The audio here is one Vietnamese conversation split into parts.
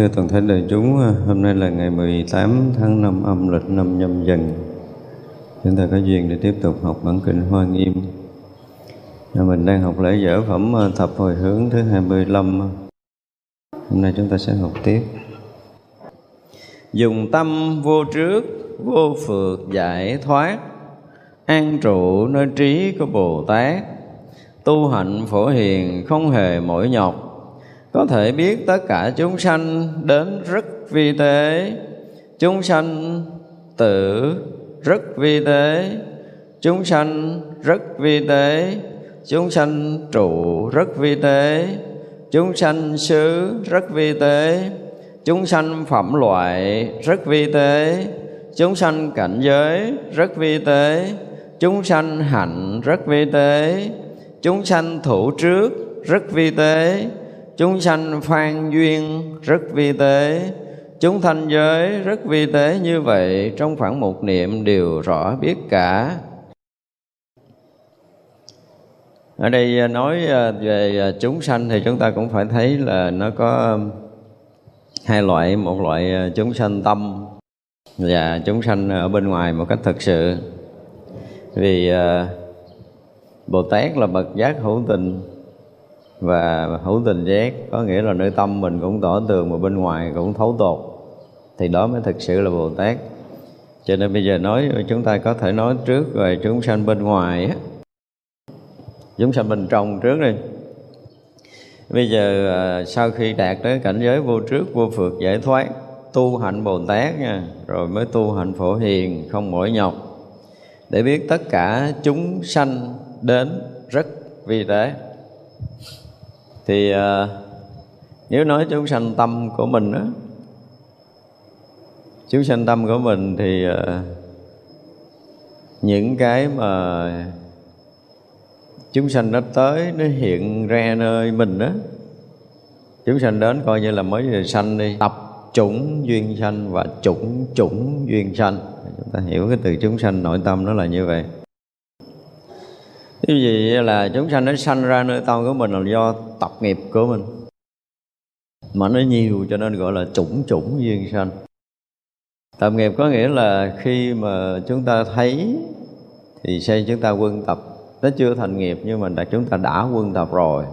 thưa toàn thể đại chúng, hôm nay là ngày 18 tháng 5 âm lịch năm nhâm dần. Chúng ta có duyên để tiếp tục học bản kinh Hoa Nghiêm. À, mình đang học lễ dở phẩm ờ, thập hồi hướng thứ 25. Hôm nay chúng ta sẽ học tiếp. Dùng tâm vô trước, vô phượt giải thoát, an trụ nơi trí của Bồ Tát, tu hạnh phổ hiền không hề mỏi nhọc, thể biết tất cả chúng sanh đến rất vi tế, chúng sanh tử rất vi tế, chúng sanh rất vi tế, chúng sanh trụ rất vi tế, chúng sanh xứ rất vi tế, chúng sanh phẩm loại rất vi tế, chúng sanh cảnh giới rất vi tế, chúng sanh hạnh rất vi tế, chúng sanh thủ trước rất vi tế, chúng sanh phan duyên rất vi tế, chúng thanh giới rất vi tế như vậy trong khoảng một niệm đều rõ biết cả. Ở đây à, nói à, về à, chúng sanh thì chúng ta cũng phải thấy là nó có hai loại, một loại chúng sanh tâm và chúng sanh ở bên ngoài một cách thực sự. Vì Bồ Tát là bậc giác hữu tình và hữu tình giác, có nghĩa là nơi tâm mình cũng tỏ tường mà bên ngoài cũng thấu tột. Thì đó mới thực sự là Bồ Tát cho nên bây giờ nói, chúng ta có thể nói trước về chúng sanh bên ngoài á. Chúng sanh bên trong trước đi. Bây giờ à, sau khi đạt tới cảnh giới vô trước, vô phượt giải thoát, tu hạnh Bồ Tát nha, rồi mới tu hạnh phổ hiền, không mỏi nhọc. Để biết tất cả chúng sanh đến rất vi tế thì à, nếu nói chúng sanh tâm của mình á chúng sanh tâm của mình thì à, những cái mà chúng sanh nó tới nó hiện ra nơi mình đó chúng sanh đến coi như là mới vừa sanh đi. Tập chủng duyên sanh và chủng chủng duyên sanh. Chúng ta hiểu cái từ chúng sanh nội tâm nó là như vậy. Cái gì là chúng sanh nó sanh ra nơi tâm của mình là do tập nghiệp của mình. Mà nó nhiều cho nên gọi là chủng chủng duyên sanh. Tập nghiệp có nghĩa là khi mà chúng ta thấy thì xây chúng ta quân tập. Nó chưa thành nghiệp nhưng mà đã, chúng ta đã quân tập rồi.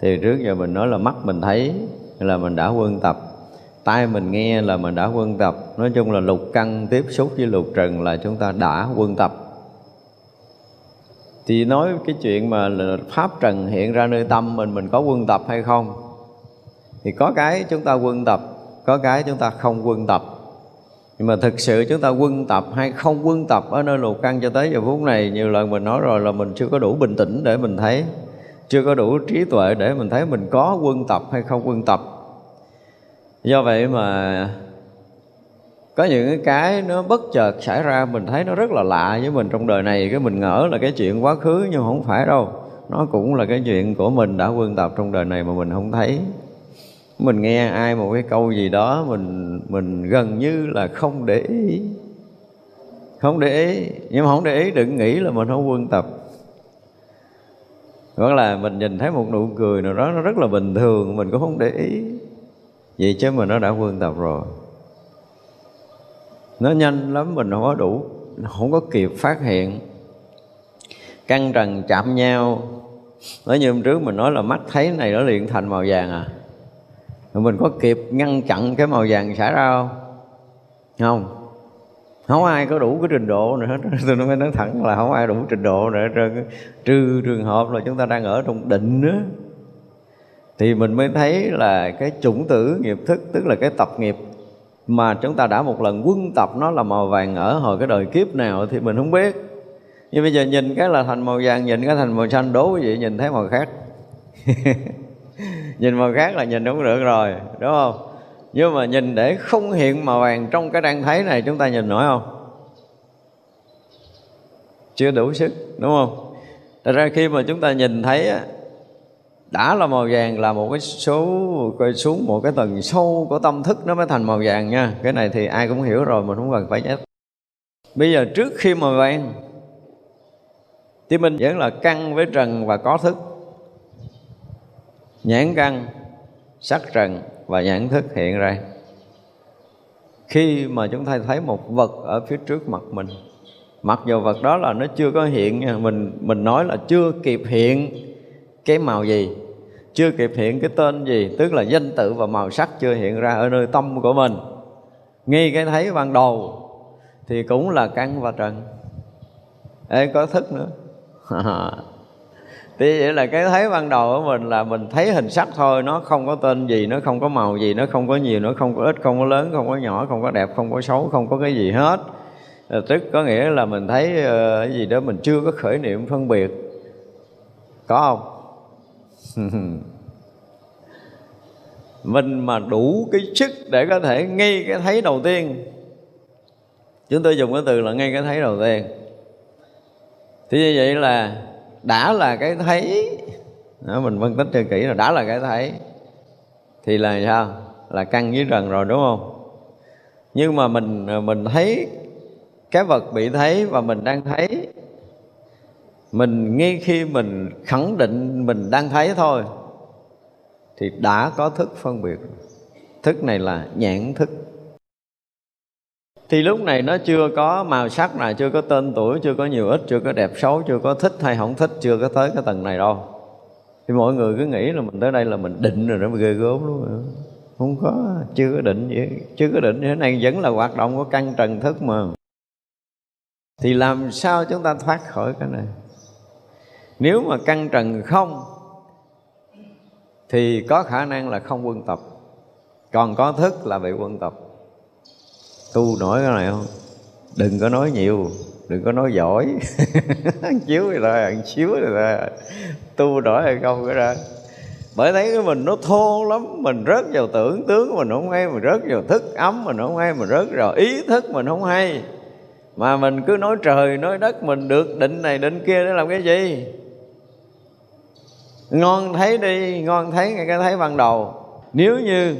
Thì trước giờ mình nói là mắt mình thấy là mình đã quân tập. Tai mình nghe là mình đã quân tập. Nói chung là lục căn tiếp xúc với lục trần là chúng ta đã quân tập thì nói cái chuyện mà pháp trần hiện ra nơi tâm mình mình có quân tập hay không? Thì có cái chúng ta quân tập, có cái chúng ta không quân tập. Nhưng mà thực sự chúng ta quân tập hay không quân tập ở nơi lục căn cho tới giờ phút này nhiều lần mình nói rồi là mình chưa có đủ bình tĩnh để mình thấy, chưa có đủ trí tuệ để mình thấy mình có quân tập hay không quân tập. Do vậy mà có những cái nó bất chợt xảy ra, mình thấy nó rất là lạ với mình trong đời này. Cái mình ngỡ là cái chuyện quá khứ nhưng không phải đâu. Nó cũng là cái chuyện của mình đã quân tập trong đời này mà mình không thấy. Mình nghe ai một cái câu gì đó, mình mình gần như là không để ý. Không để ý. Nhưng mà không để ý đừng nghĩ là mình không quân tập. Hoặc là mình nhìn thấy một nụ cười nào đó, nó rất là bình thường, mình cũng không để ý. Vậy chứ mà nó đã quân tập rồi nó nhanh lắm mình không có đủ không có kịp phát hiện. Căng trần chạm nhau. Nói như hôm trước mình nói là mắt thấy này nó liền thành màu vàng à. Rồi mình có kịp ngăn chặn cái màu vàng xảy ra không? Không. Không ai có đủ cái trình độ nữa hết. Tôi nói nói thẳng là không ai đủ trình độ nữa trơn trừ trường hợp là chúng ta đang ở trong định nữa thì mình mới thấy là cái chủng tử nghiệp thức, tức là cái tập nghiệp mà chúng ta đã một lần quân tập nó là màu vàng ở hồi cái đời kiếp nào thì mình không biết. Nhưng bây giờ nhìn cái là thành màu vàng, nhìn cái thành màu xanh, đố quý vị nhìn thấy màu khác. Nhìn màu khác là nhìn đúng được rồi, đúng không? Nhưng mà nhìn để không hiện màu vàng trong cái đang thấy này, chúng ta nhìn nổi không? Chưa đủ sức, đúng không? Thật ra khi mà chúng ta nhìn thấy đã là màu vàng là một cái số, coi xuống một cái tầng sâu của tâm thức nó mới thành màu vàng nha. Cái này thì ai cũng hiểu rồi, mình không cần phải nhắc. Bây giờ trước khi màu vàng, thì mình vẫn là căng với trần và có thức. Nhãn căn sắc trần và nhãn thức hiện ra. Khi mà chúng ta thấy một vật ở phía trước mặt mình, mặc dù vật đó là nó chưa có hiện nha, mình mình nói là chưa kịp hiện cái màu gì? Chưa kịp hiện cái tên gì tức là danh tự và màu sắc chưa hiện ra ở nơi tâm của mình. Ngay cái thấy ban đầu thì cũng là căn và trần. Ê, có thức nữa. Thì vậy là cái thấy ban đầu của mình là mình thấy hình sắc thôi nó không có tên gì nó không có màu gì nó không có nhiều nó không có ít không có lớn không có nhỏ không có đẹp không có xấu không có cái gì hết. Ờ, tức có nghĩa là mình thấy uh, cái gì đó mình chưa có khởi niệm phân biệt. Có không? mình mà đủ cái sức để có thể ngay cái thấy đầu tiên. Chúng tôi dùng cái từ là ngay cái thấy đầu tiên. Thì như vậy là đã là cái thấy đó, mình phân tích cho kỹ là đã là cái thấy thì là sao? Là căn với trần rồi đúng không? Nhưng mà mình mình thấy cái vật bị thấy và mình đang thấy mình ngay khi mình khẳng định mình đang thấy thôi, thì đã có thức phân biệt. Thức này là nhãn thức. Thì lúc này nó chưa có màu sắc nào, chưa có tên tuổi, chưa có nhiều ít, chưa có đẹp xấu, chưa có thích hay không thích, chưa có tới cái tầng này đâu. Thì mọi người cứ nghĩ là mình tới đây là mình định rồi, nó ghê gớm luôn. Không có, chưa có định gì chưa có định. Như thế này vẫn là hoạt động của căn trần thức mà. Thì làm sao chúng ta thoát khỏi cái này? Nếu mà căn trần không, thì có khả năng là không quân tập. Còn có thức là bị quân tập. Tu nổi cái này không? Đừng có nói nhiều, đừng có nói giỏi. Ăn chiếu thì thôi ăn chiếu thì thôi. Tu nổi hay không cái ra bởi thấy cái mình nó thô lắm, mình rớt vào tưởng tướng mình không hay, mình rớt vào thức ấm mình không hay, mình rớt vào ý thức mình không hay. Mà mình cứ nói trời, nói đất, mình được định này, định kia để làm cái gì? Ngon thấy đi ngon thấy ngay cái thấy ban đầu. Nếu như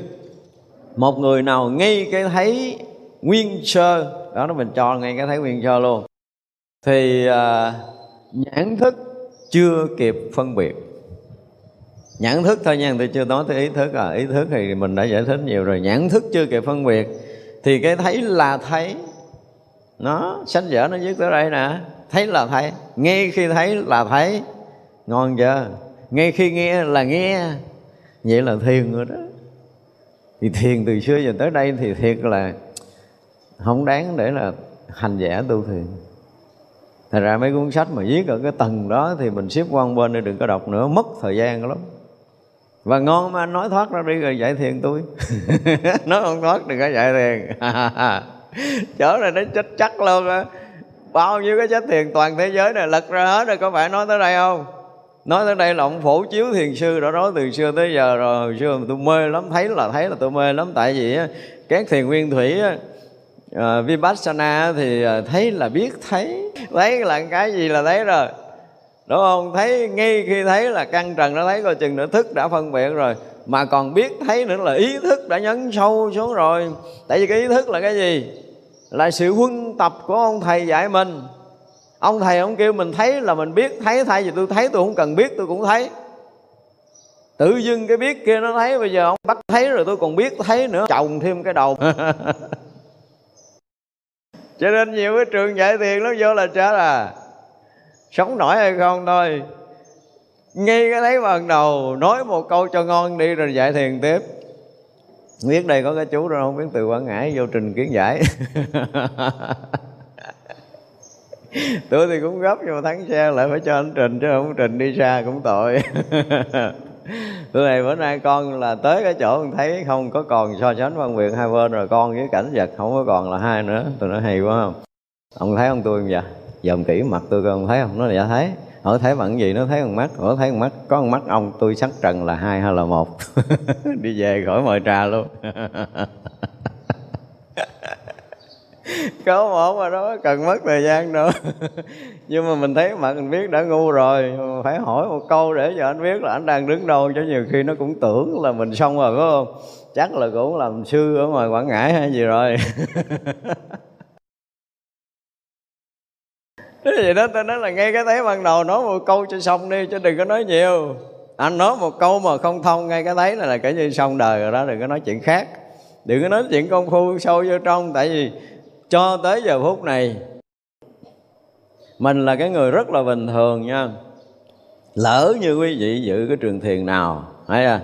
một người nào ngay cái thấy nguyên sơ đó nó mình cho ngay cái thấy nguyên sơ luôn. Thì à, nhãn thức chưa kịp phân biệt. Nhãn thức thôi nha tôi chưa nói tới ý thức à. Ý thức thì mình đã giải thích nhiều rồi. Nhãn thức chưa kịp phân biệt thì cái thấy là thấy nó sách vở nó viết tới đây nè. Thấy là thấy nghe khi thấy là thấy ngon chưa? Ngay khi nghe là nghe vậy là thiền rồi đó thì thiền từ xưa giờ tới đây thì thiệt là không đáng để là hành giả tu thiền Thật ra mấy cuốn sách mà viết ở cái tầng đó thì mình xếp quan bên để đừng có đọc nữa, mất thời gian lắm. Và ngon mà anh nói thoát ra đi rồi dạy thiền tôi. nói không thoát đừng có dạy thiền. Chỗ này nó chết chắc luôn á. Bao nhiêu cái sách thiền toàn thế giới này lật ra hết rồi có phải nói tới đây không? Nói tới đây là ông phổ chiếu thiền sư đã nói từ xưa tới giờ rồi. Hồi xưa tôi mê lắm thấy là thấy là tôi mê lắm. Tại vì các thiền nguyên thủy uh, vipassana thì à, thấy là biết thấy. Thấy là cái gì là thấy rồi. Đúng không? Thấy ngay khi thấy là căn trần nó thấy coi chừng nữa thức đã phân biệt rồi. Mà còn biết thấy nữa là ý thức đã nhấn sâu xuống rồi. Tại vì cái ý thức là cái gì? Là sự huân tập của ông thầy dạy mình ông thầy ông kêu mình thấy là mình biết, thấy, thay vì tôi thấy, tôi không cần biết, tôi cũng thấy. Tự dưng cái biết kia nó thấy, bây giờ ông bắt thấy rồi tôi còn biết thấy nữa. Chồng thêm cái đầu. Cho nên nhiều cái trường dạy thiền nó vô là chết à sống nổi hay không thôi. Ngay cái thấy ban đầu, nói một câu cho ngon đi rồi dạy thiền tiếp. Biết đây có cái chú đâu không biết từ quảng ngãi vô trình kiến giải. tôi thì cũng gấp nhưng mà thắng xe lại phải cho anh trình, chứ không trình đi xa cũng tội. Tôi này bữa nay con là tới cái chỗ thấy không có còn so sánh phân biệt hai bên rồi con với cảnh vật không có còn là hai nữa. Tôi nói hay quá không? Ông thấy không tôi không vậy dòm kỹ mặt tôi coi ông thấy không? Nó là dạ thấy. Ở thấy bằng gì? Nó thấy con mắt. Ở thấy con mắt. Có con mắt ông tôi sắc trần là hai hay là một. Đi về khỏi mời trà luôn. có một mà đó, cần mất thời gian nữa. Nhưng mà mình thấy mặt mình biết đã ngu rồi. Phải hỏi một câu để cho anh biết là anh đang đứng đâu cho nhiều khi nó cũng tưởng là mình xong rồi, phải không? Chắc là cũng làm sư ở ngoài quảng ngãi hay gì rồi. Thế vậy đó tôi nói là ngay cái thấy ban đầu nói một câu cho xong đi, chứ đừng có nói nhiều. Anh nói một câu mà không thông, ngay cái thấy này là kể như xong đời rồi đó, đừng có nói chuyện khác. Đừng có nói chuyện công phu sâu vô trong, tại vì cho tới giờ phút này, mình là cái người rất là bình thường nha. Lỡ như quý vị dự cái trường thiền nào, hay à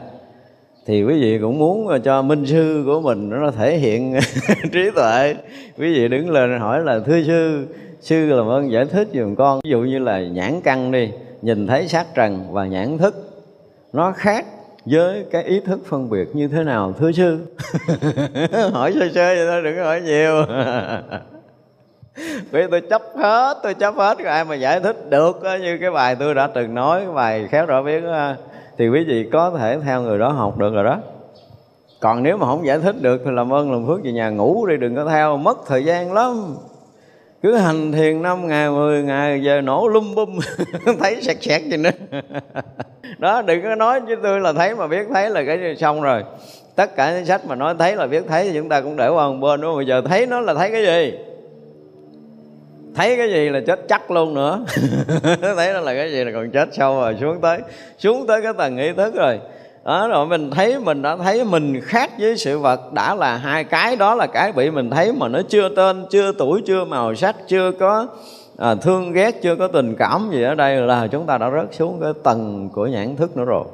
thì quý vị cũng muốn cho minh sư của mình nó thể hiện trí tuệ. Quý vị đứng lên hỏi là, thưa sư sư làm ơn vâng, giải thích giùm con. Ví dụ như là nhãn căn đi, nhìn thấy sát trần và nhãn thức, nó khác với cái ý thức phân biệt như thế nào thưa sư? Hỏi sơ sơ vậy thôi đừng có hỏi nhiều. Vì tôi chấp hết tôi chấp hết rồi ai mà giải thích được như cái bài tôi đã từng nói cái bài khéo rõ biết thì quý vị có thể theo người đó học được rồi đó. Còn nếu mà không giải thích được thì làm ơn làm phước về nhà ngủ đi đừng có theo mất thời gian lắm cứ hành thiền năm ngày, mười ngày, giờ nổ lum bum, thấy sẹt sẹt gì nữa. Đó, đừng có nói với tôi là thấy mà biết thấy là cái xong rồi. Tất cả những sách mà nói thấy là biết thấy thì chúng ta cũng để qua một bên, đúng không? Bây giờ thấy nó là thấy cái gì? Thấy cái gì là chết chắc luôn nữa. Thấy nó là cái gì là còn chết sâu rồi xuống tới. Xuống tới cái tầng ý thức rồi đó rồi mình thấy mình đã thấy mình khác với sự vật đã là hai cái đó là cái bị mình thấy mà nó chưa tên chưa tuổi chưa màu sắc chưa có à, thương ghét chưa có tình cảm gì ở đây là chúng ta đã rớt xuống cái tầng của nhãn thức nữa rồi.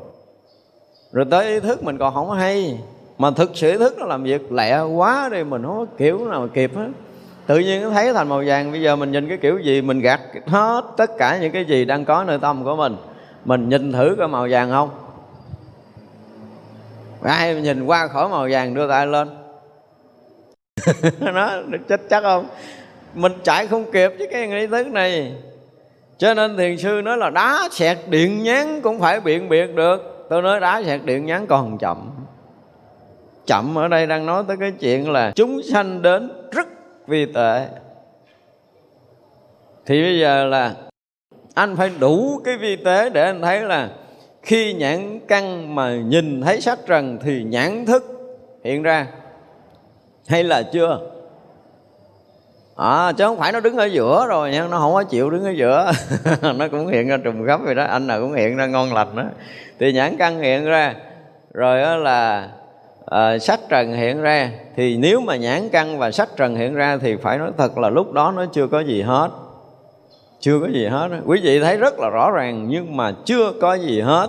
Rồi tới ý thức mình còn không hay mà thực sự ý thức nó làm việc lẹ quá đi mình không có kiểu nào mà kịp hết. Tự nhiên nó thấy thành màu vàng bây giờ mình nhìn cái kiểu gì mình gạt hết tất cả những cái gì đang có nơi tâm của mình. Mình nhìn thử cái màu vàng không? Ai nhìn qua khỏi màu vàng đưa tay lên. Nó chết chắc không? Mình chạy không kịp với cái nghi thức này. Cho nên thiền sư nói là đá xẹt điện nhán cũng phải biện biệt được. Tôi nói đá xẹt điện nhán còn chậm. Chậm ở đây đang nói tới cái chuyện là chúng sanh đến rất vi tệ. Thì bây giờ là anh phải đủ cái vi tế để anh thấy là khi nhãn căn mà nhìn thấy sắc trần thì nhãn thức hiện ra. Hay là chưa? À, chứ không phải nó đứng ở giữa rồi nha nó không có chịu đứng ở giữa. Nó cũng hiện ra trùng khắp vậy đó anh nào cũng hiện ra ngon lành đó. Thì nhãn căn hiện ra rồi đó là ờ, à, sắc trần hiện ra. Thì nếu mà nhãn căn và sắc trần hiện ra thì phải nói thật là lúc đó nó chưa có gì hết chưa có gì hết quý vị thấy rất là rõ ràng, nhưng mà chưa có gì hết.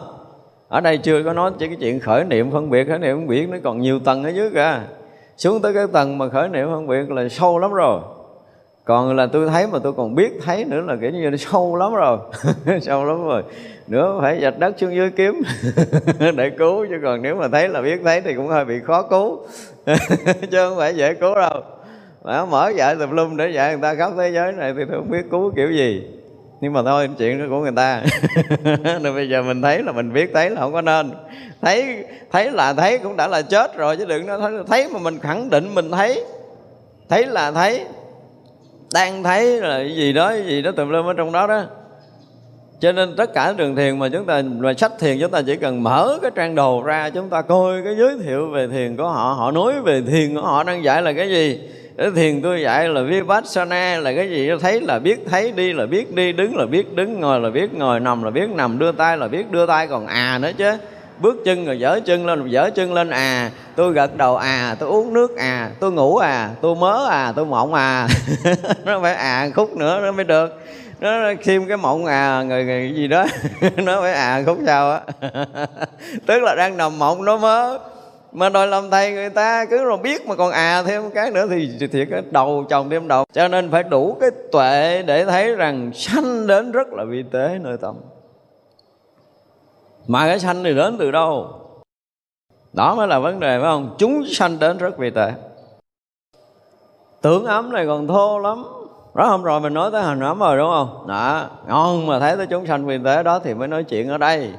Ở đây chưa có nói chỉ cái chuyện khởi niệm phân biệt. Khởi niệm phân biệt nó còn nhiều tầng ở dưới kìa. Xuống tới cái tầng mà khởi niệm phân biệt là sâu lắm rồi. Còn là tôi thấy mà tôi còn biết thấy nữa là kiểu như là sâu lắm rồi. Sâu lắm rồi. Nữa phải dạch đất xuống dưới kiếm để cứu. Chứ còn nếu mà thấy là biết thấy thì cũng hơi bị khó cứu. Chứ không phải dễ cứu đâu đó, mở dạy tùm lum để dạy người ta khắp thế giới này thì tôi không biết cứu kiểu gì. Nhưng mà thôi chuyện đó của người ta. Nên bây giờ mình thấy là mình biết thấy là không có nên. Thấy thấy là thấy cũng đã là chết rồi chứ đừng nói thấy, thấy mà mình khẳng định mình thấy. Thấy là thấy. Đang thấy là cái gì đó cái gì đó tùm lum ở trong đó đó. Cho nên tất cả đường thiền mà chúng ta mà sách thiền chúng ta chỉ cần mở cái trang đồ ra chúng ta coi cái giới thiệu về thiền của họ họ nói về thiền của họ đang dạy là cái gì thiền tôi dạy là vipassana là cái gì? Thấy là biết thấy đi là biết đi đứng là biết đứng ngồi là biết ngồi nằm là biết nằm đưa tay là biết đưa tay còn à nữa chứ. Bước chân rồi dở chân lên dở chân lên à. Tôi gật đầu à tôi uống nước à tôi ngủ à tôi mớ à tôi mộng à. Nó phải à khúc nữa nó mới được. Nó thêm cái mộng à người, người gì đó. Nó phải à khúc sao á. Tức là đang nằm mộng nó mơ mà đòi làm thầy người ta cứ rồi biết mà còn à thêm cái nữa thì thiệt cái đầu chồng thêm đầu. Cho nên phải đủ cái tuệ để thấy rằng sanh đến rất là vi tế nơi tâm. Mà cái sanh thì đến từ đâu? Đó mới là vấn đề, phải không? Chúng sanh đến rất vi tế. Tưởng ấm này còn thô lắm. Đó, hôm rồi mình nói tới hành ấm rồi, đúng không? Đó, ngon mà thấy tới chúng sanh vi tế đó thì mới nói chuyện ở đây.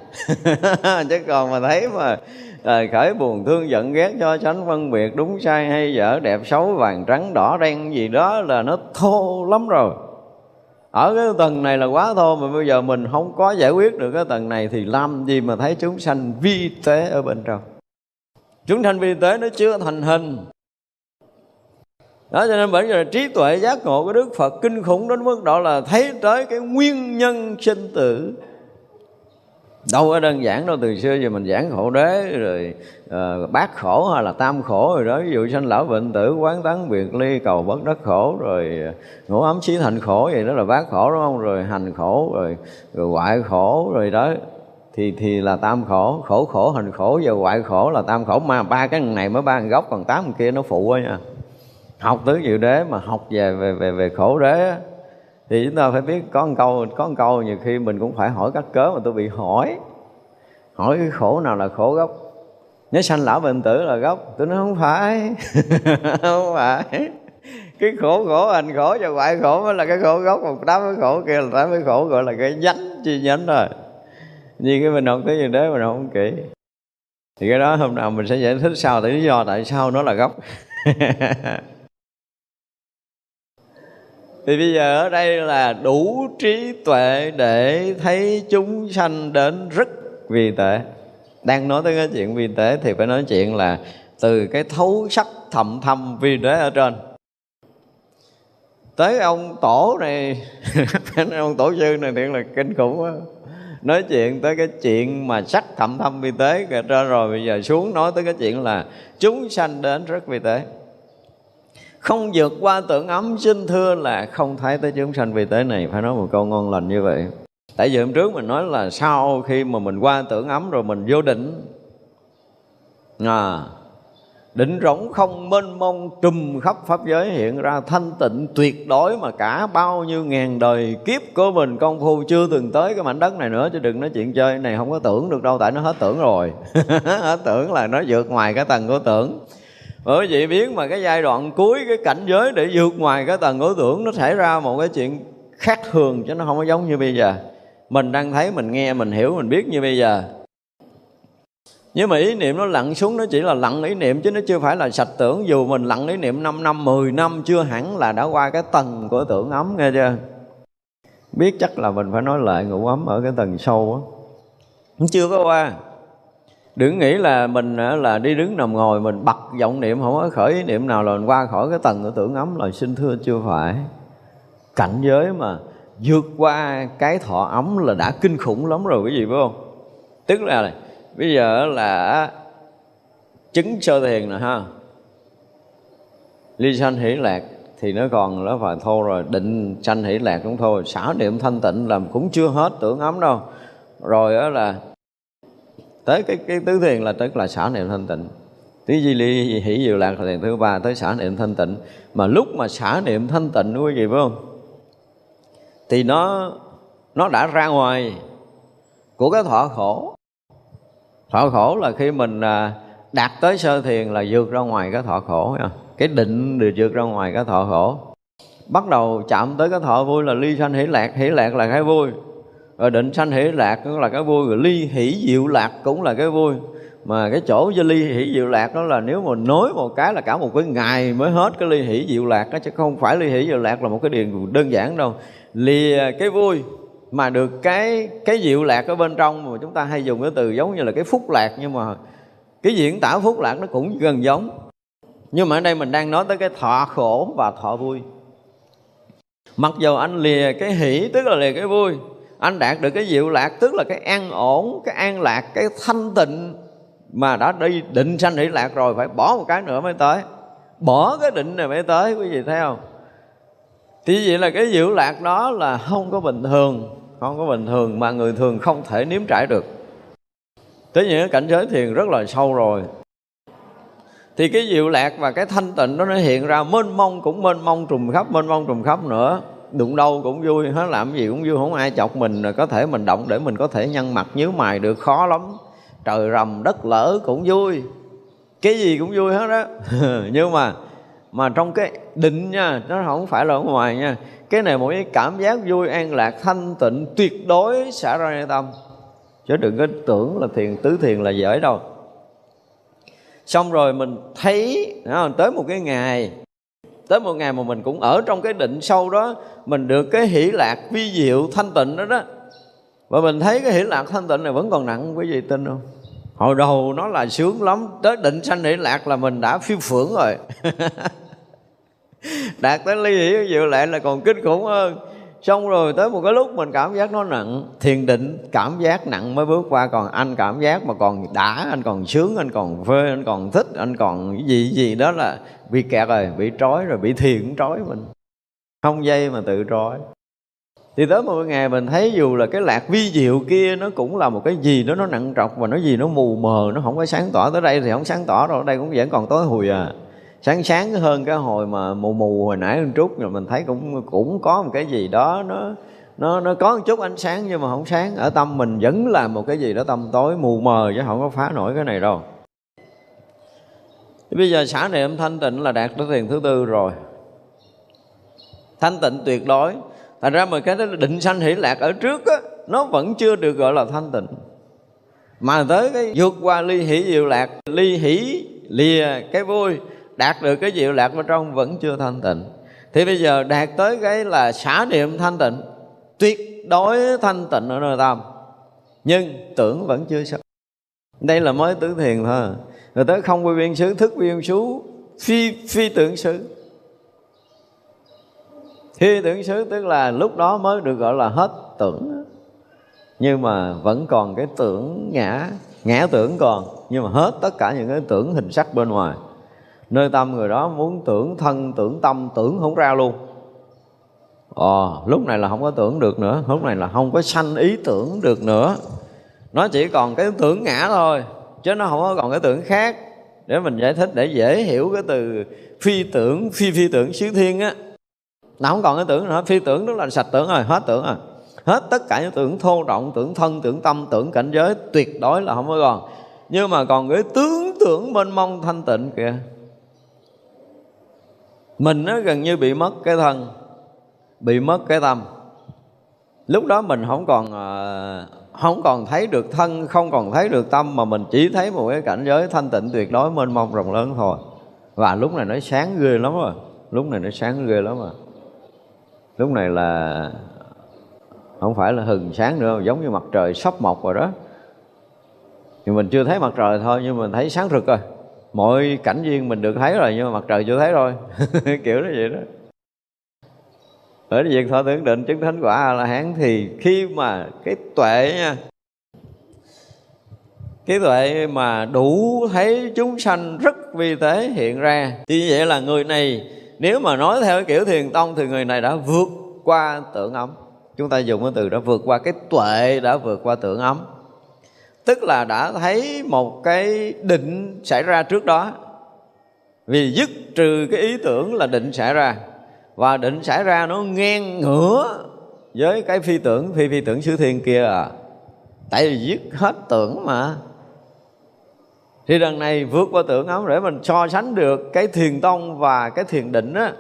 Chứ còn mà thấy mà à, khởi buồn thương giận ghét cho sánh phân biệt đúng sai hay dở đẹp xấu vàng trắng đỏ đen gì đó là nó thô lắm rồi. Ở cái tầng này là quá thô mà bây giờ mình không có giải quyết được cái tầng này thì làm gì mà thấy chúng sanh vi tế ở bên trong? Chúng sanh vi tế nó chưa thành hình. Đó cho nên bởi vì trí tuệ giác ngộ của đức phật kinh khủng đến mức độ là thấy tới cái nguyên nhân sinh tử đâu có đơn giản đâu từ xưa giờ mình giảng khổ đế rồi ờ, uh, bát khổ hay là tam khổ rồi đó. Ví dụ sanh lão bệnh tử quán tán biệt ly cầu bất đắc khổ rồi ờ, ngũ ấm xí thành khổ vậy đó là bát khổ đúng không? Rồi hành khổ rồi rồi hoại khổ rồi đó. Thì thì là tam khổ khổ khổ hành khổ. Và hoại khổ là tam khổ. Mà ba cái này mới ba gốc còn tám kia nó phụ quá nha. Học tứ diệu đế mà học về về về về khổ đế thì chúng ta phải biết có một câu, có một câu nhiều khi mình cũng phải hỏi các cớ mà tôi bị hỏi. Hỏi cái khổ nào là khổ gốc? Nhớ sanh lão bệnh tử là gốc. Tôi nói không phải không phải. Cái khổ khổ hành khổ và ngoại khổ mới là cái khổ gốc. Một tám cái khổ kia là tám cái khổ gọi là cái nhánh chi nhánh rồi. Như cái mình học cái gì đấy mình không kỹ. Thì cái đó hôm nào mình sẽ giải thích sao tại lý do tại sao nó là gốc. thì bây giờ ở đây là đủ trí tuệ để thấy chúng sanh đến rất vi tế. Đang nói tới cái chuyện vi tế thì phải nói chuyện là từ cái thấu sắc thầm thâm vi tế ở trên. Tới ông tổ này ông tổ sư này thiệt là kinh khủng quá. Nói chuyện tới cái chuyện mà sắc thậm thâm vi tế ra rồi bây giờ xuống nói tới cái chuyện là chúng sanh đến rất vi tế không vượt qua tưởng ấm, xin thưa là không thấy tới chúng sanh vì tế này. Phải nói một câu ngon lành như vậy. Tại vì hôm trước mình nói là sau khi mà mình qua tưởng ấm rồi mình vô định. À định rỗng không mênh mông, trùm khắp pháp giới hiện ra thanh tịnh, tuyệt đối mà cả bao nhiêu ngàn đời kiếp của mình. Công phu chưa từng tới cái mảnh đất này nữa, chứ đừng nói chuyện chơi. Này, không có tưởng được đâu, tại nó hết tưởng rồi. Hết tưởng là nó vượt ngoài cái tầng của tưởng bởi vậy biến mà cái giai đoạn cuối, cái cảnh giới để vượt ngoài cái tầng của tưởng, nó xảy ra một cái chuyện khác thường chứ nó không có giống như bây giờ. Mình đang thấy, mình nghe, mình hiểu, mình biết như bây giờ. Nhưng mà ý niệm nó lặn xuống, nó chỉ là lặn ý niệm chứ nó chưa phải là sạch tưởng. Dù mình lặn ý niệm 5 năm 10 năm, chưa hẳn là đã qua cái tầng của tưởng ấm, nghe chưa? Biết chắc là mình phải nói lại ngủ ấm ở cái tầng sâu á. Chưa có qua đừng nghĩ là mình là đi đứng nằm ngồi mình bật vọng niệm, không có khởi ý niệm nào là mình qua khỏi cái tầng của tưởng ấm là xin thưa chưa phải. Cảnh giới mà vượt qua cái thọ ấm là đã kinh khủng lắm rồi cái gì phải không? Tức là này, bây giờ là chứng sơ thiền nè, ha. Ly sanh hỷ lạc thì nó còn nó phải thô rồi, định sanh hỷ lạc cũng thôi. Xả niệm thanh tịnh làm cũng chưa hết tưởng ấm đâu. Rồi đó là tới cái cái tứ thiền là tức là xả niệm thanh tịnh. Tứ di ly hỷ, diệu lạc là thiền thứ ba, tới xả niệm thanh tịnh. Mà lúc mà xả niệm thanh tịnh, quý vị phải không? Thì nó nó đã ra ngoài của cái thọ khổ. Thọ khổ là khi mình à, đạt tới sơ thiền là vượt ra ngoài cái thọ khổ cái định được vượt ra ngoài cái thọ khổ. Bắt đầu chạm tới cái thọ vui là ly sanh, hỷ lạc. Hỷ lạc là cái vui rồi định sanh hỷ lạc cũng là cái vui rồi ly hỷ diệu lạc cũng là cái vui mà cái chỗ cho ly hỷ diệu lạc đó là nếu mà nối một cái là cả một cái ngày mới hết cái ly hỷ diệu lạc đó, chứ không phải ly hỷ diệu lạc là một cái điền đơn giản đâu. Lìa à, cái vui mà được cái cái diệu lạc ở bên trong mà chúng ta hay dùng cái từ giống như là cái phúc lạc, nhưng mà cái diễn tả phúc lạc nó cũng gần giống. Nhưng mà ở đây mình đang nói tới cái thọ khổ và thọ vui. Mặc dù anh lìa cái hỷ, tức là lìa cái vui anh đạt được cái diệu lạc, tức là cái an ổn, cái an lạc, cái thanh tịnh mà đã đi định sanh hỷ lạc rồi, phải bỏ một cái nữa mới tới. Bỏ cái định này mới tới, quý vị thấy không? Thì vậy là cái diệu lạc đó là không có bình thường, không có bình thường mà người thường không thể nếm trải được. Tới những cảnh giới thiền rất là sâu rồi. Thì cái diệu lạc và cái thanh tịnh đó nó hiện ra, mênh mông cũng mênh mông trùng khắp, mênh mông trùng khắp nữa đụng đâu cũng vui, hết làm gì cũng vui, không ai chọc mình có thể mình động để mình có thể nhăn mặt nhíu mày được, khó lắm. Trời rầm đất lỡ cũng vui, cái gì cũng vui hết đó nhưng mà mà trong cái định nha, nó không phải là ở ngoài nha, cái này một cái cảm giác vui, an lạc, thanh tịnh, tuyệt đối xả ra nơi tâm. Chứ đừng có tưởng là thiền, tứ thiền là dễ đâu. Xong rồi mình thấy tới một cái ngày tới một ngày mà mình cũng ở trong cái định sâu đó, mình được cái hỷ lạc vi diệu thanh tịnh đó đó. Và mình thấy cái hỷ lạc thanh tịnh này vẫn còn nặng, quý vị tin không? Hồi đầu nó là sướng lắm. Tới định sanh hỷ lạc là mình đã phiêu phưởng rồi. Đạt tới ly hỷ diệu lại là còn kinh khủng hơn xong rồi tới một cái lúc mình cảm giác nó nặng. Thiền định cảm giác nặng mới bước qua. Còn anh cảm giác mà còn đã, anh còn sướng, anh còn phê, anh còn thích, anh còn cái gì gì đó là bị kẹt rồi, bị trói rồi, bị thiền trói mình. Không dây mà tự trói. Thì tới một ngày mình thấy dù là cái lạc vi diệu kia nó cũng là một cái gì đó nó nặng trọc và nó gì nó mù mờ, nó không có sáng tỏ. Tới đây thì không sáng tỏ rồi ở đây cũng vẫn còn tối hùi à sáng sáng hơn cái hồi mà mù mù hồi nãy hôm trước, rồi mình thấy cũng cũng có một cái gì đó, nó nó nó có một chút ánh sáng nhưng mà không sáng. Ở tâm mình vẫn là một cái gì đó tâm tối, mù mờ chứ không có phá nổi cái này đâu. Thì bây giờ xả niệm thanh tịnh là đạt tới thiền thứ tư rồi. Thanh tịnh tuyệt đối. Thành ra mà cái đó định sanh hỷ lạc ở trước á, nó vẫn chưa được gọi là thanh tịnh. Mà tới cái vượt qua ly hỷ diệu lạc, ly hỷ lìa cái vui đạt được cái diệu lạc bên trong vẫn chưa thanh tịnh. Thì bây giờ đạt tới cái là xả niệm thanh tịnh, tuyệt đối thanh tịnh ở nơi tâm. Nhưng tưởng vẫn chưa xong đây là mới tứ thiền thôi. Rồi tới không quy viên xứ, thức viên xứ, phi phi tưởng xứ. Phi tưởng xứ tức là lúc đó mới được gọi là hết tưởng. Nhưng mà vẫn còn cái tưởng ngã ngã tưởng còn. Nhưng mà hết tất cả những cái tưởng hình sắc bên ngoài nơi tâm người đó muốn tưởng thân tưởng tâm tưởng không ra luôn. Ồ, lúc này là không có tưởng được nữa. Lúc này là không có sanh ý tưởng được nữa. Nó chỉ còn cái tưởng ngã thôi chứ nó không có còn cái tưởng khác. Để mình giải thích để dễ hiểu cái từ phi tưởng phi phi tưởng xứ thiên á. Nó không còn cái tưởng nữa. Phi tưởng đó là sạch tưởng rồi hết tưởng rồi. Hết tất cả những tưởng thô động tưởng thân tưởng tâm tưởng cảnh giới tuyệt đối là không có còn. Nhưng mà còn cái tướng tưởng mênh mông thanh tịnh kìa mình nó gần như bị mất cái thân, bị mất cái tâm. Lúc đó mình không còn ờ, không còn thấy được thân, không còn thấy được tâm, mà mình chỉ thấy một cái cảnh giới thanh tịnh tuyệt đối mênh mông rộng lớn thôi. Và lúc này nó sáng ghê lắm rồi, lúc này nó sáng ghê lắm rồi. Lúc này là, không phải là hừng sáng nữa, giống như mặt trời sắp mọc rồi đó. Thì mình chưa thấy mặt trời thôi, nhưng mình thấy sáng rực rồi mọi cảnh viên mình được thấy rồi, nhưng mà mặt trời chưa thấy rồi kiểu nó vậy đó. Ở việc thọ tưởng định chứng thánh quả là hán thì khi mà cái tuệ nha, cái tuệ mà đủ thấy chúng sanh rất vi tế hiện ra, thì như vậy là người này, nếu mà nói theo cái kiểu thiền tông thì người này đã vượt qua tưởng ấm. Chúng ta dùng cái từ đã vượt qua cái tuệ đã vượt qua tưởng ấm tức là đã thấy một cái định xảy ra trước đó. Vì dứt trừ cái ý tưởng là định xảy ra. Và định xảy ra nó ngang ngửa với cái phi tưởng, phi phi tưởng xứ thiên kia à. Tại vì dứt hết tưởng mà. Thì đằng này vượt qua tưởng ấm để mình so sánh được cái thiền tông và cái thiền định á.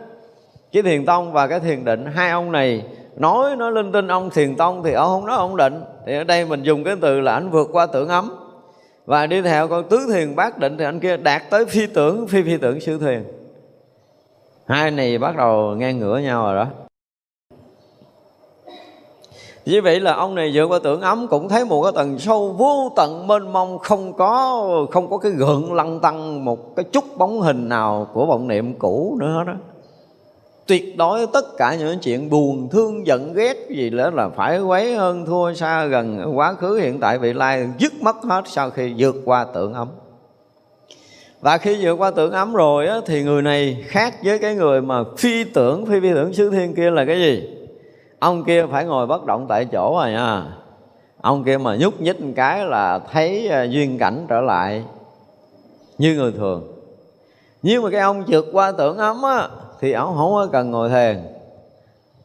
Cái thiền tông và cái thiền định, hai ông này nói nó linh tinh, ông thiền tông thì ông không nói ông định. Thì ở đây mình dùng cái từ là anh vượt qua tưởng ấm. Và đi theo con tứ thiền bát định thì anh kia đạt tới phi tưởng, phi phi tưởng siêu thiền. Hai này bắt đầu ngang ngửa nhau rồi đó. Như vậy là ông này vượt qua tưởng ấm, cũng thấy một cái tầng sâu vô tận mênh mông, không có không có cái gượng lăng tăng một cái chút bóng hình nào của vọng niệm cũ nữa đó tuyệt đối tất cả những chuyện buồn thương giận ghét gì đó là phải quấy hơn thua xa gần quá khứ hiện tại vị lai dứt mất hết sau khi vượt qua tưởng ấm. Và khi vượt qua tưởng ấm rồi á, thì người này khác với cái người mà phi tưởng phi phi tưởng xứ thiên kia là cái gì? Ông kia phải ngồi bất động tại chỗ rồi nha. Ông kia mà nhúc nhích một cái là thấy à, duyên cảnh trở lại như người thường. Nhưng mà cái ông vượt qua tưởng ấm á thì ổng không có cần ngồi thiền.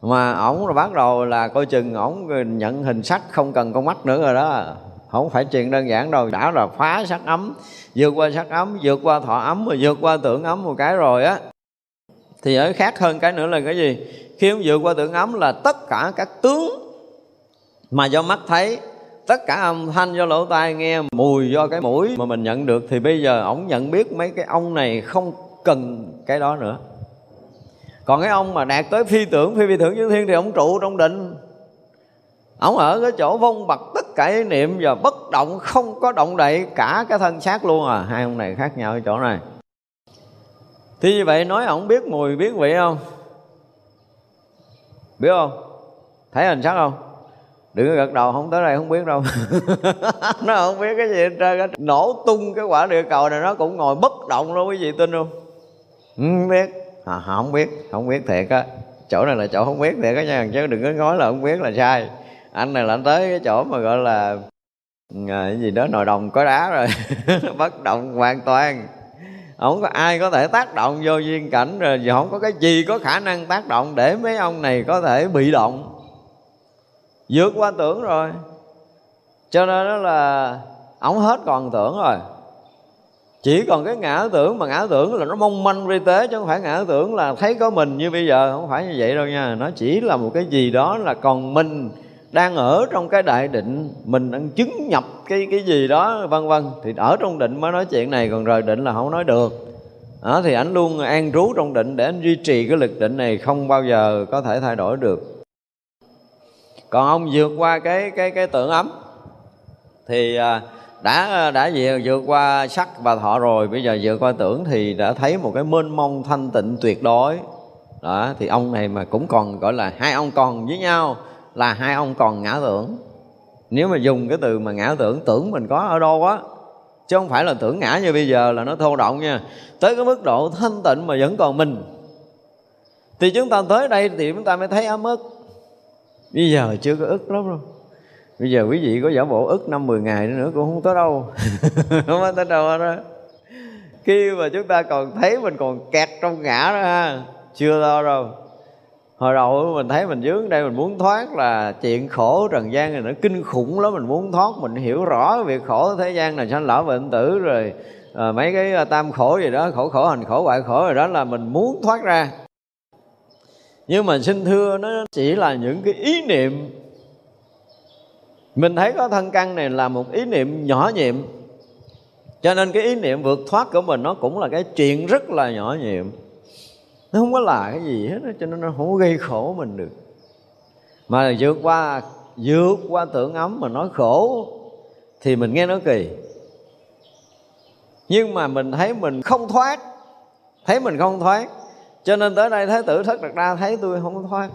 Mà ổng là bắt đầu là coi chừng ổng nhận hình sắc không cần con mắt nữa rồi đó. Không phải chuyện đơn giản đâu. Đã là phá sắc ấm, vượt qua sắc ấm, vượt qua thọ ấm rồi vượt qua tưởng ấm một cái rồi á. Thì ở khác hơn cái nữa là cái gì? Khi ông vượt qua tưởng ấm là tất cả các tướng mà do mắt thấy, tất cả âm thanh do lỗ tai nghe, mùi do cái mũi mà mình nhận được, thì bây giờ ổng nhận biết mấy cái ông này không cần cái đó nữa còn cái ông mà đạt tới phi tưởng, phi vi tưởng như thiên thì ông trụ trong định. Ông ở cái chỗ vong bật tất cả ý niệm và bất động, không có động đậy cả cái thân xác luôn à. Hai ông này khác nhau ở chỗ này. Thì như vậy nói ông biết mùi, biết vị không? Biết không? Thấy hình sắc không? Đừng có gật đầu, không tới đây không biết đâu. Nó không biết cái gì hết trơn nổ tung cái quả địa cầu này, nó cũng ngồi bất động luôn, quý vị tin không? Không biết à, không biết không biết thiệt á. Chỗ này là chỗ không biết thiệt á nha chứ đừng có nói là không biết là sai. Anh này là anh tới cái chỗ mà gọi là ừ, à, cái gì đó nồi đồng có đá rồi. Bất động hoàn toàn. Không có ai có thể tác động vô duyên cảnh rồi không có cái gì có khả năng tác động để mấy ông này có thể bị động. Vượt qua tưởng rồi. Cho nên đó là ổng hết còn tưởng rồi chỉ còn cái ngã tưởng mà ngã tưởng là nó mong manh vi tế chứ không phải ngã tưởng là thấy có mình như bây giờ không phải như vậy đâu nha. Nó chỉ là một cái gì đó là còn mình đang ở trong cái đại định mình đang chứng nhập cái cái gì đó vân vân. Thì ở trong định mới nói chuyện này còn rời định là không nói được. Đó, thì anh luôn an trú trong định để anh duy trì cái lực định này không bao giờ có thể thay đổi được. Còn ông vượt qua cái cái cái tưởng ấm thì à, đã đã vượt, qua sắc và thọ rồi. Bây giờ vượt qua tưởng thì đã thấy một cái mênh mông thanh tịnh tuyệt đối. Đó thì ông này mà cũng còn gọi là hai ông còn với nhau là hai ông còn ngã tưởng. Nếu mà dùng cái từ mà ngã tưởng tưởng mình có ở đâu á chứ không phải là tưởng ngã như bây giờ là nó thô động nha. Tới cái mức độ thanh tịnh mà vẫn còn mình. Thì chúng ta tới đây thì chúng ta mới thấy ấm ức. Bây giờ chưa có ức lắm đâu bây giờ quý vị có giả bộ ức năm mười ngày nữa cũng không tới đâu. Không có tới đâu đó khi mà chúng ta còn thấy mình còn kẹt trong ngã đó ha chưa lo đâu. Hồi đầu mình thấy mình dướng đây mình muốn thoát là chuyện khổ trần gian này nó kinh khủng lắm mình muốn thoát mình hiểu rõ việc khổ thế gian này sanh lão bệnh tử rồi à, mấy cái à, tam khổ gì đó khổ khổ hành khổ hoại khổ rồi đó là mình muốn thoát ra. Nhưng mà xin thưa nó chỉ là những cái ý niệm mình thấy có thân căn này là một ý niệm nhỏ nhiệm. Cho nên cái ý niệm vượt thoát của mình nó cũng là cái chuyện rất là nhỏ nhiệm. Nó không có là cái gì hết cho nên nó không có gây khổ mình được. Mà vượt qua vượt qua tưởng ấm mà nói khổ thì mình nghe nó kỳ. Nhưng mà mình thấy mình không thoát, thấy mình không thoát. Cho nên tới đây thái tử thất đặt ra thấy tôi không thoát.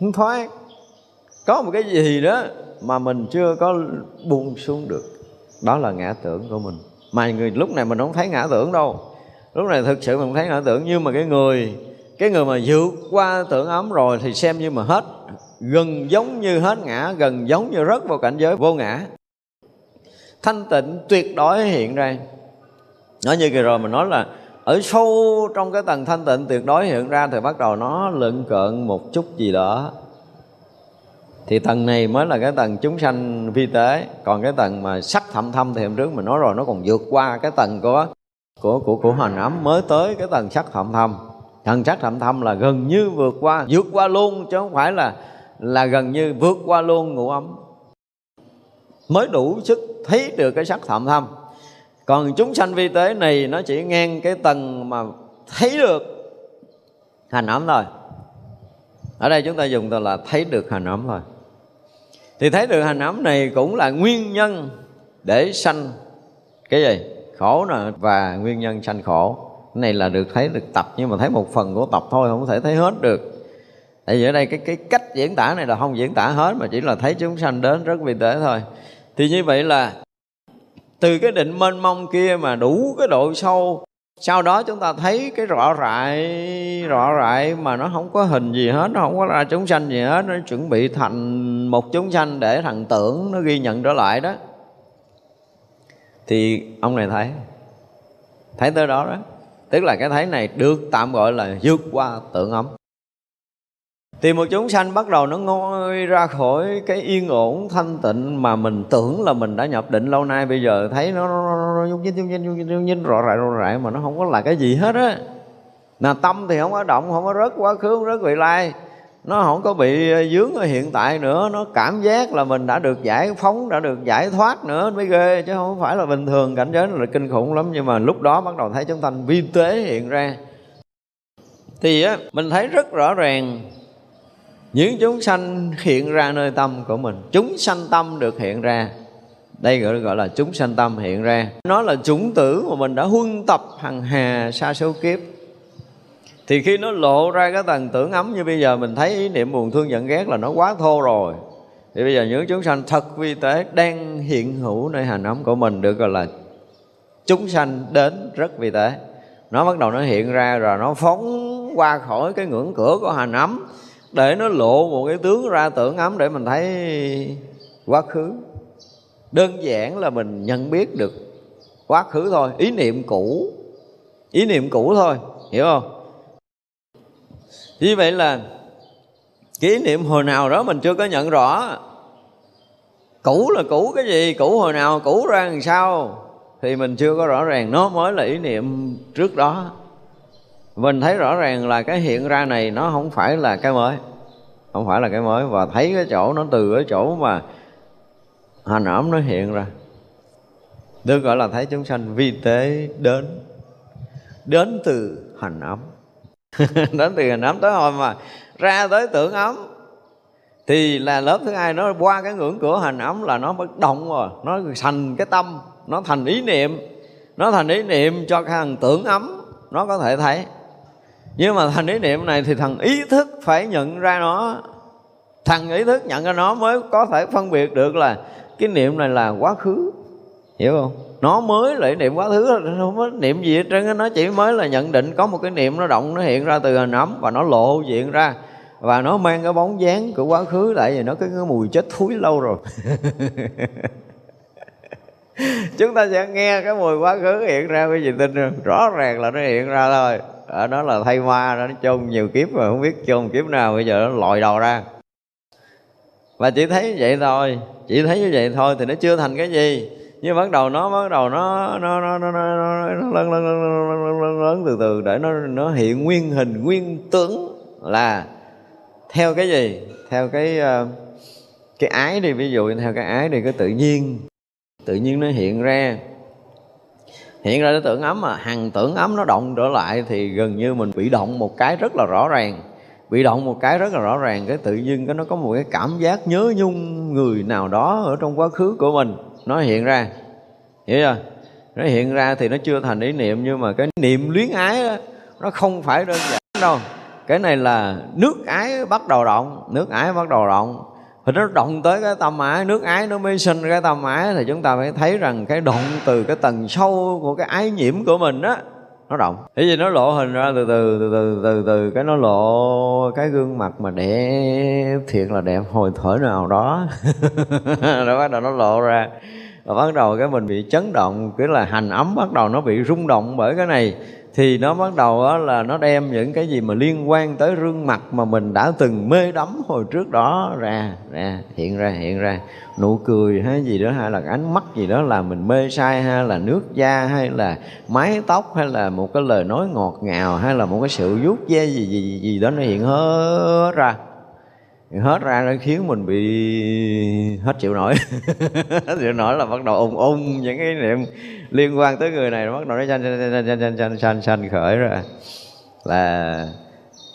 Không thoát có một cái gì đó mà mình chưa có buông xuống được, đó là ngã tưởng của mình. Mà người, lúc này mình không thấy ngã tưởng đâu. Lúc này thực sự mình thấy ngã tưởng, nhưng mà cái người cái người mà vượt qua tưởng ấm rồi thì xem như mà hết, gần giống như hết ngã, gần giống như rất vào cảnh giới vô ngã. Thanh tịnh tuyệt đối hiện ra. Nói như kỳ rồi mình nói là ở sâu trong cái tầng thanh tịnh tuyệt đối hiện ra thì bắt đầu nó lượn cợn một chút gì đó thì tầng này mới là cái tầng chúng sanh vi tế. Còn cái tầng mà sắc thậm thâm thì hôm trước mình nói rồi, nó còn vượt qua cái tầng của của của của hành ấm mới tới cái tầng sắc thậm thâm. Tầng sắc thậm thâm là gần như vượt qua vượt qua luôn, chứ không phải là là gần như vượt qua luôn ngũ ấm. Mới đủ sức thấy được cái sắc thậm thâm. Còn chúng sanh vi tế này nó chỉ ngang cái tầng mà thấy được hành ấm thôi. Ở đây chúng ta dùng từ là thấy được hành ấm thôi thì thấy được hành ấm này cũng là nguyên nhân để sanh cái gì? Khổ nè, và nguyên nhân sanh khổ. Cái này là được thấy, được tập, nhưng mà thấy một phần của tập thôi, không thể thấy hết được. Tại vì ở đây cái cái cách diễn tả này là không diễn tả hết, mà chỉ là thấy chúng sanh đến rất vi tế thôi. Thì như vậy là từ cái định mênh mông kia mà đủ cái độ sâu sau đó chúng ta thấy cái rõ rại rõ rại mà nó không có hình gì hết, nó không có ra chúng sanh gì hết, nó chuẩn bị thành một chúng sanh để thằng tưởng nó ghi nhận trở lại đó. Thì ông này thấy thấy tới đó đó. Tức là cái thấy này được tạm gọi là vượt qua tưởng ấm thì một chúng sanh bắt đầu nó ngôi ra khỏi cái yên ổn thanh tịnh mà mình tưởng là mình đã nhập định lâu nay. Bây giờ thấy nó nó nhung nhinh nhung nhinh nhung nhinh, nhinh rõ rại rõ rải mà nó không có là cái gì hết á. Là tâm thì không có động không có rớt quá khứ không rớt vị lai. Nó không có bị dướng ở hiện tại nữa. Nó cảm giác là mình đã được giải phóng đã được giải thoát nữa mới ghê chứ không phải là bình thường. Cảnh giới là kinh khủng lắm nhưng mà lúc đó bắt đầu thấy chúng sanh vi tế hiện ra. Thì á mình thấy rất rõ ràng những chúng sanh hiện ra nơi tâm của mình chúng sanh tâm được hiện ra. Đây gọi, gọi là chúng sanh tâm hiện ra. Nó là chủng tử mà mình đã huân tập hằng hà xa số kiếp. Thì khi nó lộ ra cái tầng tưởng ấm như bây giờ mình thấy ý niệm buồn thương giận ghét là nó quá thô rồi. Thì bây giờ những chúng sanh thật vi tế đang hiện hữu nơi hành ấm của mình được gọi là chúng sanh đến rất vi tế. Nó bắt đầu nó hiện ra rồi nó phóng qua khỏi cái ngưỡng cửa của hành ấm để nó lộ một cái tướng ra tưởng ấm để mình thấy quá khứ. Đơn giản là mình nhận biết được quá khứ thôi, ý niệm cũ, ý niệm cũ thôi, hiểu không? Như vậy là kỷ niệm hồi nào đó mình chưa có nhận rõ. Cũ là cũ cái gì, cũ hồi nào, cũ ra làm sao thì mình chưa có rõ ràng. Nó mới là ý niệm trước đó mình thấy rõ ràng là cái hiện ra này nó không phải là cái mới. Không phải là cái mới và thấy cái chỗ, nó từ cái chỗ mà hành ẩm nó hiện ra. Được gọi là thấy chúng sanh vi tế đến đến từ hành ấm. Đến từ hành ấm tới hồi mà ra tới tưởng ấm. Thì là lớp thứ hai nó qua cái ngưỡng cửa hành ấm là nó bất động rồi. Nó thành cái tâm, nó thành ý niệm. Nó thành ý niệm cho cái thằng tưởng ấm, nó có thể thấy nhưng mà thành ý niệm này thì thằng ý thức phải nhận ra nó. Thằng ý thức nhận ra nó mới có thể phân biệt được là cái niệm này là quá khứ. Hiểu không? Nó mới là niệm quá khứ không có niệm gì hết trơn nó chỉ mới là nhận định có một cái niệm nó động, nó hiện ra từ hình ấm và nó lộ diện ra. Và nó mang cái bóng dáng của quá khứ lại vì nó có cái mùi chết thúi lâu rồi. Chúng ta sẽ nghe cái mùi quá khứ hiện ra cái gì tin không? rõ ràng là nó hiện ra thôi ở đó là thay ma nó chôn nhiều kiếp mà không biết chôn kiếp nào bây giờ nó lòi đầu ra. Và chỉ thấy vậy thôi chỉ thấy như vậy thôi thì nó chưa thành cái gì. Nhưng bắt đầu nó bắt đầu nó nó nó nó nó, nó, nó lớn, lớn, lớn, lớn, lớn, lớn từ từ để nó nó hiện nguyên hình nguyên tướng là theo cái gì? Theo cái ờ, cái ái đi ví dụ theo cái ái đi cái tự nhiên. Tự nhiên nó hiện ra hiện ra cái tưởng ấm mà hằng tưởng ấm nó động trở lại thì gần như mình bị động một cái rất là rõ ràng. Bị động một cái rất là rõ ràng cái tự nhiên cái nó có một cái cảm giác nhớ nhung người nào đó ở trong quá khứ của mình. Nó hiện ra. Hiểu chưa? Nó hiện ra thì nó chưa thành ý niệm nhưng mà cái niệm luyến ái đó, nó không phải đơn giản đâu. Cái này là nước ái bắt đầu động nước ái bắt đầu động thì nó động tới cái tâm ái, nước ái nó mới sinh cái tâm ái thì chúng ta phải thấy rằng cái động từ cái tầng sâu của cái ái nhiễm của mình á, nó động. Thế gì nó lộ hình ra từ từ từ từ từ từ, cái nó lộ cái gương mặt mà đẹp, thiệt là đẹp, hồi thở nào đó. Rồi bắt đầu nó lộ ra. Và bắt đầu cái mình bị chấn động, cái là hành ấm bắt đầu nó bị rung động bởi cái này thì nó bắt đầu đó là nó đem những cái gì mà liên quan tới gương mặt mà mình đã từng mê đắm hồi trước đó ra ra, hiện ra hiện ra. Nụ cười hay gì đó, hay là ánh mắt gì đó là mình mê sai hay là nước da, hay là mái tóc, hay là một cái lời nói ngọt ngào, hay là một cái sự vuốt ve gì gì gì đó, nó hiện hết ra. Hết ra nó khiến mình bị hết chịu nổi. Hết chịu nổi là bắt đầu ung ung những cái niệm liên quan tới người này, bắt đầu nó xanh xanh xanh xanh xanh sanh sanh khởi ra là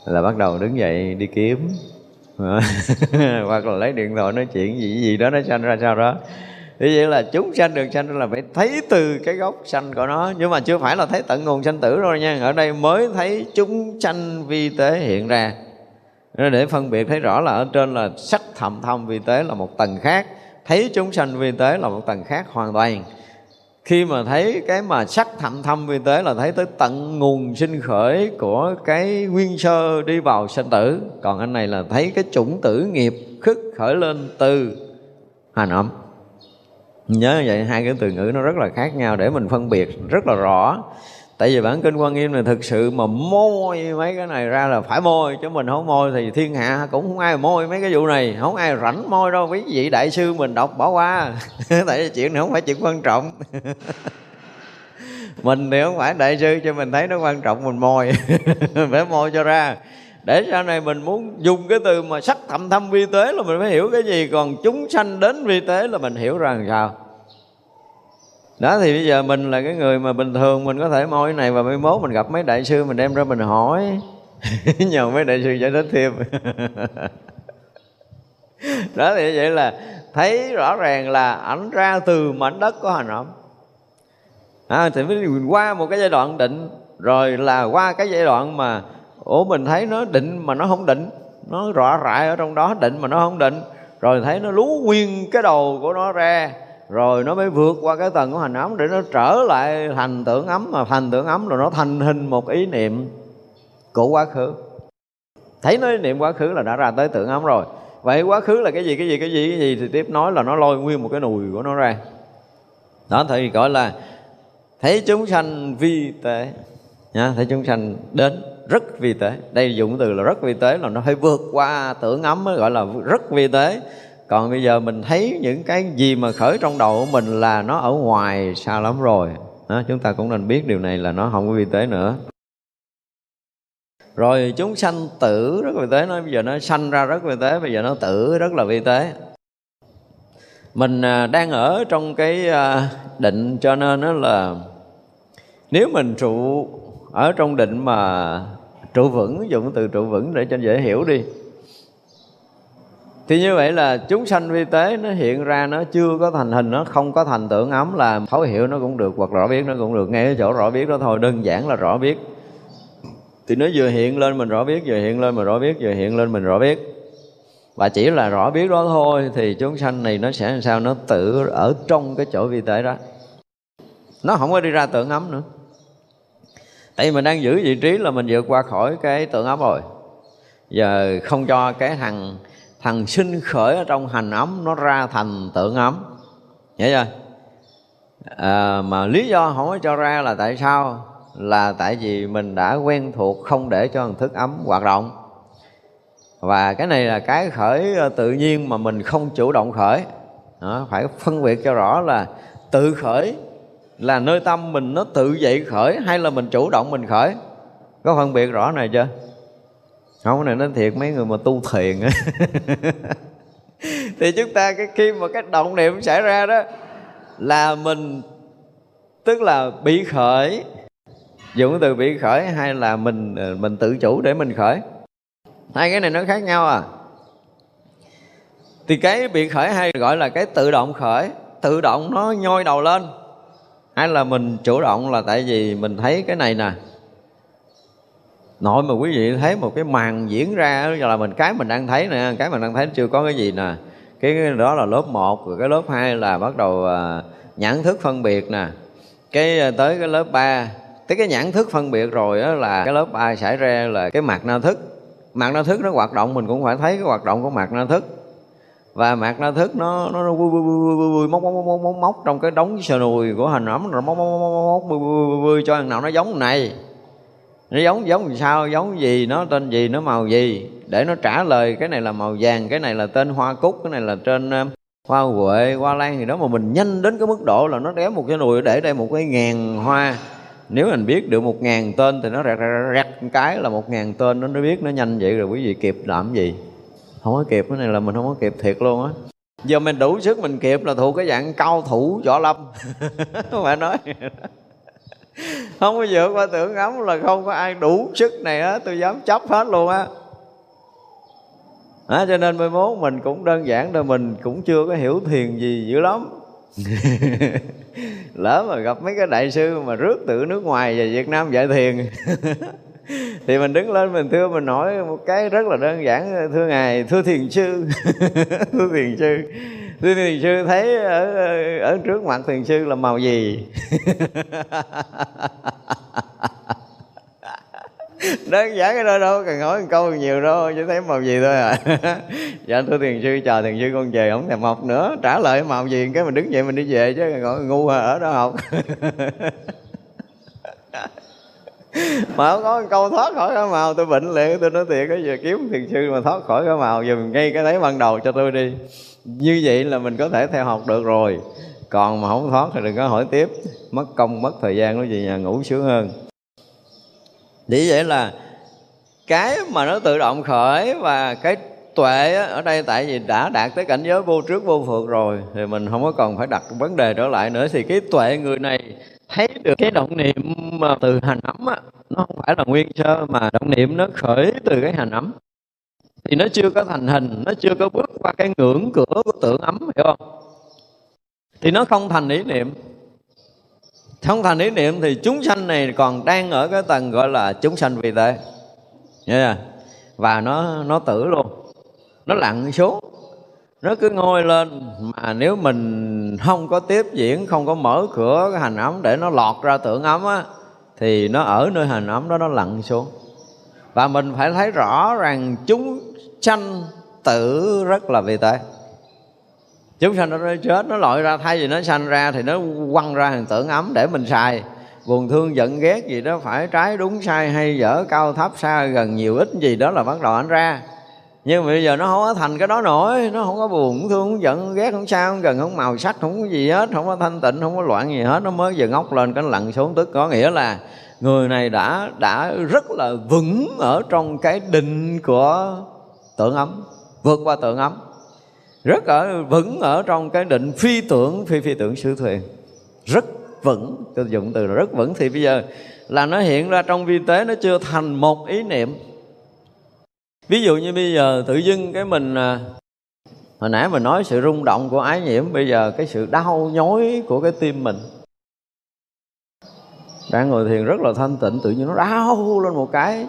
là bắt đầu đứng dậy đi kiếm. Hoặc là lấy điện thoại nói chuyện gì gì đó, nó sanh ra sao đó. Như vậy là chúng sanh được sanh là phải thấy từ cái gốc sanh của nó. Nhưng mà chưa phải là thấy tận nguồn sanh tử rồi nha. Ở đây mới thấy chúng sanh vi tế hiện ra. Để phân biệt thấy rõ là ở trên là sắc thầm thâm vi tế là một tầng khác. Thấy chúng sanh vi tế là một tầng khác hoàn toàn khi mà thấy cái mà sắc thậm thâm vi tế là thấy tới tận nguồn sinh khởi của cái nguyên sơ đi vào sinh tử. Còn anh này là thấy cái chủng tử nghiệp khức khởi lên từ hành ẩm nhớ vậy hai cái từ ngữ nó rất là khác nhau để mình phân biệt rất là rõ tại vì bản kinh quan nghiêm này thực sự mà môi mấy cái này ra là phải môi, chứ mình không môi thì thiên hạ cũng không ai môi mấy cái vụ này. Không ai rảnh môi đâu, quý vị đại sư mình đọc bỏ qua. Tại vì chuyện này không phải chuyện quan trọng. Mình thì không phải đại sư cho mình thấy nó quan trọng, mình môi. Phải môi cho ra. Để sau này mình muốn dùng cái từ mà sắc thậm thâm vi tế là mình phải hiểu cái gì. Còn chúng sanh đến vi tế là mình hiểu ra làm sao? Đó thì bây giờ mình là cái người mà bình thường mình có thể môi cái này và mai mốt mình gặp mấy đại sư mình đem ra mình hỏi. Nhờ mấy đại sư giải thích thêm. Đó thì vậy là thấy rõ ràng là ảnh ra từ mảnh đất của hành ẩm à, thì mới qua một cái giai đoạn định rồi là qua cái giai đoạn mà ủa mình thấy nó định mà nó không định. Nó rõ rại ở trong đó định mà nó không định. Rồi thấy nó lú nguyên cái đầu của nó ra rồi nó mới vượt qua cái tầng của hành ấm để nó trở lại thành tưởng ấm, mà thành tưởng ấm rồi nó thành hình một ý niệm của quá khứ. Thấy nó ý niệm quá khứ là đã ra tới tưởng ấm rồi. Vậy quá khứ là cái gì cái gì cái gì cái gì thì tiếp nói là nó lôi nguyên một cái nùi của nó ra. Đó, thì gọi là thấy chúng sanh vi tế. Nha thấy chúng sanh đến rất vi tế. Đây dùng từ là rất vi tế là nó hơi vượt qua tưởng ấm mới gọi là rất vi tế còn bây giờ mình thấy những cái gì mà khởi trong đầu của mình là nó ở ngoài xa lắm rồi. Đó, chúng ta cũng nên biết điều này là nó không có vi tế nữa. Rồi chúng sanh tử rất vi tế nó bây giờ nó sanh ra rất vi tế bây giờ nó tử rất là vi tế. Mình à, đang ở trong cái à, định cho nên nó là nếu mình trụ ở trong định mà trụ vững dùng từ trụ vững để cho dễ hiểu đi thì như vậy là chúng sanh vi tế nó hiện ra, nó chưa có thành hình, nó không có thành tượng ấm là thấu hiểu nó cũng được hoặc rõ biết nó cũng được. Ngay cái chỗ rõ biết đó thôi, đơn giản là rõ biết. Thì nó vừa hiện lên mình rõ biết, vừa hiện lên mình rõ biết, vừa hiện lên mình rõ biết. Và chỉ là rõ biết đó thôi thì chúng sanh này nó sẽ làm sao? Nó tự ở trong cái chỗ vi tế đó. Nó không có đi ra tượng ấm nữa. Tại vì mình đang giữ vị trí là mình vượt qua khỏi cái tượng ấm rồi. Giờ không cho cái thằng thằng sinh khởi ở trong hành ấm nó ra thành tượng ấm. Hiểu chưa à, mà lý do không có cho ra là tại sao? Là tại vì mình đã quen thuộc không để cho hình thức ấm hoạt động. Và cái này là cái khởi ờ, tự nhiên mà mình không chủ động khởi. Đó, phải phân biệt cho rõ là tự khởi là nơi tâm mình nó tự dậy khởi hay là mình chủ động mình khởi. Có phân biệt rõ này chưa? Không này nói thiệt, mấy người mà tu thiền á. Thì chúng ta cái khi mà cái động niệm xảy ra đó, là mình, tức là bị khởi. Dùng từ bị khởi hay là mình ờ, mình tự chủ để mình khởi? Hai cái này nó khác nhau à. Thì cái bị khởi hay gọi là cái tự động khởi, tự động nó nhoi đầu lên. Hay là mình chủ động là tại vì mình thấy cái này nè nội mà quý vị thấy một cái màn diễn ra là mình cái mình đang thấy nè cái mình đang thấy chưa có cái gì nè. Cái đó là lớp 1 rồi cái lớp 2 là bắt đầu à, nhãn thức phân biệt nè. Cái à, tới cái lớp 3 tới cái nhãn thức phân biệt rồi đó là cái lớp 3 xảy ra là cái mặt na thức. Mặt na thức nó hoạt động mình cũng phải thấy cái hoạt động của mặt na thức. Và mặt na thức nó nó, nó vui vui vui vui vui móc móc móc móc móc trong cái đống sờ nùi của hình ẩm rồi móc móc móc móc vui vui vui cho thằng nào nó giống này nó giống giống sao giống gì nó tên gì nó màu gì? Để nó trả lời cái này là màu vàng cái này là tên hoa cúc cái này là trên um, hoa huệ hoa lan gì đó. Mà mình nhanh đến cái mức độ là nó đéo một cái nồi để đây một cái ngàn hoa. Nếu mình biết được một ngàn tên thì nó rẹt rẹt, rẹt cái là một ngàn tên nó nó biết nó nhanh vậy rồi quý vị kịp làm gì? Không có kịp cái này là mình không có kịp thiệt luôn á. Giờ mình đủ sức mình kịp là thuộc cái dạng cao thủ võ lâm. Không phải nói không có vượt qua tưởng ấm là không có ai đủ sức này á tôi dám chấp hết luôn á. À, cho nên mai mốt mình cũng đơn giản thôi mình cũng chưa có hiểu thiền gì dữ lắm. Lỡ mà gặp mấy cái đại sư mà rước từ nước ngoài về Việt Nam dạy thiền. Thì mình đứng lên mình thưa mình nói một cái rất là đơn giản thưa ngài thưa thiền sư. Thưa thiền sư thì thiền sư thấy ở, ở trước mặt thiền sư là màu gì? Đơn giản cái đó đâu cần hỏi một câu nhiều đâu chỉ thấy màu gì thôi à. Dạ thưa thiền sư chờ thiền sư con về không thèm học nữa. Trả lời màu gì cái mình đứng dậy mình đi về chứ còn ngu à, ở đó học. Mà không có câu thoát khỏi cái màu tôi bệnh liền tôi nói thiệt cái giờ kiếm thiền sư mà thoát khỏi cái màu dùm ngay cái thấy ban đầu cho tôi đi như vậy là mình có thể theo học được rồi. Còn mà không thoát thì đừng có hỏi tiếp. Mất công, mất thời gian nó về nhà ngủ sướng hơn. Vì vậy là cái mà nó tự động khởi và cái tuệ ở đây tại vì đã đạt tới cảnh giới vô trước vô phượt rồi, thì mình không có còn phải đặt vấn đề trở lại nữa. Thì cái tuệ người này thấy được cái động niệm mà từ hành ấm á, nó không phải là nguyên sơ mà động niệm nó khởi từ cái hành ấm thì nó chưa có thành hình, nó chưa có bước qua cái ngưỡng cửa của tưởng ấm, hiểu không? Thì nó không thành ý niệm. Không thành ý niệm thì chúng sanh này còn đang ở cái tầng gọi là chúng sanh vì tế yeah. và nó nó tử luôn. Nó lặn xuống. Nó cứ ngôi lên mà nếu mình không có tiếp diễn, không có mở cửa cái hành ấm để nó lọt ra tưởng ấm á, thì nó ở nơi hành ấm đó nó lặn xuống. Và mình phải thấy rõ rằng chúng sanh tử rất là vi tế chúng sanh nó chết, nó lội ra, thay vì nó sanh ra thì nó quăng ra hình tưởng ấm để mình xài. Buồn thương giận ghét gì đó phải trái đúng sai hay dở cao thấp xa gần nhiều ít gì đó là bắt đầu anh ra. Nhưng mà bây giờ nó không có thành cái đó nổi, nó không có buồn, không thương, không giận ghét, không sao, không gần, không màu sắc, không có gì hết, không có thanh tịnh, không có loạn gì hết, nó mới giờ ngóc lên cái lặn xuống tức. Có nghĩa là người này đã đã rất là vững ở trong cái định của tượng ấm, vượt qua tượng ấm. Rất ở, vững ở trong cái định phi tưởng, phi phi tưởng sư thuyền. Rất vững, tôi dùng từ là rất vững. Thì bây giờ là nó hiện ra trong vi tế, nó chưa thành một ý niệm. Ví dụ như bây giờ tự dưng cái mình à, hồi nãy mình nói sự rung động của ái nhiễm, bây giờ cái sự đau nhói của cái tim mình. Đang ngồi thiền rất là thanh tịnh, tự nhiên nó đau lên một cái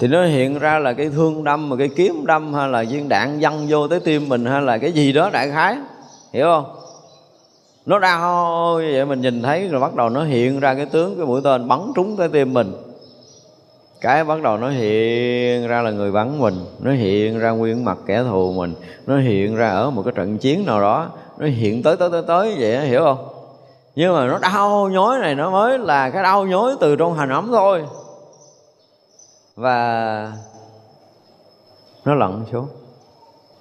thì nó hiện ra là cái thương đâm mà cái kiếm đâm hay là viên đạn văng vô tới tim mình hay là cái gì đó đại khái. Hiểu không? Nó đau như vậy mình nhìn thấy rồi bắt đầu nó hiện ra cái tướng, cái mũi tên bắn trúng tới tim mình. Cái bắt đầu nó hiện ra là người bắn mình, nó hiện ra nguyên mặt kẻ thù mình, nó hiện ra ở một cái trận chiến nào đó, nó hiện tới tới tới tới vậy hiểu không? Nhưng mà nó đau nhói này nó mới là cái đau nhói từ trong hành ấm thôi và nó lận xuống.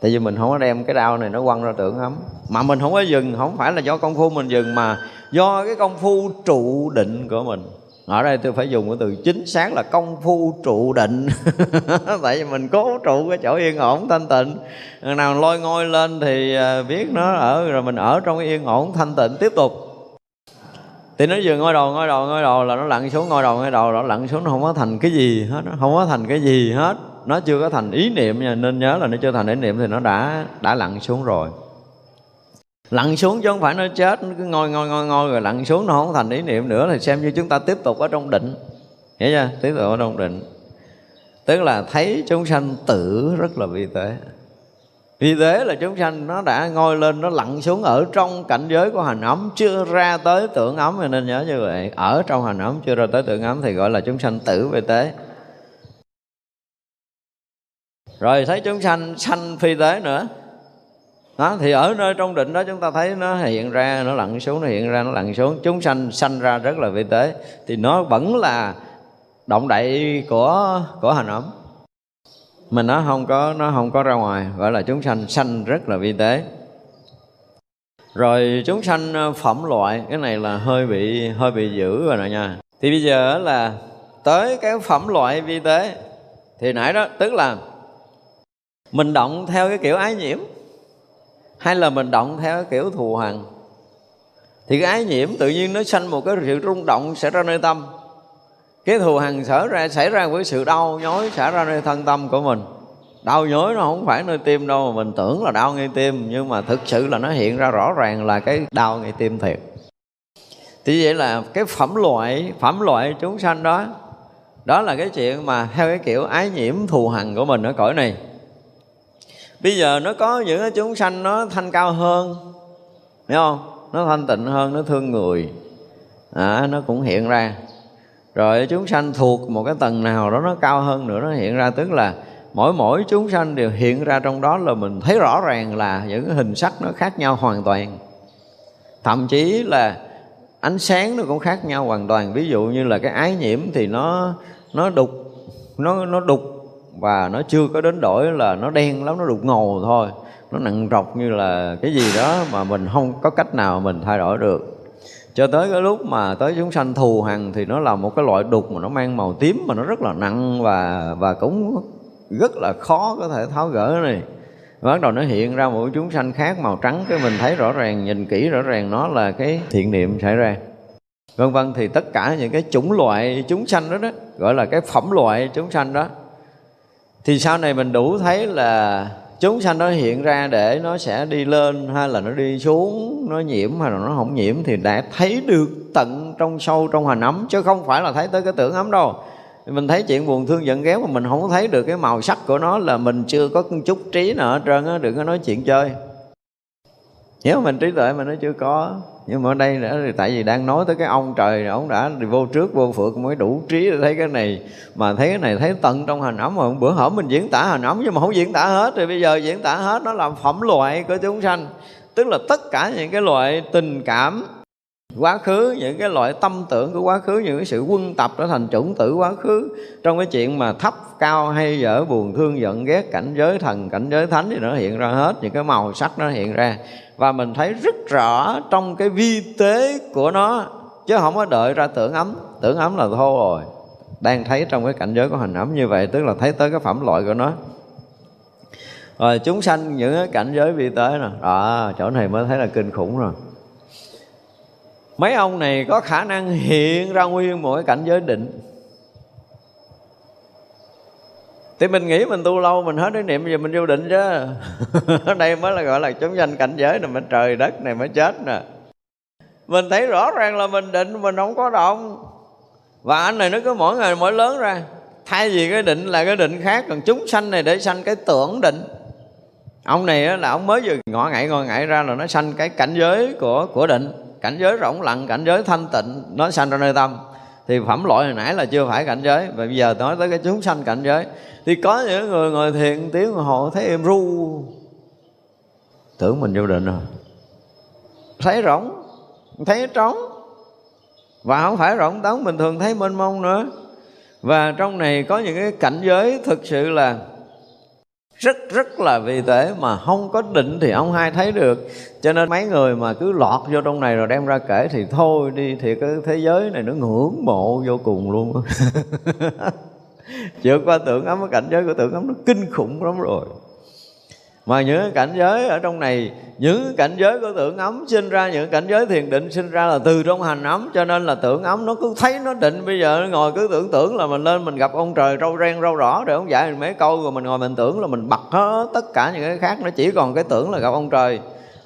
Tại vì mình không có đem cái đau này nó quăng ra tưởng ấm mà mình không có dừng, không phải là do công phu mình dừng, mà do cái công phu trụ định của mình. Ở đây tôi phải dùng cái từ chính xác là công phu trụ định. Tại vì mình cố trụ cái chỗ yên ổn, thanh tịnh. Nào lôi ngôi lên thì à, biết nó ở, rồi mình ở trong cái yên ổn, thanh tịnh, tiếp tục thì nó vừa ngôi đầu ngôi đầu ngôi đầu là nó lặn xuống ngôi đầu ngôi đầu nó lặn xuống, nó không có thành cái gì hết, nó không có thành cái gì hết. Nó chưa có thành ý niệm nha, nên nhớ là nó chưa thành ý niệm thì nó đã đã lặn xuống rồi. Lặn xuống chứ không phải nó chết, nó cứ ngồi ngồi ngồi ngồi rồi lặn xuống, nó không thành ý niệm nữa thì xem như chúng ta tiếp tục ở trong định. Hiểu chưa? Tiếp tục ở trong định. Tức là thấy chúng sanh tử rất là vi tế vì thế là chúng sanh nó đã ngôi lên nó lặn xuống ở trong cảnh giới của hành ấm chưa ra tới tưởng ấm. Nên nhớ như vậy ở trong hành ấm chưa ra tới tưởng ấm thì gọi là chúng sanh tử về tế. Rồi thấy chúng sanh sanh phi tế nữa. Đó, thì ở nơi trong định đó chúng ta thấy nó hiện ra nó lặn xuống nó hiện ra nó lặn xuống. Chúng sanh sanh ra rất là vi tế. Thì nó vẫn là động đậy của của hành ấm mà nó không có, nó không có ra ngoài, gọi là chúng sanh sanh rất là vi tế. Rồi chúng sanh ờ, phẩm loại, cái này là hơi bị hơi bị dữ rồi nè nha. Thì bây giờ là tới cái phẩm loại vi tế. Thì nãy đó, tức là mình động theo cái kiểu ái nhiễm, hay là mình động theo cái kiểu thù hằn? Thì cái ái nhiễm tự nhiên nó sanh một cái sự rung động sẽ ra nơi tâm cái thù hằn sở ra xảy ra với sự đau nhói xảy ra nơi thân tâm của mình. Đau nhói nó không phải nơi tim đâu mà mình tưởng là đau ngay tim nhưng mà thực sự là nó hiện ra rõ ràng là cái đau ngay tim thiệt. Thì vậy là cái phẩm loại phẩm loại chúng sanh đó đó là cái chuyện mà theo cái kiểu ái nhiễm thù hằn của mình ở cõi này. Bây giờ nó có những cái chúng sanh nó thanh cao hơn hiểu không? Nó thanh tịnh hơn nó thương người. À, nó cũng hiện ra rồi chúng sanh thuộc một cái tầng nào đó nó cao hơn nữa, nó hiện ra, tức là mỗi mỗi chúng sanh đều hiện ra trong đó là mình thấy rõ ràng là những cái hình sắc nó khác nhau hoàn toàn. Thậm chí là ánh sáng nó cũng khác nhau hoàn toàn. Ví dụ như là cái ái nhiễm thì nó nó đục, nó nó đục và nó chưa có đến đổi là nó đen lắm, nó đục ngầu thôi. Nó nặng rọc như là cái gì đó mà mình không có cách nào mình thay đổi được cho tới cái lúc mà tới chúng sanh thù hằn thì nó là một cái loại đục mà nó mang màu tím mà nó rất là nặng và và cũng rất là khó có thể tháo gỡ này. Và bắt đầu nó hiện ra một chúng sanh khác màu trắng, cái mình thấy rõ ràng, nhìn kỹ rõ ràng nó là cái thiện niệm xảy ra. Vân vân, thì tất cả những cái chủng loại chúng sanh đó đó, gọi là cái phẩm loại chúng sanh đó, thì sau này mình đủ thấy là chúng sanh nó hiện ra để nó sẽ đi lên hay là nó đi xuống, nó nhiễm hay là nó không nhiễm thì đã thấy được tận trong sâu trong hành ấm, chứ không phải là thấy tới cái tưởng ấm đâu. Mình thấy chuyện buồn thương giận ghét mà mình không thấy được cái màu sắc của nó là mình chưa có chút trí nào hết trơn á, đừng có nói chuyện chơi. Nếu mình trí tuệ mà nó chưa có nhưng mà ở đây nữa thì tại vì đang nói tới cái ông trời, ông đã vô trước, vô phượt mới đủ trí để thấy cái này. Mà thấy cái này, thấy tận trong hành ấm mà bữa hổm mình diễn tả hành ấm, nhưng mà không diễn tả hết. Thì bây giờ diễn tả hết, nó làm phẩm loại của chúng sanh. Tức là tất cả những cái loại tình cảm, quá khứ, những cái loại tâm tưởng của quá khứ, những cái sự quân tập trở thành chủng tử quá khứ. Trong cái chuyện mà thấp, cao, hay dở, buồn, thương, giận, ghét, cảnh giới thần, cảnh giới thánh thì nó hiện ra hết. Những cái màu sắc nó hiện ra và mình thấy rất rõ trong cái vi tế của nó, chứ không có đợi ra tưởng ấm. Tưởng ấm là thô rồi. Đang thấy trong cái cảnh giới của hình ấm như vậy, tức là thấy tới cái phẩm loại của nó. Rồi chúng sanh những cái cảnh giới vi tế nè. Đó, chỗ này mới thấy là kinh khủng rồi. Mấy ông này có khả năng hiện ra nguyên một cái cảnh giới định thì mình nghĩ mình tu lâu, mình hết cái niệm giờ mình vô định chứ. Ở đây mới là gọi là chúng danh cảnh giới này mới trời đất này mới chết nè. Mình thấy rõ ràng là mình định, mình không có động. Và anh này nó cứ mỗi ngày mỗi lớn ra, thay vì cái định là cái định khác, còn chúng sanh này để sanh cái tưởng định. Ông này là ông mới vừa ngõ ngại ngồi ngại ra là nó sanh cái cảnh giới của của định. Cảnh giới rỗng lặng, cảnh giới thanh tịnh, nó sanh ra nơi tâm thì phẩm loại hồi nãy là chưa phải cảnh giới. Và bây giờ nói tới cái chúng sanh cảnh giới. Thì có những người ngồi thiền tiếng họ thấy em ru. Tưởng mình vô định rồi thấy rỗng, thấy trống. Và không phải rỗng trống bình thường thấy mênh mông nữa. Và trong này có những cái cảnh giới thực sự là rất rất là vi tế mà không có định thì ông hai thấy được. Cho nên mấy người mà cứ lọt vô trong này rồi đem ra kể thì thôi đi, thì cái thế giới này nó ngưỡng mộ vô cùng luôn. Vượt qua tưởng ấm, cái cảnh giới của tưởng ấm nó kinh khủng lắm rồi mà những cảnh giới ở trong này, những cảnh giới của tưởng ấm sinh ra, những cảnh giới thiền định sinh ra là từ trong hành ấm, cho nên là tưởng ấm nó cứ thấy nó định. Bây giờ nó ngồi cứ tưởng tưởng là mình lên mình gặp ông trời râu ren, râu rõ rồi ông dạy mình mấy câu, rồi mình ngồi mình tưởng là mình bật hết tất cả những cái khác. Nó chỉ còn cái tưởng là gặp ông trời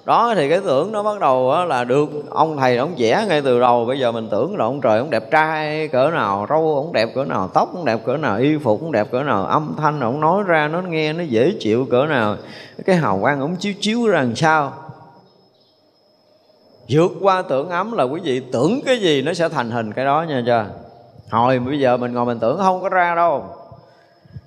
đó, thì cái tưởng nó bắt đầu là được, ông thầy ông vẽ ngay từ đầu. Bây giờ mình tưởng là ông trời ông đẹp trai cỡ nào, râu ông đẹp cỡ nào, tóc ông đẹp cỡ nào, y phục ông đẹp cỡ nào, âm thanh ông nói ra, nó nghe, nó dễ chịu cỡ nào. Cái hào quang ông chiếu chiếu ra làm sao? Vượt qua tưởng ấm là quý vị tưởng cái gì nó sẽ thành hình cái đó nha chưa? Hồi bây giờ mình ngồi mình tưởng không có ra đâu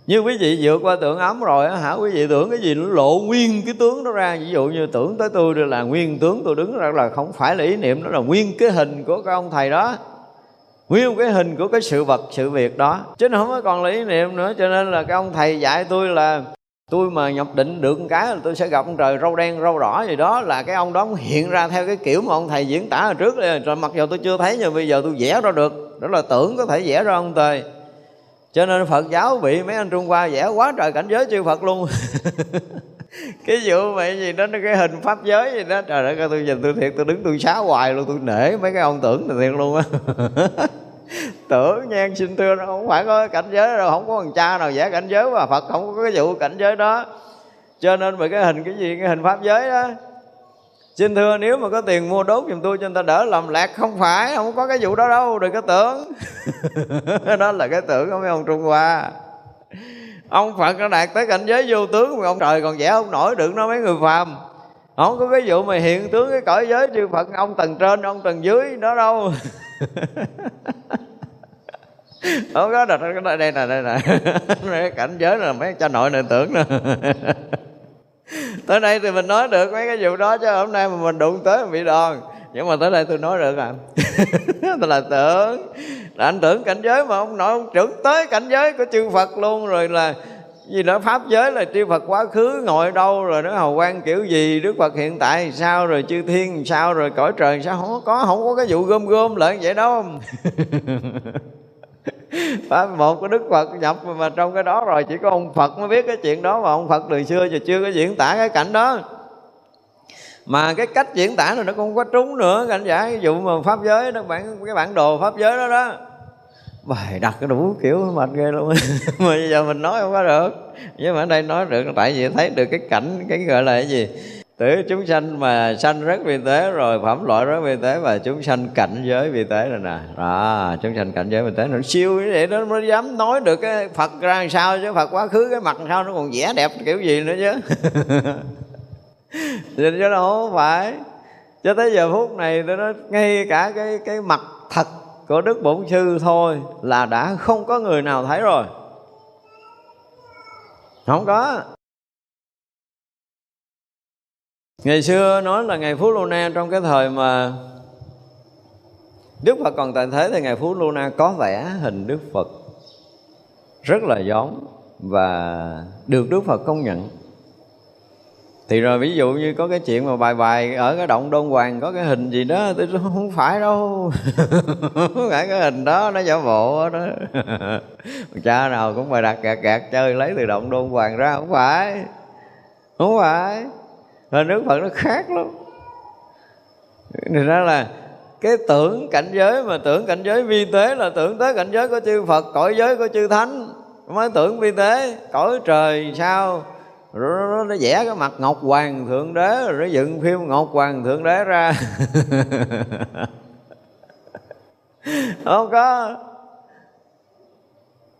như quý vị vượt qua tưởng ấm rồi hả, quý vị tưởng cái gì nó lộ nguyên cái tướng đó ra. Ví dụ như tưởng tới tôi là nguyên tướng tôi đứng ra là không phải là ý niệm đó là nguyên cái hình của cái ông thầy đó. Nguyên cái hình của cái sự vật, sự việc đó. Chứ nó không có còn là ý niệm nữa, cho nên là cái ông thầy dạy tôi là tôi mà nhập định được một cái là tôi sẽ gặp ông trời râu đen, râu đỏ gì đó, là cái ông đó hiện ra theo cái kiểu mà ông thầy diễn tả hồi trước rồi mặc dù tôi chưa thấy, nhưng bây giờ tôi vẽ ra được. Đó là tưởng có thể vẽ ra ông trời cho nên phật giáo bị mấy anh trung hoa vẽ quá trời cảnh giới chư phật luôn. Cái vụ vậy gì đó cái hình pháp giới gì đó. Trời đất ơi, tôi nhìn tôi thiệt, tôi đứng tôi xá hoài luôn, tôi nể mấy cái ông tưởng là thiệt luôn á. Tưởng nhan xin thưa nó không phải có cảnh giới đâu, không có thằng cha nào vẽ cảnh giới mà phật không có cái vụ cảnh giới đó. Cho nên bởi cái hình cái gì, cái hình pháp giới đó xin thưa nếu mà có tiền mua đốt giùm tôi cho người ta đỡ làm lạc không phải không có cái vụ đó đâu đừng có tưởng. Đó là cái tưởng của mấy ông trung hoa. Ông phật nó đạt tới cảnh giới vô tướng mà ông trời còn vẽ ông nổi được nó mấy người phàm. Không có cái vụ mà hiện tướng cái cõi giới chư phật ông tầng trên ông tầng dưới đó đâu. Không có đây đây nè đây nè. Cảnh giới là mấy cha nội này tưởng nè tới đây thì mình nói được mấy cái vụ đó chứ hôm nay mà mình đụng tới mình bị đòn. Nhưng mà tới đây tôi nói được à? Tôi là tưởng. Là anh tưởng cảnh giới mà ông nội ông trưởng tới cảnh giới của chư Phật luôn rồi là gì đó, pháp giới là chư Phật quá khứ ngồi đâu rồi nó hầu quan kiểu gì, Đức Phật hiện tại sao rồi, chư thiên sao rồi, cõi trời sao? Không có không có cái vụ gom gom lại vậy đâu. phải một cái đức phật nhập mà trong cái đó rồi, chỉ có ông phật mới biết cái chuyện đó mà ông phật từ xưa giờ chưa có diễn tả cái cảnh đó. Mà cái cách diễn tả này nó không có trúng nữa cảnh giả. Ví dụ mà pháp giới đó, bản, cái bản đồ pháp giới đó đó. Bài đặt cái đủ kiểu mệt ghê luôn. Mà bây giờ mình nói không có được. Nhưng mà ở đây nói được, tại vì thấy được cái cảnh, cái gọi là cái gì? Tử chúng sanh mà sanh rất vi tế rồi, phẩm loại rất vi tế và chúng sanh cảnh giới vi tế rồi nè. Đó, chúng sanh cảnh giới vi tế nó siêu như vậy đó, mới dám nói được cái phật ra làm sao chứ, phật quá khứ cái mặt làm sao nó còn vẽ đẹp kiểu gì nữa chứ. Nhìn cho nó không phải. Cho tới giờ phút này tôi nói, ngay cả cái cái mặt thật của đức bổn sư thôi là đã không có người nào thấy rồi. Không có. Ngày xưa nói là ngày phú Luna trong cái thời mà đức phật còn tại thế thì ngày phú Luna có vẻ hình đức phật rất là giống và được đức phật công nhận. Thì rồi ví dụ như có cái chuyện mà bài bài ở cái động đôn hoàng có cái hình gì đó, tôi không phải đâu. Không phải cái hình đó, nó giả bộ đó. Cha nào cũng bài đặt gạt gạt chơi lấy từ động đôn hoàng ra, không phải. Không phải nên nước phật nó khác lắm. Thì ra là cái tưởng cảnh giới mà tưởng cảnh giới vi tế là tưởng tới cảnh giới của chư Phật cõi giới của chư Thánh. Mới tưởng vi tế cõi trời sao? Rồi nó, nó vẽ cái mặt ngọc hoàng thượng đế rồi nó dựng phim ngọc hoàng thượng đế ra. Không có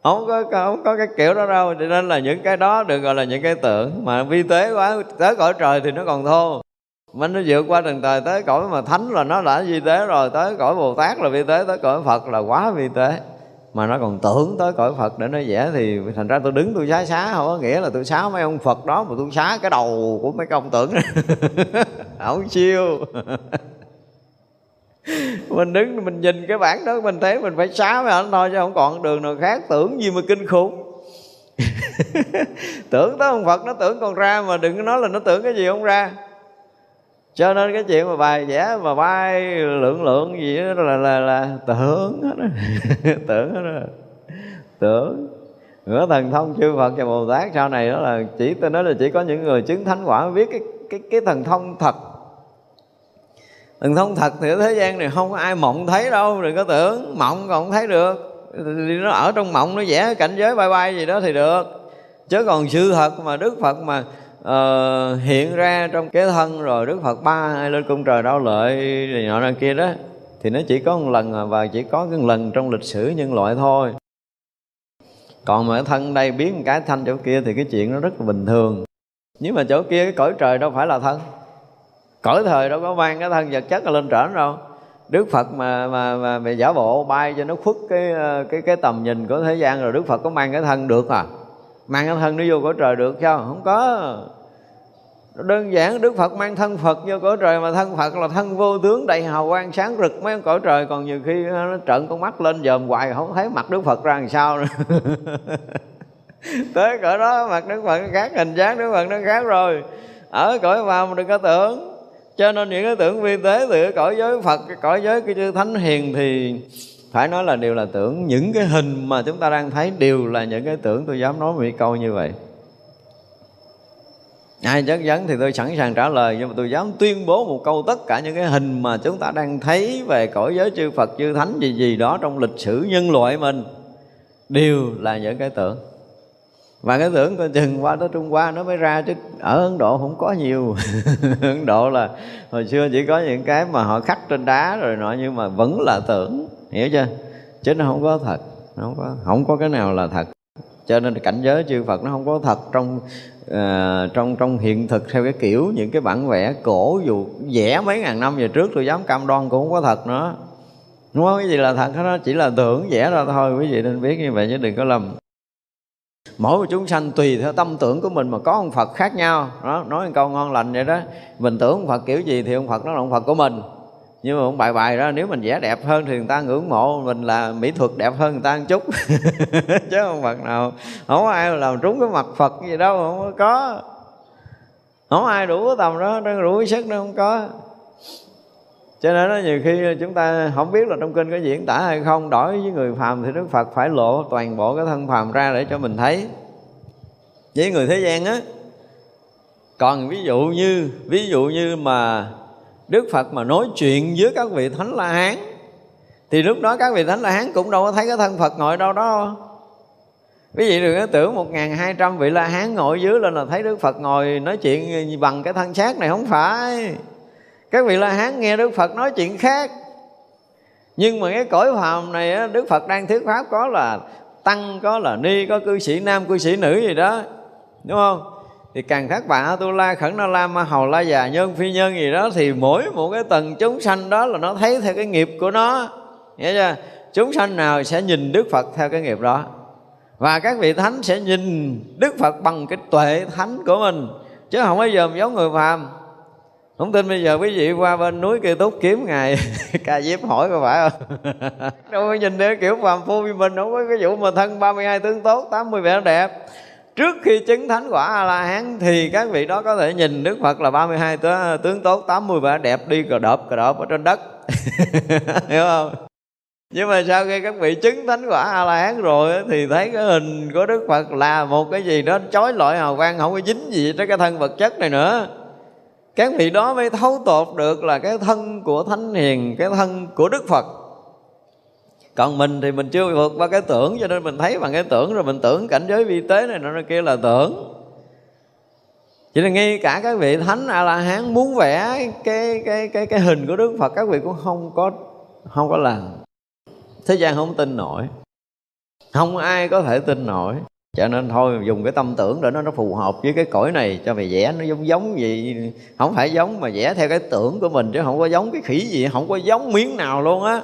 không có không có cái kiểu đó đâu. Cho nên là những cái đó được gọi là những cái tưởng mà vi tế quá, tới cõi trời thì nó còn thô. Mà nó vượt qua từng thời tới cõi mà thánh là nó đã vi tế rồi. Tới cõi bồ tát là vi tế, tới cõi phật là quá vi tế. Mà nó còn tưởng tới cõi Phật để nó vẽ thì thành ra tôi đứng tôi xá xá, không có nghĩa là tôi xá mấy ông Phật đó mà tôi xá cái đầu của mấy cái ông tưởng. Không siêu mình đứng, mình nhìn cái bản đó, mình thấy mình phải xá với anh thôi chứ không còn đường nào khác. Tưởng gì mà kinh khủng. Tưởng tới ông Phật, nó tưởng còn ra mà đừng có nói là nó tưởng cái gì không ra. Cho nên cái chuyện mà bài vẽ mà bay lượng lượng gì đó là là là tưởng hết đó. tưởng hết đó. tưởng. Nữa thần thông chư Phật và Bồ Tát, sau này đó là chỉ, tôi nói là chỉ có những người chứng thánh quả biết cái cái cái thần thông thật thần thông thật thì ở thế gian này không có ai mộng thấy đâu đừng có tưởng mộng còn không thấy được. Nó ở trong mộng nó vẽ cảnh giới bay bay gì đó thì được. Chứ còn sự thật mà đức phật mà uh, hiện ra trong cái thân rồi đức phật ba hay lên cung trời đau lợi này nọ này kia đó thì nó chỉ có một lần à, và chỉ có cái lần trong lịch sử nhân loại thôi. Còn mà ở thân đây biến một cái thanh chỗ kia thì cái chuyện nó rất là bình thường. Nhưng mà chỗ kia cái cõi trời đâu phải là thân cõi thời đâu có mang cái thân vật chất lên trển đâu Đức Phật mà mà mà, mà giả bộ bay cho nó khuất cái ờ, cái cái tầm nhìn của thế gian rồi Đức Phật có mang cái thân được à? Mang cái thân nó vô cõi trời được sao? Không có. Đơn giản Đức Phật mang thân Phật vô cõi trời mà thân Phật là thân vô tướng đầy hào quang sáng rực mấy cõi trời còn nhiều khi ờ, nó trợn con mắt lên dòm hoài không thấy mặt Đức Phật ra làm sao nữa. Tới cõi đó mặt Đức Phật nó khác hình dáng Đức Phật nó khác rồi. Ở cõi vào mà đừng có tưởng cho nên những cái tưởng vi tế từ cõi giới phật cái cõi giới cái chư thánh hiền thì phải nói là đều là tưởng. Những cái hình mà chúng ta đang thấy đều là những cái tưởng tôi dám nói một câu như vậy. Ai chất vấn thì tôi sẵn sàng trả lời, nhưng mà tôi dám tuyên bố một câu tất cả những cái hình mà chúng ta đang thấy về cõi giới chư Phật, chư Thánh gì gì đó trong lịch sử nhân loại mình đều là những cái tưởng và cái tưởng coi chừng qua tới Trung Hoa nó mới ra chứ ở Ấn Độ không có nhiều. Ấn Độ là hồi xưa chỉ có những cái mà họ khắc trên đá rồi nọ nhưng mà vẫn là tưởng hiểu chưa? Chứ nó không có thật nó không có không có cái nào là thật. Cho nên cảnh giới chư Phật nó không có thật trong uh, trong trong hiện thực theo cái kiểu những cái bản vẽ cổ dù vẽ mấy ngàn năm về trước tôi dám cam đoan cũng không có thật nữa. Đúng không cái gì là thật nó chỉ là tưởng vẽ ra thôi. Quý vị nên biết như vậy chứ đừng có lầm mỗi một chúng sanh tùy theo tâm tưởng của mình mà có ông Phật khác nhau. Đó, nói một câu ngon lành vậy đó. Mình tưởng ông Phật kiểu gì thì ông Phật nó là ông Phật của mình. Nhưng mà ông bài bài đó, nếu mình vẽ đẹp hơn thì người ta ngưỡng mộ mình là mỹ thuật đẹp hơn người ta một chút. Chứ không Phật nào, không có ai làm trúng cái mặt Phật gì đâu, không có. Không có ai đủ tầm đó đủ cái sức đâu không có cho nên đó, nhiều khi chúng ta không biết là trong kinh có diễn tả hay không. Đối với người phàm thì đức phật phải lộ toàn bộ cái thân phàm ra để cho mình thấy. Với người thế gian á còn ví dụ như ví dụ như mà đức phật mà nói chuyện với các vị thánh la hán thì lúc đó các vị thánh la hán cũng đâu có thấy cái thân phật ngồi đâu đó. Quý vị đừng có tưởng một ngàn hai trăm vị la hán ngồi dưới lên là thấy đức phật ngồi nói chuyện bằng cái thân xác này không phải các vị la hán nghe đức phật nói chuyện khác. Nhưng mà cái cõi phàm này đức phật đang thuyết pháp có là tăng, có là ni, có cư sĩ nam, cư sĩ nữ gì đó. Đúng không? Thì càng thác bạn tu la khẩn na la ma hầu la già nhân phi nhân gì đó, thì mỗi một cái tầng chúng sanh đó là nó thấy theo cái nghiệp của nó. Hiểu chưa? Chúng sanh nào sẽ nhìn đức phật theo cái nghiệp đó. Và các vị thánh sẽ nhìn đức phật bằng cái tuệ thánh của mình. Chứ không bao giờ giống người phàm không tin bây giờ quý vị qua bên núi kia túc kiếm ngài. Ca diếp hỏi có phải không? Đâu có nhìn để kiểu, phàm phu như mình không có cái vụ mà thân 32 tướng tốt 80 vẻ đẹp. Trước khi chứng thánh quả a la hán thì các vị đó có thể nhìn đức phật là 32 tướng tốt 80 vẻ đẹp đi cờ đợp cờ đợp ở trên đất. Hiểu không? Nhưng mà sau khi các vị chứng thánh quả a la hán rồi thì thấy cái hình của đức phật là một cái gì đó chói lọi hào quang, không có dính gì tới cái thân vật chất này nữa các vị đó mới thấu tột được là cái thân của thánh hiền, cái thân của đức phật. Còn mình thì mình chưa vượt qua cái tưởng, cho nên mình thấy bằng cái tưởng rồi mình tưởng cảnh giới vi tế này nó kia là tưởng. Chỉ là ngay cả các vị thánh a la hán muốn vẽ cái cái cái cái hình của đức phật, các vị cũng không có không có làm. Thế gian không tin nổi. Không ai có thể tin nổi cho nên thôi dùng cái tâm tưởng để nó nó phù hợp với cái cõi này cho mày vẽ. Nó giống giống gì không phải giống mà vẽ theo cái tưởng của mình chứ không có giống cái khỉ gì không có giống miếng nào luôn á.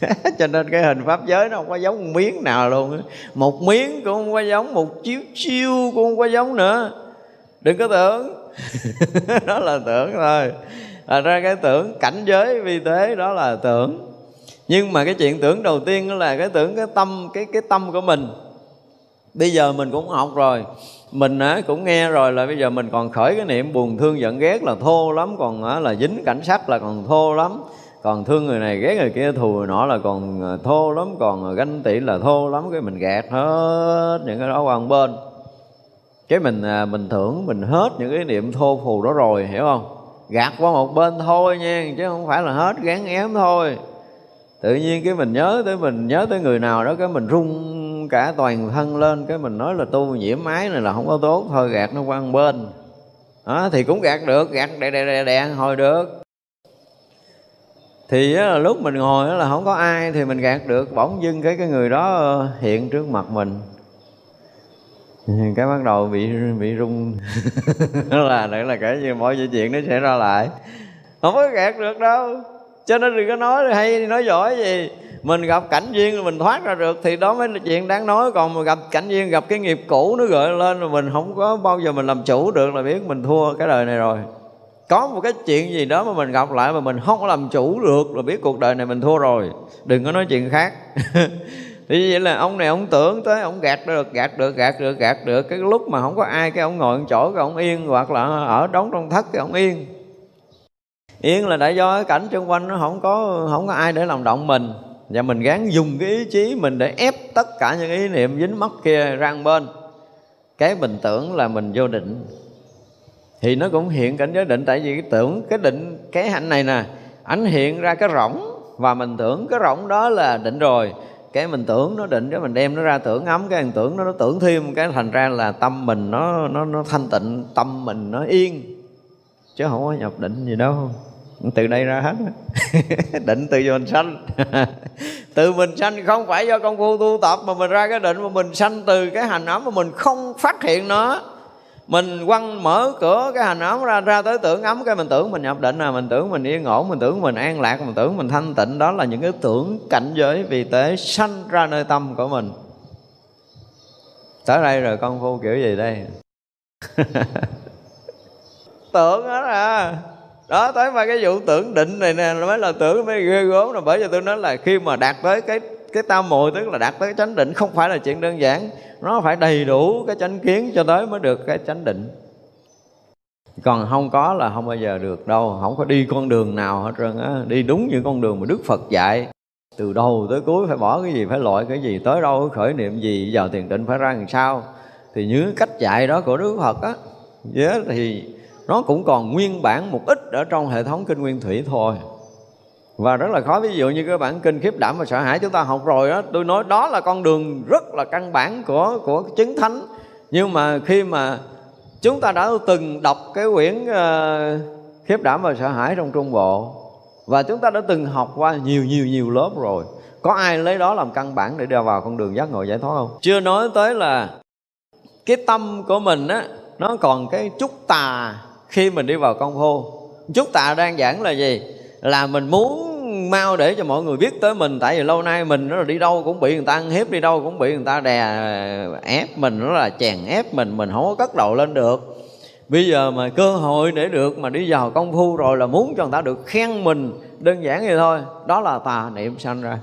Cho nên cái hình pháp giới nó không có giống miếng nào luôn á. Một miếng cũng không có giống một chiếu chiêu cũng không có giống nữa. Đừng có tưởng. Đó là tưởng thôi. À, ra cái tưởng cảnh giới vi tế đó là tưởng. Nhưng mà cái chuyện tưởng đầu tiên là cái tưởng cái tâm cái cái tâm của mình bây giờ mình cũng học rồi. Mình á, cũng nghe rồi là bây giờ mình còn khởi cái niệm buồn thương giận ghét là thô lắm còn á, là dính cảnh sắc là còn thô lắm. Còn thương người này ghét người kia thù người nọ là còn à, thô lắm còn à, ganh tị là thô lắm cái mình gạt hết những cái đó qua một bên. Cái mình à, mình thưởng mình hết những cái niệm thô phù đó rồi hiểu không? Gạt qua một bên thôi nha chứ không phải là hết gán ém thôi. Tự nhiên cái mình nhớ tới mình nhớ tới người nào đó cái mình rung cả toàn thân lên cái mình nói là tu nhiễm ái này là không có tốt thôi gạt nó qua bên. Đó, thì cũng gạt được gạt đè đè đè đè hồi được. Thì á, lúc mình ngồi là không có ai thì mình gạt được bỗng dưng cái cái người đó hiện trước mặt mình. Cái bắt đầu bị bị rung. Là đấy là cái như mọi chuyện nó sẽ ra lại. Không có gạt được đâu. Cho nên đừng có nói hay nói giỏi gì mình gặp cảnh duyên mình thoát ra được, thì đó mới là chuyện đáng nói. Còn mà gặp cảnh duyên, gặp cái nghiệp cũ nó gợi lên rồi mình không có bao giờ mình làm chủ được là biết mình thua cái đời này rồi. Có một cái chuyện gì đó mà mình gặp lại mà mình không có làm chủ được là biết cuộc đời này mình thua rồi. Đừng có nói chuyện khác. Thì vậy là ông này ông tưởng tới, ông gạt được gạt được gạt được gạt được. Cái lúc mà không có ai, cái ông ngồi chỗ, cái ông yên, hoặc là ở đóng trong thất, cái ông yên. Yên là tại do cái cảnh xung quanh nó không có không có ai để làm động mình và mình gắng dùng cái ý chí mình để ép tất cả những ý niệm dính mắc kia ra bên. Cái mình tưởng là mình vô định. Thì nó cũng hiện cảnh giới định, tại vì cái tưởng cái định, cái hạnh này nè, ảnh hiện ra cái rỗng. Và mình tưởng cái rỗng đó là định rồi. Cái mình tưởng nó định, cái mình đem nó ra tưởng ấm, cái mình tưởng nó nó tưởng thêm, cái thành ra là tâm mình nó nó nó thanh tịnh, tâm mình nó yên. Chứ không có nhập định gì đâu từ đây ra hết. Định từ mình sanh từ mình sanh không phải do công phu tu tập mà mình ra cái định mà mình sanh từ cái hành ấm mà mình không phát hiện nó. Mình quăng mở cửa cái hành ấm ra ra tới tưởng ấm cái mình tưởng mình nhập định là mình tưởng mình yên ổn mình tưởng mình an lạc mình tưởng mình thanh tịnh. Đó là những cái tưởng cảnh giới vì tế sanh ra nơi tâm của mình. Tới đây rồi công phu kiểu gì đây? Tưởng đó à đó tới mà cái vụ tưởng định này nè mới là tưởng mới ghê gớm là bởi vì tôi nói là khi mà đạt tới cái cái tam muội tức là đạt tới chánh định không phải là chuyện đơn giản. Nó phải đầy đủ cái chánh kiến cho tới mới được cái chánh định. Còn không có là không bao giờ được đâu không có đi con đường nào hết trơn á đi đúng những con đường mà đức phật dạy. Từ đầu tới cuối phải bỏ cái gì phải loại cái gì tới đâu khởi niệm gì vào tiền định phải ra làm sao. Thì như cách dạy đó của đức phật á yeah, thì nó cũng còn nguyên bản một ít ở trong hệ thống kinh nguyên thủy thôi. Và rất là khó ví dụ như cái bản kinh khiếp đảm và sợ hãi chúng ta học rồi đó tôi nói đó là con đường rất là căn bản của của chứng thánh. Nhưng mà khi mà chúng ta đã từng đọc cái quyển uh, khiếp đảm và sợ hãi trong trung bộ và chúng ta đã từng học qua nhiều nhiều nhiều lớp rồi có ai lấy đó làm căn bản để đưa vào con đường giác ngộ giải thoát không? Chưa nói tới là cái tâm của mình á nó còn cái chút tà khi mình đi vào công phu chúc tạ đang giảng là gì? Là mình muốn mau để cho mọi người biết tới mình, tại vì lâu nay mình nó là đi đâu cũng bị người ta ăn hiếp, đi đâu cũng bị người ta đè ờ, ép mình, nó là chèn ép mình mình không có cất đầu lên được. Bây giờ mà cơ hội để được mà đi vào công phu rồi là muốn cho người ta được khen mình, đơn giản vậy thôi. Đó là tà niệm sanh ra.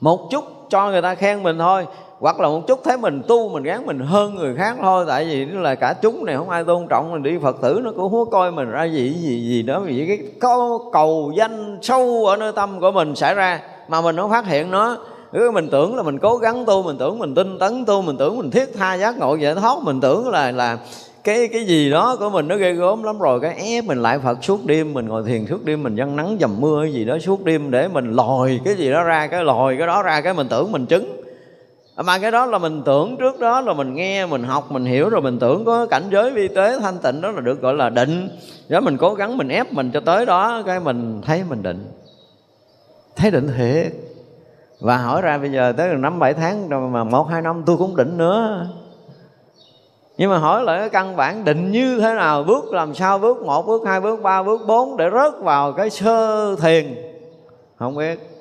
Một chút cho người ta khen mình thôi hoặc là một chút thấy mình tu, mình gán mình hơn người khác thôi, tại vì là cả chúng này, không ai tôn trọng mình. Đi phật tử nó cũng húa coi mình ra gì gì gì đó, vì cái câu cầu danh sâu ở nơi tâm của mình xảy ra mà mình không phát hiện nó. Cứ mình tưởng là mình cố gắng tu, mình tưởng mình tinh tấn tu, mình tưởng mình thiết tha giác ngộ giải thoát, mình tưởng là là cái cái gì đó của mình nó ghê gớm lắm rồi, cái ép mình lại Phật suốt đêm, mình ngồi thiền suốt đêm, mình dân nắng dầm mưa cái gì đó suốt đêm để mình lòi cái gì đó ra, cái lòi cái đó ra, cái mình tưởng mình chứng mà cái đó là mình tưởng trước đó, là mình nghe, mình học, mình hiểu, rồi mình tưởng có cảnh giới vi tế thanh tịnh đó là được gọi là định. Đó mình cố gắng mình ép mình cho tới đó, cái mình thấy mình định. Thấy định thiệt. Và hỏi ra bây giờ tới năm bảy tháng, rồi mà một, hai năm tôi cũng định nữa. Nhưng mà hỏi lại cái căn bản định như thế nào, bước làm sao, bước một, bước hai, bước ba, bước bốn để rớt vào cái sơ thiền. Không biết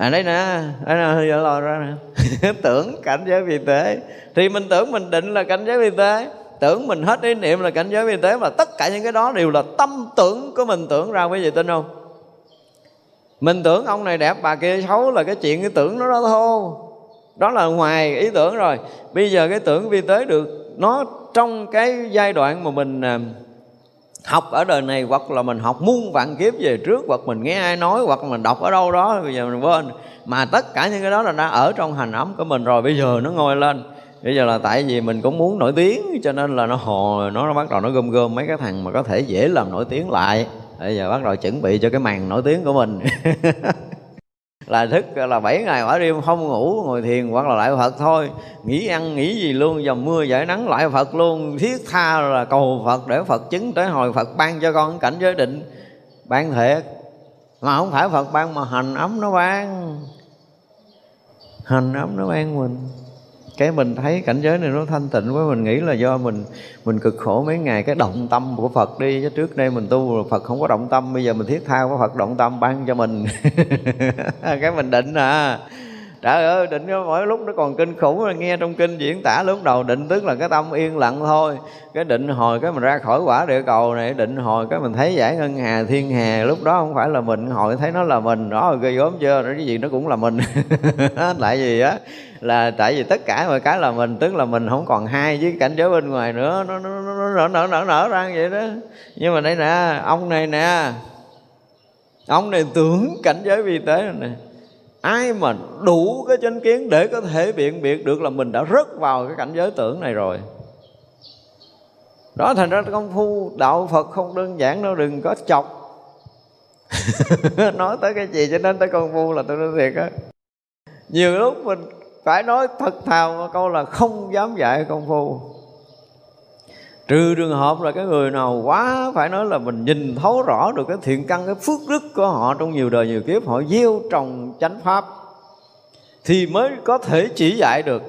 à đây nè. Đây nè, giờ lòi ra nè. Tưởng cảnh giới vi tế. Thì mình tưởng mình định là cảnh giới vi tế. Tưởng mình hết ý niệm là cảnh giới vi tế mà tất cả những cái đó đều là tâm tưởng của mình tưởng ra quý vị tin không? Mình tưởng ông này đẹp, bà kia xấu là cái chuyện cái tưởng nó đó thôi. Đó là ngoài ý tưởng rồi. Bây giờ cái tưởng vi tế được, nó trong cái giai đoạn mà mình à, học ở đời này hoặc là mình học muôn vạn kiếp về trước hoặc mình nghe ai nói hoặc mình đọc ở đâu đó bây giờ mình quên. Mà tất cả những cái đó là đã ở trong hành ấm của mình rồi bây giờ nó ngồi lên. Bây giờ là tại vì mình cũng muốn nổi tiếng cho nên là nó hồ nó, nó bắt đầu nó gom gom mấy cái thằng mà có thể dễ làm nổi tiếng lại. Bây giờ bắt đầu chuẩn bị cho cái màn nổi tiếng của mình. là thức là bảy ngày ở đêm không ngủ, ngồi thiền hoặc là lại Phật thôi. Nghỉ ăn, nghỉ gì luôn dầm mưa giải nắng lại Phật luôn. Thiết tha là cầu Phật để Phật chứng tới hồi Phật ban cho con cảnh giới định, ban thiệt mà không phải Phật ban mà hành ấm nó ban hành ấm nó ban mình cái mình thấy cảnh giới này nó thanh tịnh với mình nghĩ là do mình mình cực khổ mấy ngày, cái động tâm của Phật đi. Chứ trước đây mình tu Phật không có động tâm, bây giờ mình thiết tha của Phật, động tâm ban cho mình. Cái mình định à. Trời ơi, định mỗi lúc nó còn kinh khủng rồi nghe trong kinh diễn tả lúc đầu định tức là cái tâm yên lặng thôi. Cái định hồi cái mình ra khỏi quả địa cầu này, định hồi cái mình thấy giải ngân hà, thiên hà, lúc đó không phải là mình, hồi thấy nó là mình. Đó, ghê gớm chưa? Cái gì nó cũng là mình. Lại gì á là tại vì tất cả mọi cái là mình, tức là mình không còn hai với cảnh giới bên ngoài nữa. Nó nó nó nở nở nở nở ra vậy đó. Nhưng mà đây nè, ông này nè. Ông này tưởng cảnh giới vi tế này nè. Ai mà đủ cái chánh kiến để có thể biện biệt được là mình đã rớt vào cái cảnh giới tưởng này rồi. Đó, thành ra công phu, đạo phật không đơn giản đâu, đừng có chọc. Nói tới cái gì cho nên tới công phu là tôi nói thiệt á. Nhiều lúc mình phải nói thật thào một câu là không dám dạy công phu. Trừ trường hợp là cái người nào quá, phải nói là mình nhìn thấu rõ được cái thiện căn, cái phước đức của họ trong nhiều đời, nhiều kiếp, họ gieo trồng chánh pháp, thì mới có thể chỉ dạy được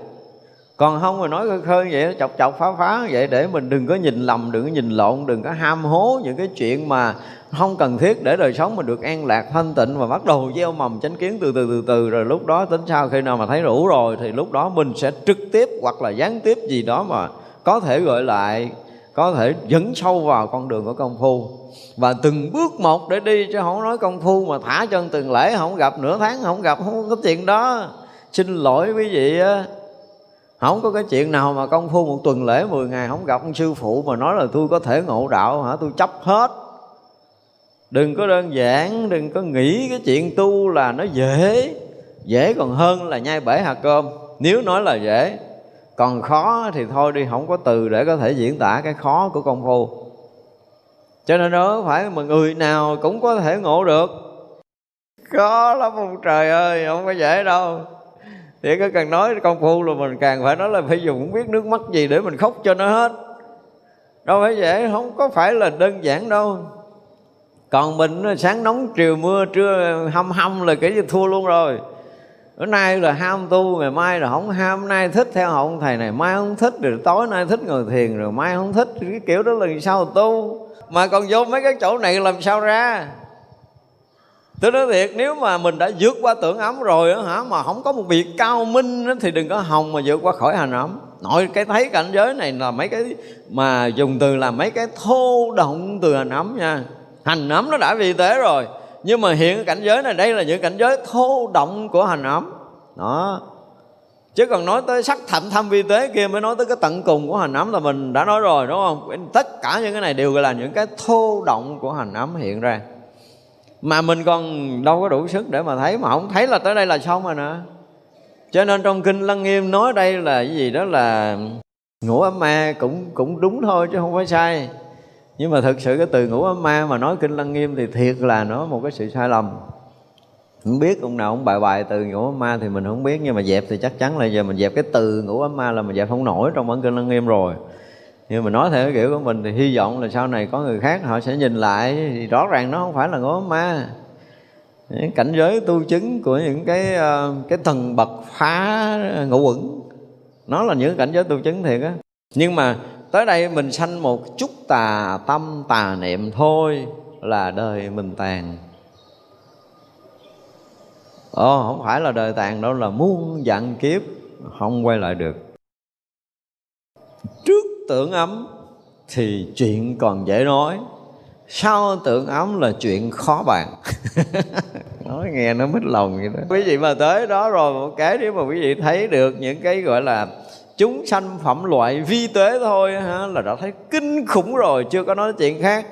còn không mà nói khơi khơi vậy, chọc chọc phá phá vậy, để mình đừng có nhìn lầm, đừng có nhìn lộn, đừng có ham hố những cái chuyện mà không cần thiết để đời sống mình được an lạc, thanh tịnh và bắt đầu gieo mầm chánh kiến từ từ từ từ, rồi lúc đó tính sao khi nào mà thấy đủ rồi thì lúc đó mình sẽ trực tiếp hoặc là gián tiếp gì đó mà có thể gọi lại, có thể dẫn sâu vào con đường của công phu. Và từng bước một để đi, chứ không nói công phu mà thả chân từng lễ, không gặp nửa tháng, không gặp, không có chuyện đó. Xin lỗi quý vị á không có cái chuyện nào mà công phu một tuần lễ 10 ngày không gặp ông sư phụ mà nói là tôi có thể ngộ đạo hả? Tôi chấp hết. Đừng có đơn giản, đừng có nghĩ cái chuyện tu là nó dễ. Dễ còn hơn là nhai bể hạt cơm. Nếu nói là dễ, còn khó thì thôi đi, không có từ để có thể diễn tả cái khó của công phu. Cho nên đó phải mà người nào cũng có thể ngộ được. Khó lắm ông trời ơi, không có dễ đâu thì cứ cần nói công phu là mình càng phải nói là phải dùng không biết nước mắt gì để mình khóc cho nó hết. Đâu phải dễ không có phải là đơn giản đâu. Còn mình sáng nóng, chiều mưa, trưa hâm hâm là cái gì thua luôn rồi. Bữa nay là ham tu, ngày mai là không ham. Nay thích theo ông thầy này, mai không thích. Rồi tối nay thích ngồi thiền, rồi mai không thích. Cái kiểu đó là sao tu? Mà còn vô mấy cái chỗ này làm sao ra? Tôi nói thiệt nếu mà mình đã vượt qua tưởng ấm rồi đó, hả mà không có một việc cao minh đó, thì đừng có hòng mà vượt qua khỏi hành ấm. Nội cái thấy cảnh giới này là mấy cái mà dùng từ là mấy cái thô động từ hành ấm nha. Hành ấm nó đã vi tế rồi nhưng mà hiện cảnh giới này đây là những cảnh giới thô động của hành ấm. Đó. Chứ còn nói tới sắc thạnh thâm vi tế kia mới nói tới cái tận cùng của hành ấm là mình đã nói rồi đúng không? Tất cả những cái này đều là những cái thô động của hành ấm hiện ra mà mình còn đâu có đủ sức để mà thấy, mà không thấy là tới đây là xong rồi nè. Cho nên trong kinh lăng nghiêm nói đây là cái gì đó là ngũ ấm ma cũng cũng đúng thôi chứ không phải sai. Nhưng mà thực sự cái từ ngũ ấm ma mà nói kinh lăng nghiêm thì thiệt là nó một cái sự sai lầm. Không biết ông nào ông bài bài từ ngũ ấm ma thì mình không biết, nhưng mà dẹp thì chắc chắn là giờ mình dẹp cái từ ngũ ấm ma là mình dẹp không nổi trong bản kinh lăng nghiêm rồi nhưng mà nói theo cái kiểu của mình thì hy vọng là sau này có người khác họ sẽ nhìn lại. Thì rõ ràng nó không phải là ngố ma. Cảnh giới tu chứng của những cái ờ, cái thần bậc phá ngũ quẩn nó là những cảnh giới tu chứng thiệt á. Nhưng mà tới đây mình sanh một chút tà tâm tà niệm thôi là đời mình tàn. Ồ, không phải là đời tàn đâu là muôn vạn kiếp không quay lại được. Trước tưởng ấm thì chuyện còn dễ nói. Sau tưởng ấm là chuyện khó bàn? Nói nghe nó mít lòng vậy đó. Quý vị mà tới đó rồi một cái nếu mà quý vị thấy được những cái gọi là chúng sanh phẩm loại vi tế thôi ha, là đã thấy kinh khủng rồi chưa có nói chuyện khác.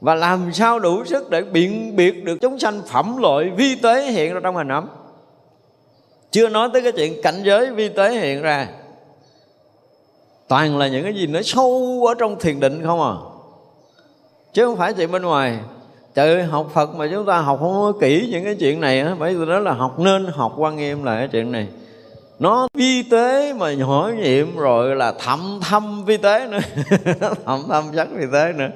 Và làm sao đủ sức để biện biệt được chúng sanh phẩm loại vi tế hiện ra trong hình ấm? Chưa nói tới cái chuyện cảnh giới vi tế hiện ra toàn là những cái gì nó sâu ở trong thiền định không à? Chứ không phải chuyện bên ngoài. Trời ơi học phật mà chúng ta học không có kỹ những cái chuyện này á, bởi vì đó là học nên học quan nghiêm lại cái chuyện này. Nó vi tế mà nhỏ nhiệm rồi là thậm thâm vi tế nữa. Thậm thâm chắc vi tế nữa.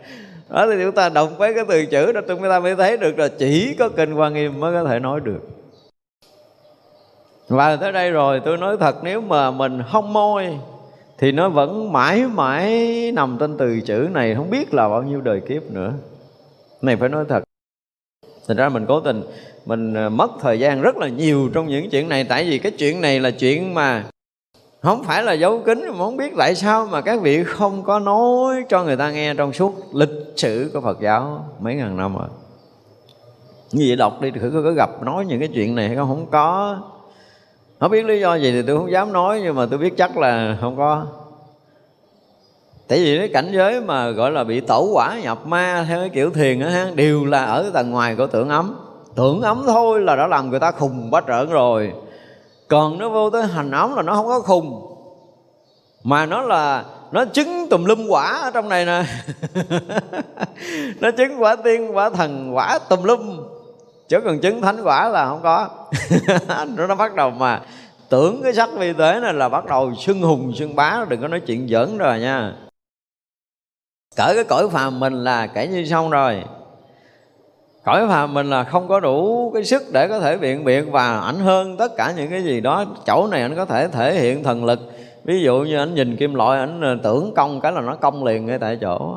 Đó thì chúng ta đọc với cái từ chữ đó, chúng ta mới thấy được là chỉ có kinh quan nghiêm mới có thể nói được. Và tới đây rồi, tôi nói thật, nếu mà mình không môi thì nó vẫn mãi mãi nằm trên từ chữ này. Không biết là bao nhiêu đời kiếp nữa. Này, phải nói thật. Thành ra mình cố tình, mình ờ, mất thời gian rất là nhiều trong những chuyện này. Tại vì cái chuyện này là chuyện mà không phải là dấu kín. Mà không biết tại sao mà các vị không có nói cho người ta nghe trong suốt lịch sử của Phật giáo mấy ngàn năm rồi như vậy đọc đi, thử có gặp nói những cái chuyện này hay không? Không có không biết lý do gì thì tôi không dám nói, nhưng mà tôi biết chắc là không có. Tại vì cái cảnh giới mà gọi là bị tẩu quả nhập ma theo cái kiểu thiền đó ha, đều là ở tầng ngoài của tưởng ấm. Tưởng ấm thôi là đã làm người ta khùng quá trợn rồi. Còn nó vô tới hành ấm là nó không có khùng. Mà nó là, nó chứng tùm lum quả ở trong này nè. Nó chứng quả tiên, quả thần, quả tùm lum chứ còn chứng thánh quả là không có. Nó bắt đầu mà tưởng cái sắc vi tế này là bắt đầu xưng hùng xưng bá, đừng có nói chuyện giỡn rồi nha. Cởi cái cõi phàm mình là kể như xong rồi. Cõi phàm mình là không có đủ cái sức để có thể biện biện và ảnh hơn tất cả những cái gì đó. Chỗ này anh có thể thể hiện thần lực. Ví dụ như anh nhìn kim loại, anh ờ, tưởng công cái là nó công liền ngay tại chỗ.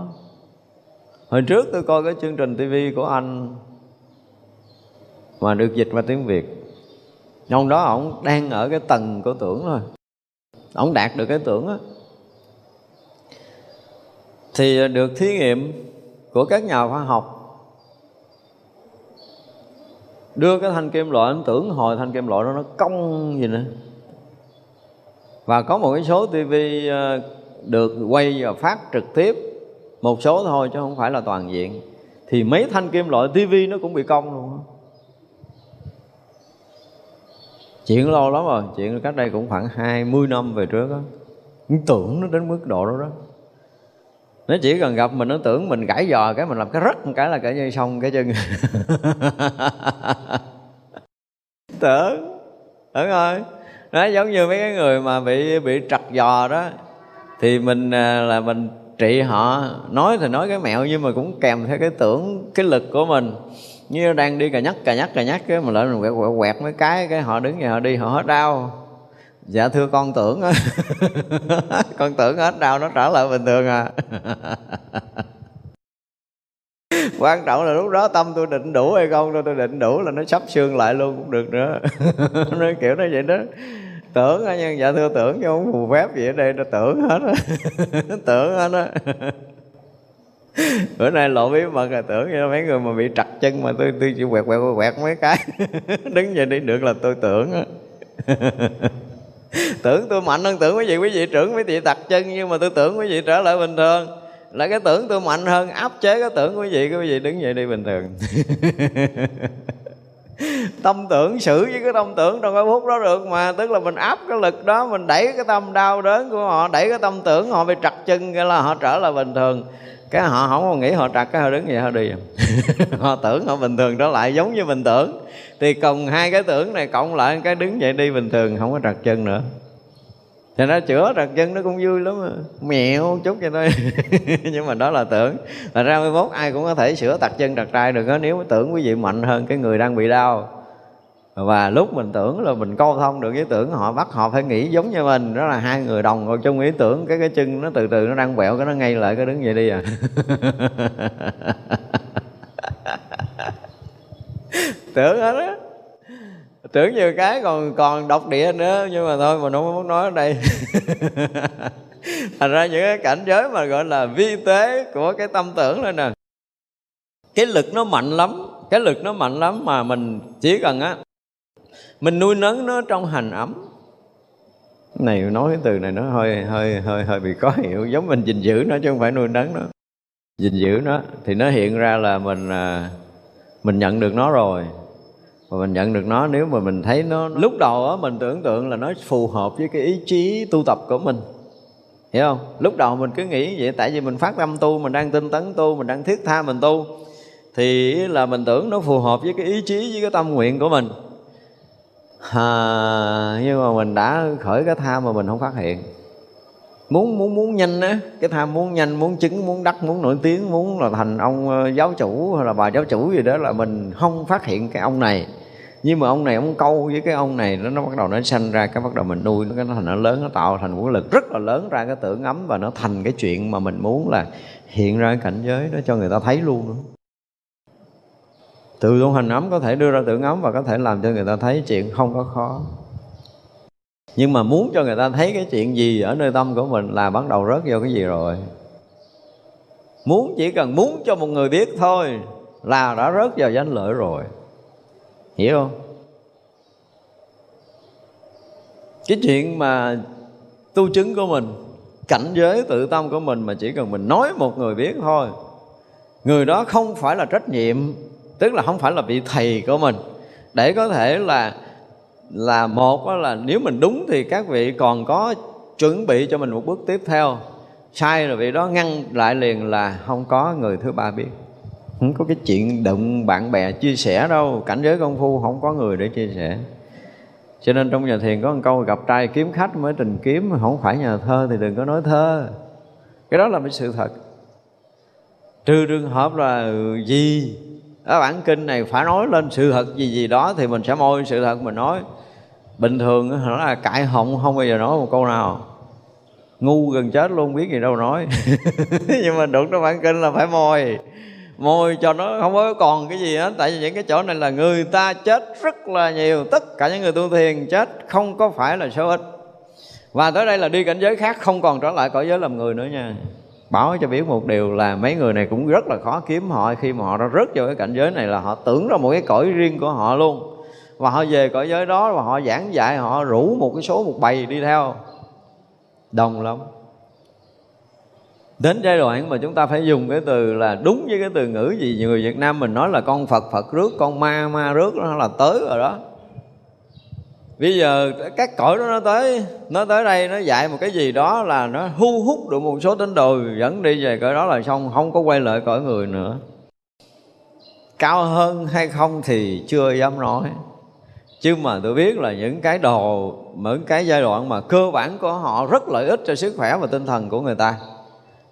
Hồi trước tôi coi cái chương trình tivi của anh mà được dịch qua tiếng việt. Trong đó ổng đang ở cái tầng của tưởng thôi. Ổng đạt được cái tưởng á. Thì được thí nghiệm của các nhà khoa học, đưa cái thanh kim loại anh tưởng hồi thanh kim loại đó nó cong gì nữa. Và có một cái số tivi ờ, được quay và phát trực tiếp. Một số thôi chứ không phải là toàn diện. Thì mấy thanh kim loại tivi nó cũng bị cong luôn chuyện lâu lắm rồi, chuyện cách đây cũng khoảng 20 năm về trước á. Tưởng nó đến mức độ đó đó. Nó chỉ cần gặp mình, nó tưởng mình gãy giò cái mình làm cái rất một cái là cái như xong cái chân. Tưởng. Tưởng rồi nó giống như mấy cái người mà bị bị trật giò đó. Thì mình à, là mình trị họ. Nói thì nói cái mẹo nhưng mà cũng kèm theo cái tưởng, cái lực của mình như đang đi cà nhắc cà nhắc cà nhắc cái mà lại mình quẹt, quẹt quẹt mấy cái cái họ đứng nhà họ đi họ hết đau. Dạ thưa con tưởng con tưởng hết đau nó trở lại bình thường à. Quan trọng là lúc đó tâm tôi định đủ hay không tôi định đủ là nó sắp xương lại luôn cũng được nữa. Nó kiểu nó vậy đó. Tưởng á nhưng dạ thưa tưởng chứ không phù phép gì ở đây nó tưởng hết á. Tưởng hết á. bữa nay lộ bí mật là tưởng như mấy người mà bị trật chân mà tôi tôi chỉ quẹt quẹt quẹt mấy cái. Đứng dậy đi được là tôi tưởng á. Tưởng tôi mạnh hơn tưởng quý vị quý vị trưởng quý vị tặc chân, nhưng mà tôi tưởng quý vị trở lại bình thường. Là cái tưởng tôi mạnh hơn, áp chế cái tưởng quý vị quý vị đứng dậy đi bình thường. Tâm tưởng xử với cái tâm tưởng trong cái phút đó được mà, tức là mình áp cái lực đó, mình đẩy cái tâm đau đớn của họ, đẩy cái tâm tưởng họ bị trật chân cái là họ trở lại bình thường cái họ không có nghĩ họ trật cái họ đứng vậy họ đi à. họ tưởng họ bình thường trở lại giống như bình tưởng. Thì cùng hai cái tưởng này cộng lại cái đứng dậy đi bình thường, không có trật chân nữa. Cho nó chữa trật chân nó cũng vui lắm à. mẹo chút vậy thôi. Nhưng mà đó là tưởng. Là ra mươi mốt ai cũng có thể sửa tật chân trật trai được đó nếu tưởng quý vị mạnh hơn cái người đang bị đau và lúc mình tưởng là mình câu thông được ý tưởng, họ bắt họ phải nghĩ giống như mình. Đó là hai người đồng ngồi chung ý tưởng, cái cái chân nó từ từ nó đang quẹo, cái nó ngay lại, cái đứng vậy đi à. Tưởng hết á. Tưởng nhiều cái, còn còn độc địa nữa, nhưng mà thôi, mình không muốn nói ở đây. Thành ra những cái cảnh giới mà gọi là vi tế của cái tâm tưởng lên nè. Cái lực nó mạnh lắm, cái lực nó mạnh lắm mà mình chỉ cần á mình nuôi nấng nó trong hành ấm. Này nói cái từ này nó hơi hơi hơi hơi bị có hiểu. Giống mình gìn giữ nó chứ không phải nuôi nấng nó. Gìn giữ nó thì nó hiện ra là mình à, mình nhận được nó rồi. Và mình nhận được nó nếu mà mình thấy nó lúc đầu á mình tưởng tượng là nó phù hợp với cái ý chí tu tập của mình. Hiểu không? Lúc đầu mình cứ nghĩ vậy tại vì mình phát tâm tu mình đang tinh tấn tu mình đang thiết tha mình tu. Thì là mình tưởng nó phù hợp với cái ý chí với cái tâm nguyện của mình à, nhưng mà mình đã khởi cái tham mà mình không phát hiện. Muốn muốn muốn nhanh á cái tham muốn nhanh muốn chứng muốn đắc muốn nổi tiếng muốn là thành ông ờ, giáo chủ hay là bà giáo chủ gì đó là mình không phát hiện cái ông này. Nhưng mà ông này ông câu với cái ông này nó, nó bắt đầu nó sanh ra cái bắt đầu mình nuôi nó cái nó thành nó lớn nó tạo thành vũ lực rất là lớn ra cái tưởng ấm và nó thành cái chuyện mà mình muốn là hiện ra cái cảnh giới đó cho người ta thấy luôn nữa từ tu hành ấm có thể đưa ra tưởng ấm và có thể làm cho người ta thấy chuyện không có khó. Nhưng mà muốn cho người ta thấy cái chuyện gì ở nơi tâm của mình là bắt đầu rớt vô cái gì rồi. Muốn chỉ cần muốn cho một người biết thôi là đã rớt vào danh lợi rồi. Hiểu không? Cái chuyện mà tu chứng của mình, cảnh giới tự tâm của mình mà chỉ cần mình nói một người biết thôi, người đó không phải là trách nhiệm tức là không phải là vị thầy của mình. Để có thể là là một là nếu mình đúng thì các vị còn có chuẩn bị cho mình một bước tiếp theo. Sai rồi vị đó ngăn lại liền là không có người thứ ba biết. Không có cái chuyện đụng bạn bè chia sẻ đâu, cảnh giới công phu không có người để chia sẻ. Cho nên trong nhà thiền có một câu gặp trai kiếm khách mới trình kiếm, không phải nhà thơ thì đừng có nói thơ. Cái đó là một sự thật. Trừ trường hợp là gì? Ở bản kinh này phải nói lên sự thật gì gì đó thì mình sẽ môi sự thật mình nói. Bình thường nó là cãi họng, không bao giờ nói một câu nào. Ngu gần chết luôn, biết gì đâu nói. Nhưng mà đụng trong bản kinh là phải môi. Môi cho nó không có còn cái gì hết, tại vì những cái chỗ này là người ta chết rất là nhiều. Tất cả những người tu thiền chết, không có phải là số ít. Và tới đây là đi cảnh giới khác, không còn trở lại cõi giới làm người nữa nha báo cho biết một điều là mấy người này cũng rất là khó kiếm họ. Khi mà họ đã rớt vào cái cảnh giới này là họ tưởng ra một cái cõi riêng của họ luôn. Và họ về cõi giới đó và họ giảng dạy, họ rủ một cái số một bầy đi theo. Đồng lắm. Đến giai đoạn mà chúng ta phải dùng cái từ là đúng với cái từ ngữ gì người Việt Nam mình nói là con Phật Phật rước, con ma ma rước, nó là tới rồi đó bây giờ các cõi đó nó tới nó tới đây, nó dạy một cái gì đó là nó thu hút được một số tín đồ dẫn đi về cõi đó là xong, không có quay lại cõi người nữa. Cao hơn hay không thì chưa dám nói. Chứ mà tôi biết là những cái đồ, những cái giai đoạn mà cơ bản của họ rất lợi ích cho sức khỏe và tinh thần của người ta.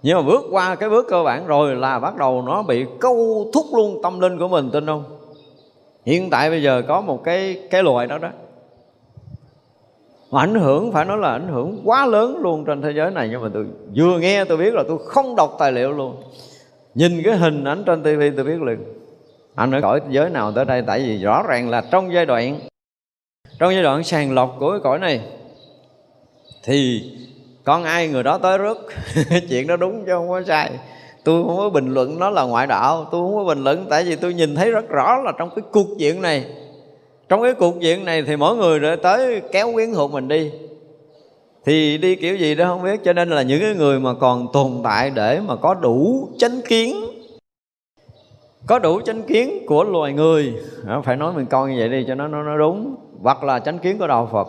Nhưng mà bước qua cái bước cơ bản rồi là bắt đầu nó bị câu thúc luôn tâm linh của mình, tin không? Hiện tại bây giờ có một cái cái loại đó đó mà ảnh hưởng, phải nói là ảnh hưởng quá lớn luôn trên thế giới này, nhưng mà tôi vừa nghe tôi biết là tôi không đọc tài liệu luôn. Nhìn cái hình ảnh trên tivi tôi biết liền. Anh ở cõi giới nào tới đây, tại vì rõ ràng là trong giai đoạn, trong giai đoạn sàng lọc của cái cõi này, thì con ai người đó tới rước? Chuyện đó đúng chứ không có sai. Tôi không có bình luận nó là ngoại đạo, tôi không có bình luận, tại vì tôi nhìn thấy rất rõ là trong cái cuộc chuyện này trong cái cuộc diện này thì mỗi người đã tới kéo quyến thuộc mình đi. Thì đi kiểu gì đó không biết cho nên là những cái người mà còn tồn tại để mà có đủ chánh kiến có đủ chánh kiến của loài người phải nói mình coi như vậy đi cho nó nó, nó đúng hoặc là chánh kiến của đạo Phật.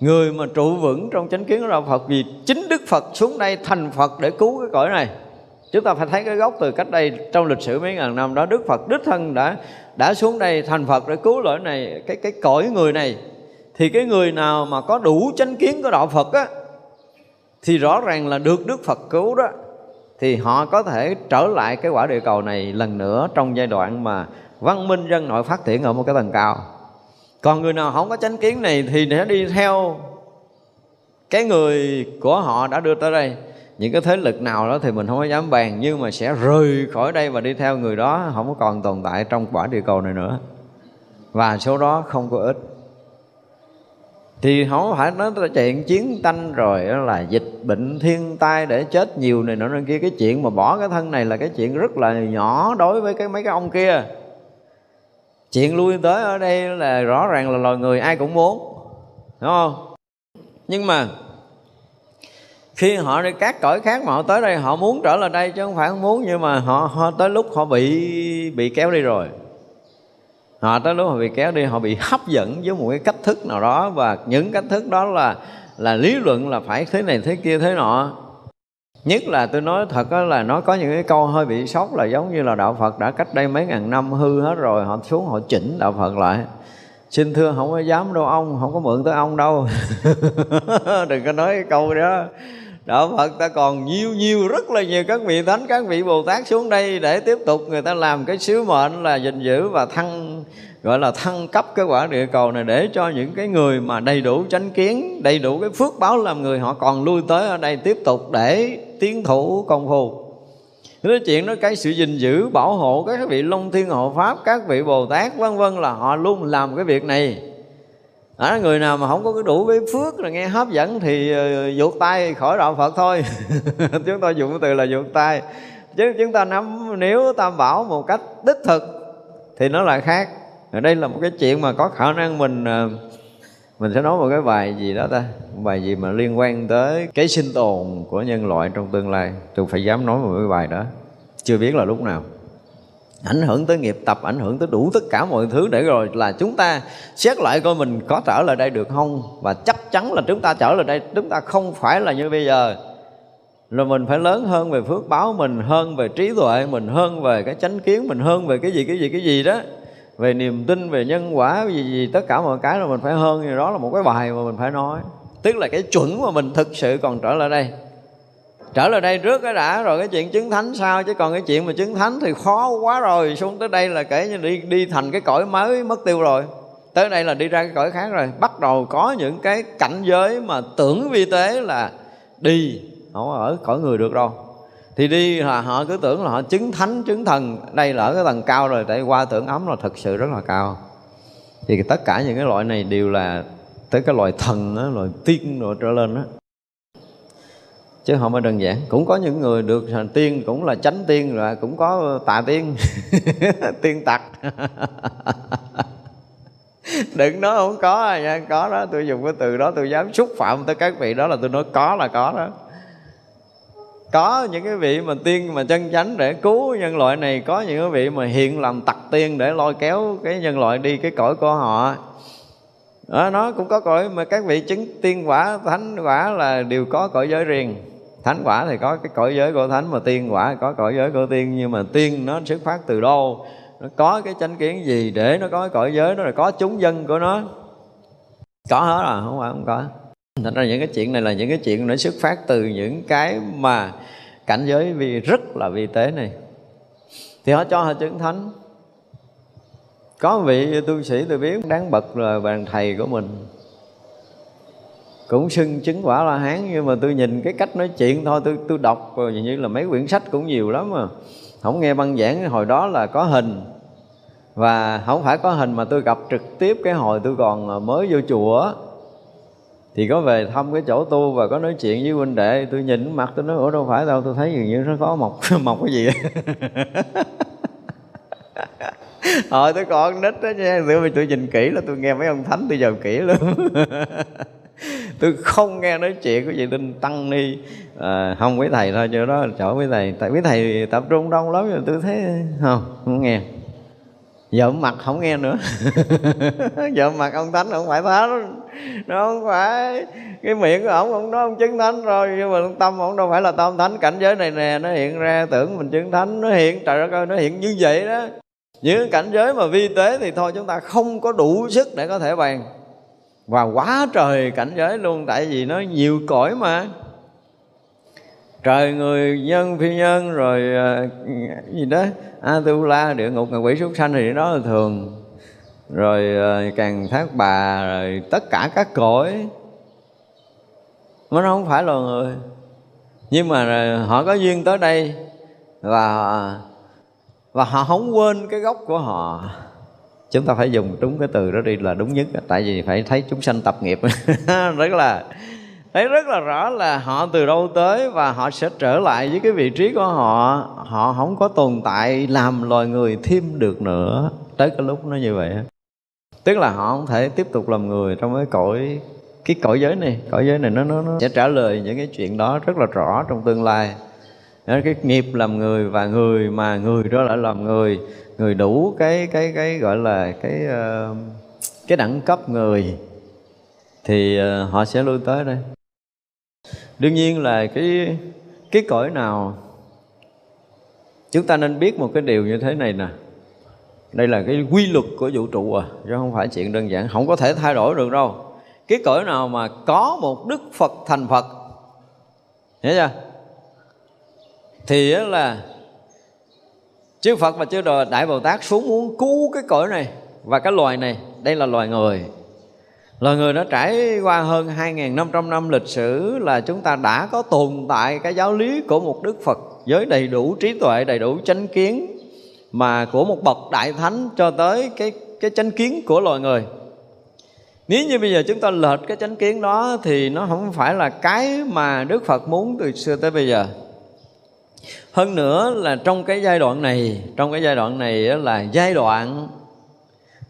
Người mà trụ vững trong chánh kiến của đạo Phật vì chính Đức Phật xuống đây thành Phật để cứu cái cõi này chúng ta phải thấy cái gốc từ cách đây trong lịch sử mấy ngàn năm đó, Đức Phật đích thân đã đã xuống đây thành Phật để cứu lỗi này, cái cái cõi người này. Thì cái người nào mà có đủ chánh kiến của đạo Phật á, thì rõ ràng là được Đức Phật cứu đó. Thì họ có thể trở lại cái quả địa cầu này lần nữa trong giai đoạn mà văn minh dân nội phát triển ở một cái tầng cao. Còn người nào không có chánh kiến này thì sẽ đi theo cái người của họ đã đưa tới đây những cái thế lực nào đó thì mình không có dám bàn, nhưng mà sẽ rời khỏi đây và đi theo người đó, không có còn tồn tại trong quả địa cầu này nữa. Và số đó không có ít. Thì không phải nói tới chuyện chiến tranh rồi là dịch bệnh thiên tai để chết nhiều này nọ nên kia. Cái chuyện mà bỏ cái thân này là cái chuyện rất là nhỏ đối với cái mấy cái ông kia. Chuyện lui tới ở đây là rõ ràng là loài người ai cũng muốn, đúng không? Nhưng mà khi họ đi các cõi khác mà họ tới đây họ muốn trở lại đây chứ không phải không muốn nhưng mà họ, họ tới lúc họ bị bị kéo đi rồi. Họ tới lúc họ bị kéo đi họ bị hấp dẫn với một cái cách thức nào đó và những cách thức đó là là lý luận là phải thế này thế kia thế nọ. Nhất là tôi nói thật là nó có những cái câu hơi bị sốc là giống như là đạo Phật đã cách đây mấy ngàn năm hư hết rồi họ xuống họ chỉnh đạo Phật lại. Xin thưa không có dám đâu ông không có mượn tới ông đâu. Đừng có nói cái câu đó đạo phật ta còn nhiều nhiều, rất là nhiều các vị thánh, các vị bồ tát xuống đây để tiếp tục người ta làm cái sứ mệnh là gìn giữ và thăng, gọi là thăng cấp cái quả địa cầu này để cho những cái người mà đầy đủ chánh kiến, đầy đủ cái phước báo làm người, họ còn lui tới ở đây tiếp tục để tiến thủ công phu. Nói chuyện đó, cái sự gìn giữ, bảo hộ các vị long thiên hộ pháp, các vị bồ tát, vân vân là họ luôn làm cái việc này à, người nào mà không có cái đủ cái phước là nghe hấp dẫn thì ờ, vụt tay khỏi đạo phật thôi. Chúng tôi dùng cái từ là vuột tay. Chứ chúng ta nắm nếu tam bảo một cách đích thực thì nó là khác. Ở đây là một cái chuyện mà có khả năng mình ờ, mình sẽ nói một cái bài gì đó ta? Một bài gì mà liên quan tới cái sinh tồn của nhân loại trong tương lai. Tôi phải dám nói một cái bài đó. Chưa biết là lúc nào ảnh hưởng tới nghiệp tập, ảnh hưởng tới đủ tất cả mọi thứ để rồi là chúng ta xét lại coi mình có trở lại đây được không? Và chắc chắn là chúng ta trở lại đây, chúng ta không phải là như bây giờ. Rồi mình phải lớn hơn về phước báo mình, hơn về trí tuệ mình, hơn về cái chánh kiến mình, hơn về cái gì cái gì cái gì đó. Về niềm tin, về nhân quả gì gì tất cả mọi cái là mình phải hơn. Thì đó là một cái bài mà mình phải nói. Tức là cái chuẩn mà mình thực sự còn trở lại đây trở lại đây trước cái đã rồi cái chuyện chứng thánh sao? Chứ còn cái chuyện mà chứng thánh thì khó quá rồi. Xuống tới đây là kể như đi đi thành cái cõi mới mất tiêu rồi. Tới đây là đi ra cái cõi khác rồi. Bắt đầu có những cái cảnh giới mà tưởng vi tế là đi. Không ở cõi người được đâu. Thì đi là họ cứ tưởng là họ chứng thánh chứng thần. Đây là ở cái tầng cao rồi. Tại qua tưởng ấm là thật sự rất là cao. Thì tất cả những cái loại này đều là tới cái loại thần đó, loại tiên rồi trở lên đó chứ không phải đơn giản. Cũng có những người được thành tiên, cũng là chánh tiên rồi cũng có tà tiên. Tiên tặc. Đừng nói không có nha. Có đó, tôi dùng cái từ đó, tôi dám xúc phạm tới các vị đó là tôi nói có là có đó. Có những cái vị mà tiên mà chân chánh để cứu nhân loại này, có những cái vị mà hiện làm tặc tiên để lôi kéo cái nhân loại đi, cái cõi của họ đó, nó cũng có cõi mà các vị chứng tiên quả thánh quả là đều có cõi giới riêng. Thánh quả thì có cái cõi giới của thánh mà tiên quả có cõi giới của tiên. Nhưng mà tiên nó xuất phát từ đâu? Nó có cái chánh kiến gì để nó có cái cõi giới? Nó là có chúng dân của nó. Có hết à? Không phải không có. Thành ra những cái chuyện này là những cái chuyện nó xuất phát từ những cái mà cảnh giới vì rất là vi tế này. Thì họ cho họ chứng thánh có vị tu sĩ tôi biết đáng bậc là bàn thầy của mình. Cũng xưng chứng quả la hán, nhưng mà tôi nhìn cái cách nói chuyện thôi, tôi tôi đọc rồi như là mấy quyển sách cũng nhiều lắm mà. Không nghe băng giảng, hồi đó là có hình. Và không phải có hình mà tôi gặp trực tiếp cái hồi tôi còn ờ, mới vô chùa thì có về thăm cái chỗ tu và có nói chuyện với huynh đệ, tôi nhìn mặt tôi nói, ủa, đâu phải đâu, tôi thấy dường như nó có mọc mọc cái gì. hồi tôi còn nít đó nha. Tôi, tôi nhìn kỹ là tôi nghe mấy ông thánh tôi giờ kỹ luôn tôi không nghe nói chuyện của vị linh tăng ni. À, không quý thầy thôi chỗ đó chỗ quý thầy. Tại quý thầy tập trung đông lắm rồi tôi thấy không không nghe. Vợ mặt không nghe nữa. Vợ mặt ông thánh không phải thánh, nó không phải. Cái miệng của ổng ông nói ông chứng thánh rồi nhưng mà tâm ông đâu phải là tâm thánh. Cảnh giới này nè nó hiện ra tưởng mình chứng thánh. Nó hiện trời đất ơi nó hiện như vậy đó những cảnh giới mà vi tế thì thôi chúng ta không có đủ sức để có thể bàn. Và quá trời cảnh giới luôn tại vì nó nhiều cõi mà. Trời người nhân phi nhân rồi uh, gì đó a tu la địa ngục ngạ quỷ súc sanh thì đó là thường. Rồi uh, càng thác bà rồi tất cả các cõi. Nó không phải là người. Nhưng mà ờ, họ có duyên tới đây và và họ không quên cái gốc của họ. Chúng ta phải dùng đúng cái từ đó đi là đúng nhất tại vì phải thấy chúng sanh tập nghiệp. Rất là thấy rất là rõ là họ từ đâu tới và họ sẽ trở lại với cái vị trí của họ. Họ không có tồn tại làm loài người thêm được nữa. Tới cái lúc nó như vậy tức là họ không thể tiếp tục làm người trong cái cõi cái cõi giới này. Cõi giới này nó nó, nó sẽ trả lời những cái chuyện đó rất là rõ trong tương lai cái nghiệp làm người và người mà người đó lại làm người người đủ cái cái cái gọi là cái uh, cái đẳng cấp người thì uh, họ sẽ lui tới đây. Đương nhiên là cái cái cõi nào chúng ta nên biết một cái điều như thế này nè. Đây là cái quy luật của vũ trụ à chứ không phải chuyện đơn giản không có thể thay đổi được đâu. Cái cõi nào mà có một đức phật thành phật hiểu chưa? Thì là chư Phật và chư Đồ Đại Bồ Tát xuống muốn cứu cái cõi này và cái loài này. Đây là loài người. Loài người nó trải qua hơn 2.500 năm lịch sử là chúng ta đã có tồn tại cái giáo lý của một Đức Phật với đầy đủ trí tuệ, đầy đủ chánh kiến mà của một bậc đại thánh cho tới cái cái chánh kiến của loài người. Nếu như bây giờ chúng ta lệch cái chánh kiến đó thì nó không phải là cái mà Đức Phật muốn từ xưa tới bây giờ hơn nữa là trong cái giai đoạn này trong cái giai đoạn này là giai đoạn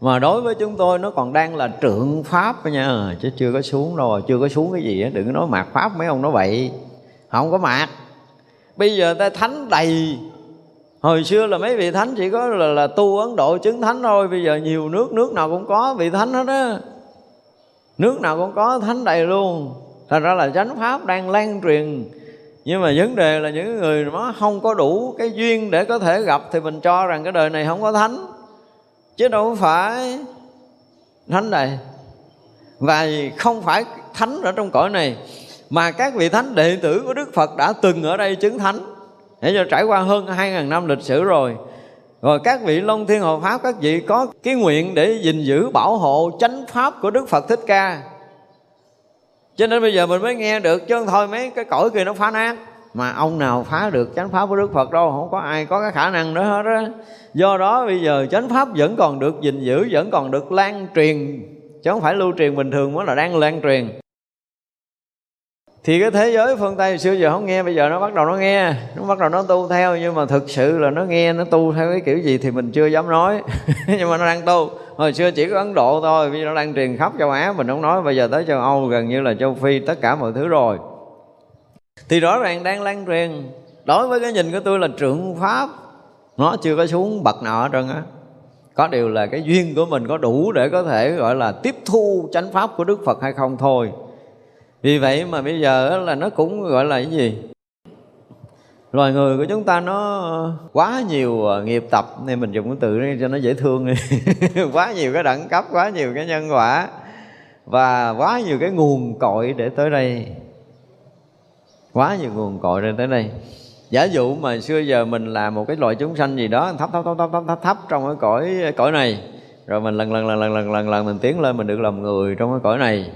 mà đối với chúng tôi nó còn đang là trượng pháp nha. Ờ, chứ chưa có xuống đâu chưa có xuống cái gì đừng có nói mạt pháp mấy ông nói vậy không có mạt. Bây giờ ta thánh đầy. Hồi xưa là mấy vị thánh chỉ có là, là tu ấn độ chứng thánh thôi bây giờ nhiều nước nước nào cũng có vị thánh hết á. Nước nào cũng có thánh đầy luôn. Thành ra là chánh pháp đang lan truyền nhưng mà vấn đề là những người nó không có đủ cái duyên để có thể gặp thì mình cho rằng cái đời này không có thánh. Chứ đâu phải thánh này. Và không phải thánh ở trong cõi này, mà các vị thánh đệ tử của Đức Phật đã từng ở đây chứng thánh. Để cho trải qua hơn 2.000 năm lịch sử rồi. Rồi các vị Long Thiên Hộ Pháp, các vị có cái nguyện để gìn giữ bảo hộ chánh pháp của Đức Phật Thích Ca cho nên bây giờ mình mới nghe được, chứ thôi mấy cái cõi kia nó phá nát. Mà ông nào phá được chánh pháp của Đức Phật đâu, không có ai có cái khả năng đó hết á. Do đó bây giờ chánh pháp vẫn còn được gìn giữ, vẫn còn được lan truyền. Chứ không phải lưu truyền bình thường, mới là đang lan truyền thì cái thế giới phương tây xưa giờ không nghe, bây giờ nó bắt đầu nó nghe. Nó bắt đầu nó tu theo, nhưng mà thực sự là nó nghe, nó tu theo cái kiểu gì thì mình chưa dám nói. Nhưng mà nó đang tu. Hồi xưa chỉ có ấn độ thôi, bây giờ nó đang truyền khắp châu á, mình không nói. Bây giờ tới châu âu, gần như là châu phi, tất cả mọi thứ rồi. Thì rõ ràng đang lan truyền. Đối với cái nhìn của tôi là trượng pháp, nó chưa có xuống bậc nào hết trơn á. Có điều là cái duyên của mình có đủ để có thể gọi là tiếp thu chánh pháp của đức phật hay không thôi vì vậy mà bây giờ là nó cũng gọi là cái gì? Loài người của chúng ta nó quá nhiều à, nghiệp tập nên mình dùng cái từ này cho nó dễ thương đi. Quá nhiều cái đẳng cấp quá nhiều cái nhân quả và quá nhiều cái nguồn cội để tới đây. Quá nhiều nguồn cội để tới đây. Giả dụ mà xưa giờ mình làm một cái loại chúng sanh gì đó thấp thấp thấp thấp thấp thấp, thấp trong cái cõi cõi này rồi mình lần lần lần lần lần lần lần mình tiến lên mình được làm người trong cái cõi này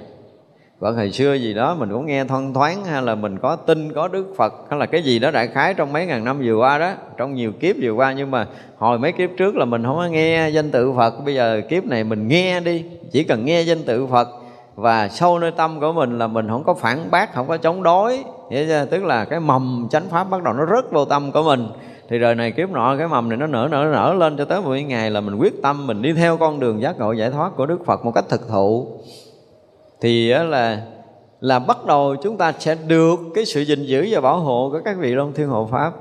hoặc hồi xưa gì đó mình cũng nghe thoăn thoáng hay là mình có tin, có đức phật hay là cái gì đó đại khái trong mấy ngàn năm vừa qua đó, trong nhiều kiếp vừa qua. Nhưng mà hồi mấy kiếp trước là mình không có nghe danh tự phật. Bây giờ kiếp này mình nghe đi, chỉ cần nghe danh tự phật. Và sâu nơi tâm của mình là mình không có phản bác, không có chống đối. Vậy tức là cái mầm chánh pháp bắt đầu nó rớt vô tâm của mình. Thì đời này kiếp nọ, cái mầm này nó nở nở nở lên cho tới một ngày là mình quyết tâm mình đi theo con đường giác ngộ giải thoát của đức phật một cách thực thụ thì là là bắt đầu chúng ta sẽ được cái sự gìn giữ và bảo hộ của các vị long thiên hộ pháp.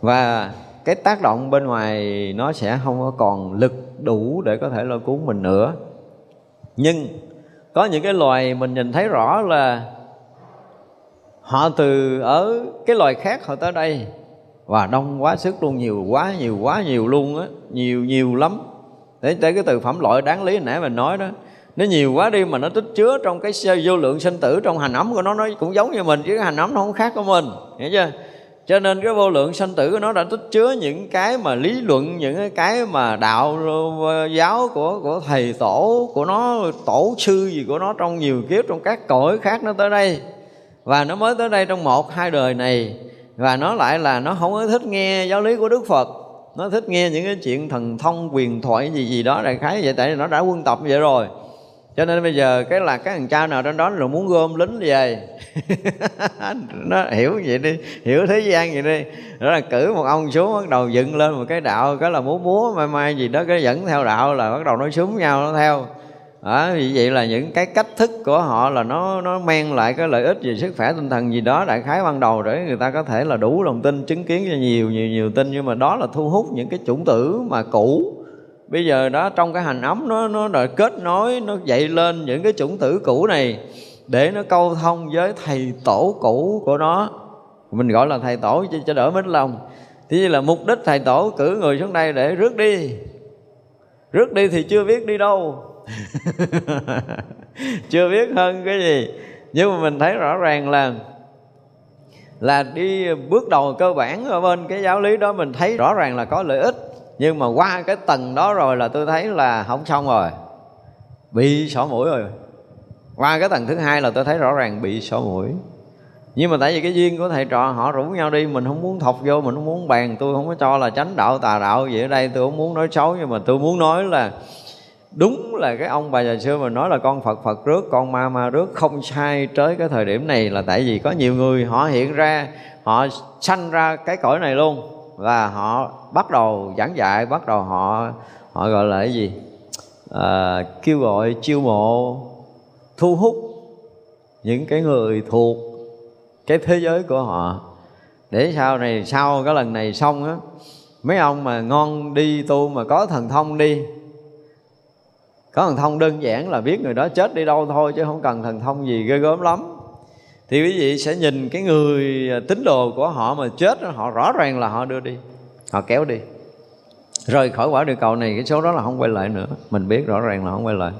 Và cái tác động bên ngoài nó sẽ không có còn lực đủ để có thể lôi cuốn mình nữa. Nhưng có những cái loài mình nhìn thấy rõ là họ từ ở cái loài khác họ tới đây và đông quá sức luôn, nhiều quá nhiều quá, nhiều luôn á, nhiều nhiều lắm. Để tới cái từ phẩm loại đáng lý nãy mình nói đó nó nhiều quá đi mà nó tích chứa trong cái vô lượng sinh tử trong hành ấm của nó nó cũng giống như mình, chứ cái hành ấm nó không khác của mình, hiểu chưa? Cho nên cái vô lượng sanh tử của nó đã tích chứa những cái mà lý luận, những cái mà đạo ờ, giáo của của thầy tổ của nó, tổ sư gì của nó trong nhiều kiếp, trong các cõi khác nó tới đây. Và nó mới tới đây trong một, hai đời này. Và nó lại là nó không có thích nghe giáo lý của đức phật. Nó thích nghe những cái chuyện thần thông, quyền thoại gì gì đó đại khái vậy, tại vì nó đã quân tập vậy rồi cho nên bây giờ cái là các thằng cha nào trên đó rồi muốn gom lính về nó hiểu vậy đi hiểu thế gian vậy đi. Đó là cử một ông xuống bắt đầu dựng lên một cái đạo cái là múa múa mai mai gì đó cái dẫn theo đạo là bắt đầu nói súng nhau nó theo. Đó, vì vậy là những cái cách thức của họ là nó nó mang lại cái lợi ích về sức khỏe tinh thần gì đó đại khái ban đầu để người ta có thể là đủ lòng tin chứng kiến cho nhiều nhiều nhiều tin. Nhưng mà đó là thu hút những cái chủng tử mà cũ bây giờ đó trong cái hành ấm nó nó đòi kết nối nó dậy lên những cái chủng tử cũ này để nó câu thông với thầy tổ cũ của nó. Mình gọi là thầy tổ cho, cho đỡ mến lòng. Thì như là mục đích thầy tổ cử người xuống đây để rước đi. Rước đi thì chưa biết đi đâu. Chưa biết hơn cái gì. Nhưng mà mình thấy rõ ràng là là đi bước đầu cơ bản ở bên cái giáo lý đó mình thấy rõ ràng là có lợi ích nhưng mà qua cái tầng đó rồi là tôi thấy là không xong rồi. Bị sổ mũi rồi. Qua cái tầng thứ hai là tôi thấy rõ ràng bị sổ mũi. Nhưng mà tại vì cái duyên của thầy trò, họ rủ nhau đi, mình không muốn thọc vô, mình không muốn bàn, tôi không có cho là tránh đạo, tà đạo gì ở đây, tôi không muốn nói xấu, nhưng mà tôi muốn nói là đúng là cái ông bà già xưa mà nói là con phật phật rước, con ma ma rước, không sai tới cái thời điểm này là tại vì có nhiều người họ hiện ra, họ sanh ra cái cõi này luôn và họ bắt đầu giảng dạy bắt đầu họ họ gọi là cái gì? À, kêu gọi chiêu mộ thu hút những cái người thuộc cái thế giới của họ. Để sau này sau cái lần này xong á mấy ông mà ngon đi tu mà có thần thông đi có thần thông đơn giản là biết người đó chết đi đâu thôi chứ không cần thần thông gì ghê gớm lắm thì quý vị sẽ nhìn cái người à, tín đồ của họ mà chết họ rõ ràng là họ đưa đi, họ kéo đi. Rời khỏi quả địa cầu này, cái số đó là không quay lại nữa. Mình biết rõ ràng là không quay lại.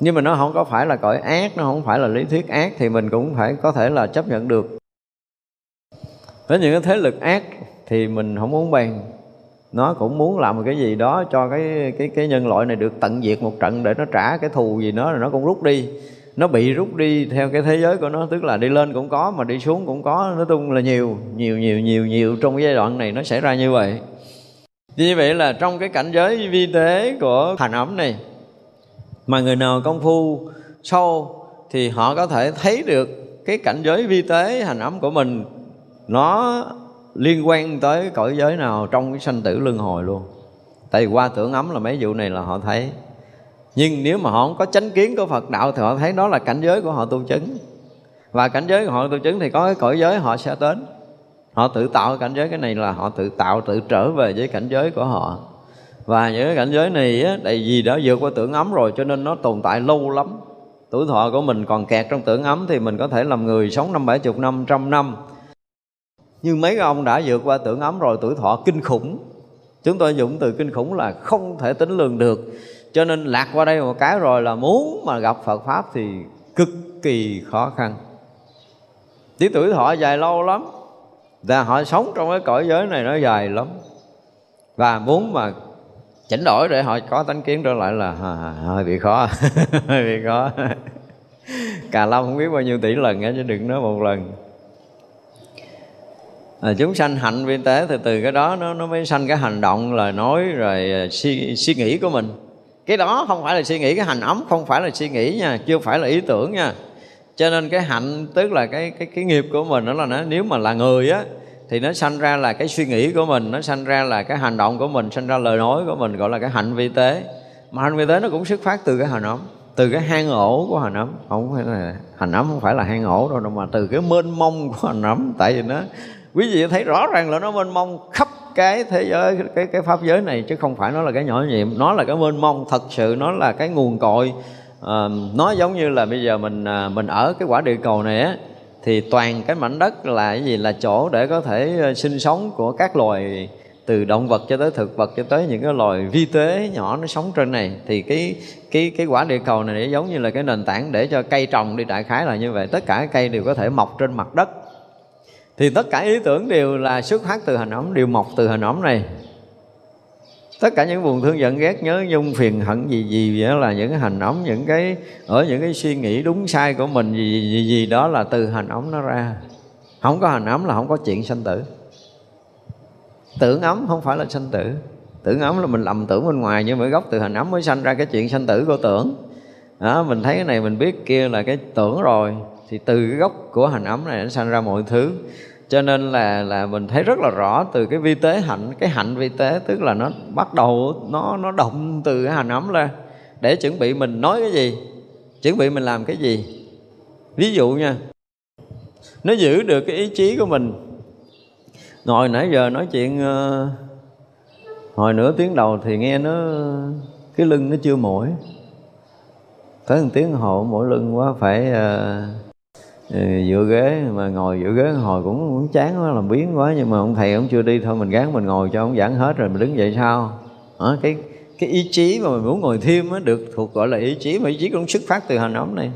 Nhưng mà nó không có phải là cõi ác, nó không phải là lý thuyết ác thì mình cũng phải có thể là chấp nhận được. Với những cái thế lực ác thì mình không muốn bàn. Nó cũng muốn làm một cái gì đó cho cái cái cái nhân loại này được tận diệt một trận để nó trả cái thù gì nó rồi nó cũng rút đi nó bị rút đi theo cái thế giới của nó, tức là đi lên cũng có mà đi xuống cũng có. Nói chung là nhiều nhiều nhiều nhiều nhiều trong cái giai đoạn này nó xảy ra như vậy. Như vậy là trong cái cảnh giới vi tế của hành ẩm này, mà người nào công phu sâu thì họ có thể thấy được cái cảnh giới vi tế hành ẩm của mình nó liên quan tới cõi giới nào trong cái sanh tử luân hồi luôn. Tại vì qua tưởng ấm là mấy vụ này là họ thấy nhưng nếu mà họ không có chánh kiến của Phật đạo thì họ thấy đó là cảnh giới của họ tu chứng. Và cảnh giới của họ tu chứng thì có cái cõi giới họ sẽ đến. Họ tự tạo cảnh giới cái này là họ tự tạo tự trở về với cảnh giới của họ. Và những cái cảnh giới này á, tại vì đã vượt qua tưởng ấm rồi cho nên nó tồn tại lâu lắm. Tuổi thọ của mình còn kẹt trong tưởng ấm thì mình có thể làm người sống năm bảy chục năm trăm năm. Nhưng mấy ông đã vượt qua tưởng ấm rồi tuổi thọ kinh khủng. Chúng tôi dùng từ kinh khủng là không thể tính lường được cho nên lạc qua đây một cái rồi là muốn mà gặp Phật pháp thì cực kỳ khó khăn. Tí tuổi thọ dài lâu lắm và họ sống trong cái cõi giới này nó dài lắm. Và muốn mà chỉnh đổi để họ có tánh kiến trở lại là hơi bị khó hơi bị khó. Cà lâm không biết bao nhiêu tỷ lần á chứ đừng nói một lần. À, chúng sanh hạnh vi tế thì từ cái đó nó nó mới sanh cái hành động lời nói rồi à, suy, suy nghĩ của mình cái đó không phải là suy nghĩ, cái hành ấm không phải là suy nghĩ nha, chưa phải là ý tưởng nha. Cho nên cái hạnh, tức là cái cái cái nghiệp của mình đó là nó, nếu mà là người á, thì nó sanh ra là cái suy nghĩ của mình, nó sanh ra là cái hành động của mình, sanh ra lời nói của mình, gọi là cái hạnh vi tế. Mà hạnh vi tế nó cũng xuất phát từ cái hành ấm, từ cái hang ổ của hành ấm. Không phải là hành ấm, không phải là hang ổ đâu mà từ cái mênh mông của hành ấm. Tại vì nó, quý vị thấy rõ ràng là nó mênh mông khắp cái thế giới cái cái pháp giới này chứ không phải nó là cái nhỏ nhiệm. Nó là cái mênh mông thật sự nó là cái nguồn cội. À, nó giống như là bây giờ mình à, mình ở cái quả địa cầu này á thì toàn cái mảnh đất là cái gì? Là chỗ để có thể ờ, sinh sống của các loài từ động vật cho tới thực vật cho tới những cái loài vi tế nhỏ nó sống trên này. Thì cái cái cái quả địa cầu này giống như là cái nền tảng để cho cây trồng đi. Đại khái là như vậy. Tất cả cây đều có thể mọc trên mặt đất thì tất cả ý tưởng đều là xuất phát từ hình ấm đều mọc từ hình ấm này. Tất cả những buồn thương giận ghét nhớ nhung phiền hận gì gì đó là những cái hành ống, những cái ở những cái suy nghĩ đúng sai của mình gì gì, gì, gì đó là từ hành ống nó ra. Không có hành ấm là không có chuyện sanh tử. Tưởng ấm không phải là sanh tử. Tưởng ấm là mình lầm tưởng bên ngoài nhưng mà gốc từ hành ấm mới sanh ra cái chuyện sanh tử của tưởng. Đó, mình thấy cái này mình biết kia là cái tưởng rồi. Thì từ cái gốc của hành ấm này nó sanh ra mọi thứ cho nên là là mình thấy rất là rõ từ cái vi tế hạnh cái hạnh vi tế tức là nó bắt đầu nó nó động từ cái hành ấm lên. Để chuẩn bị mình nói cái gì chuẩn bị mình làm cái gì. Ví dụ nha nó giữ được cái ý chí của mình. Ngồi nãy giờ nói chuyện uh, hồi nửa tiếng đầu thì nghe nó cái lưng nó chưa mỏi. Tới một tiếng hộ mỗi lưng quá phải uh, Ừ, dựa ghế mà ngồi dựa ghế hồi cũng, cũng chán quá làm biến quá nhưng mà ông thầy ông chưa đi thôi mình gắng mình ngồi cho ông giảng hết rồi mình đứng dậy sao? À, cái cái ý chí mà mình muốn ngồi thêm á được thuộc gọi là ý chí mà ý chí cũng xuất phát từ hành ấm này.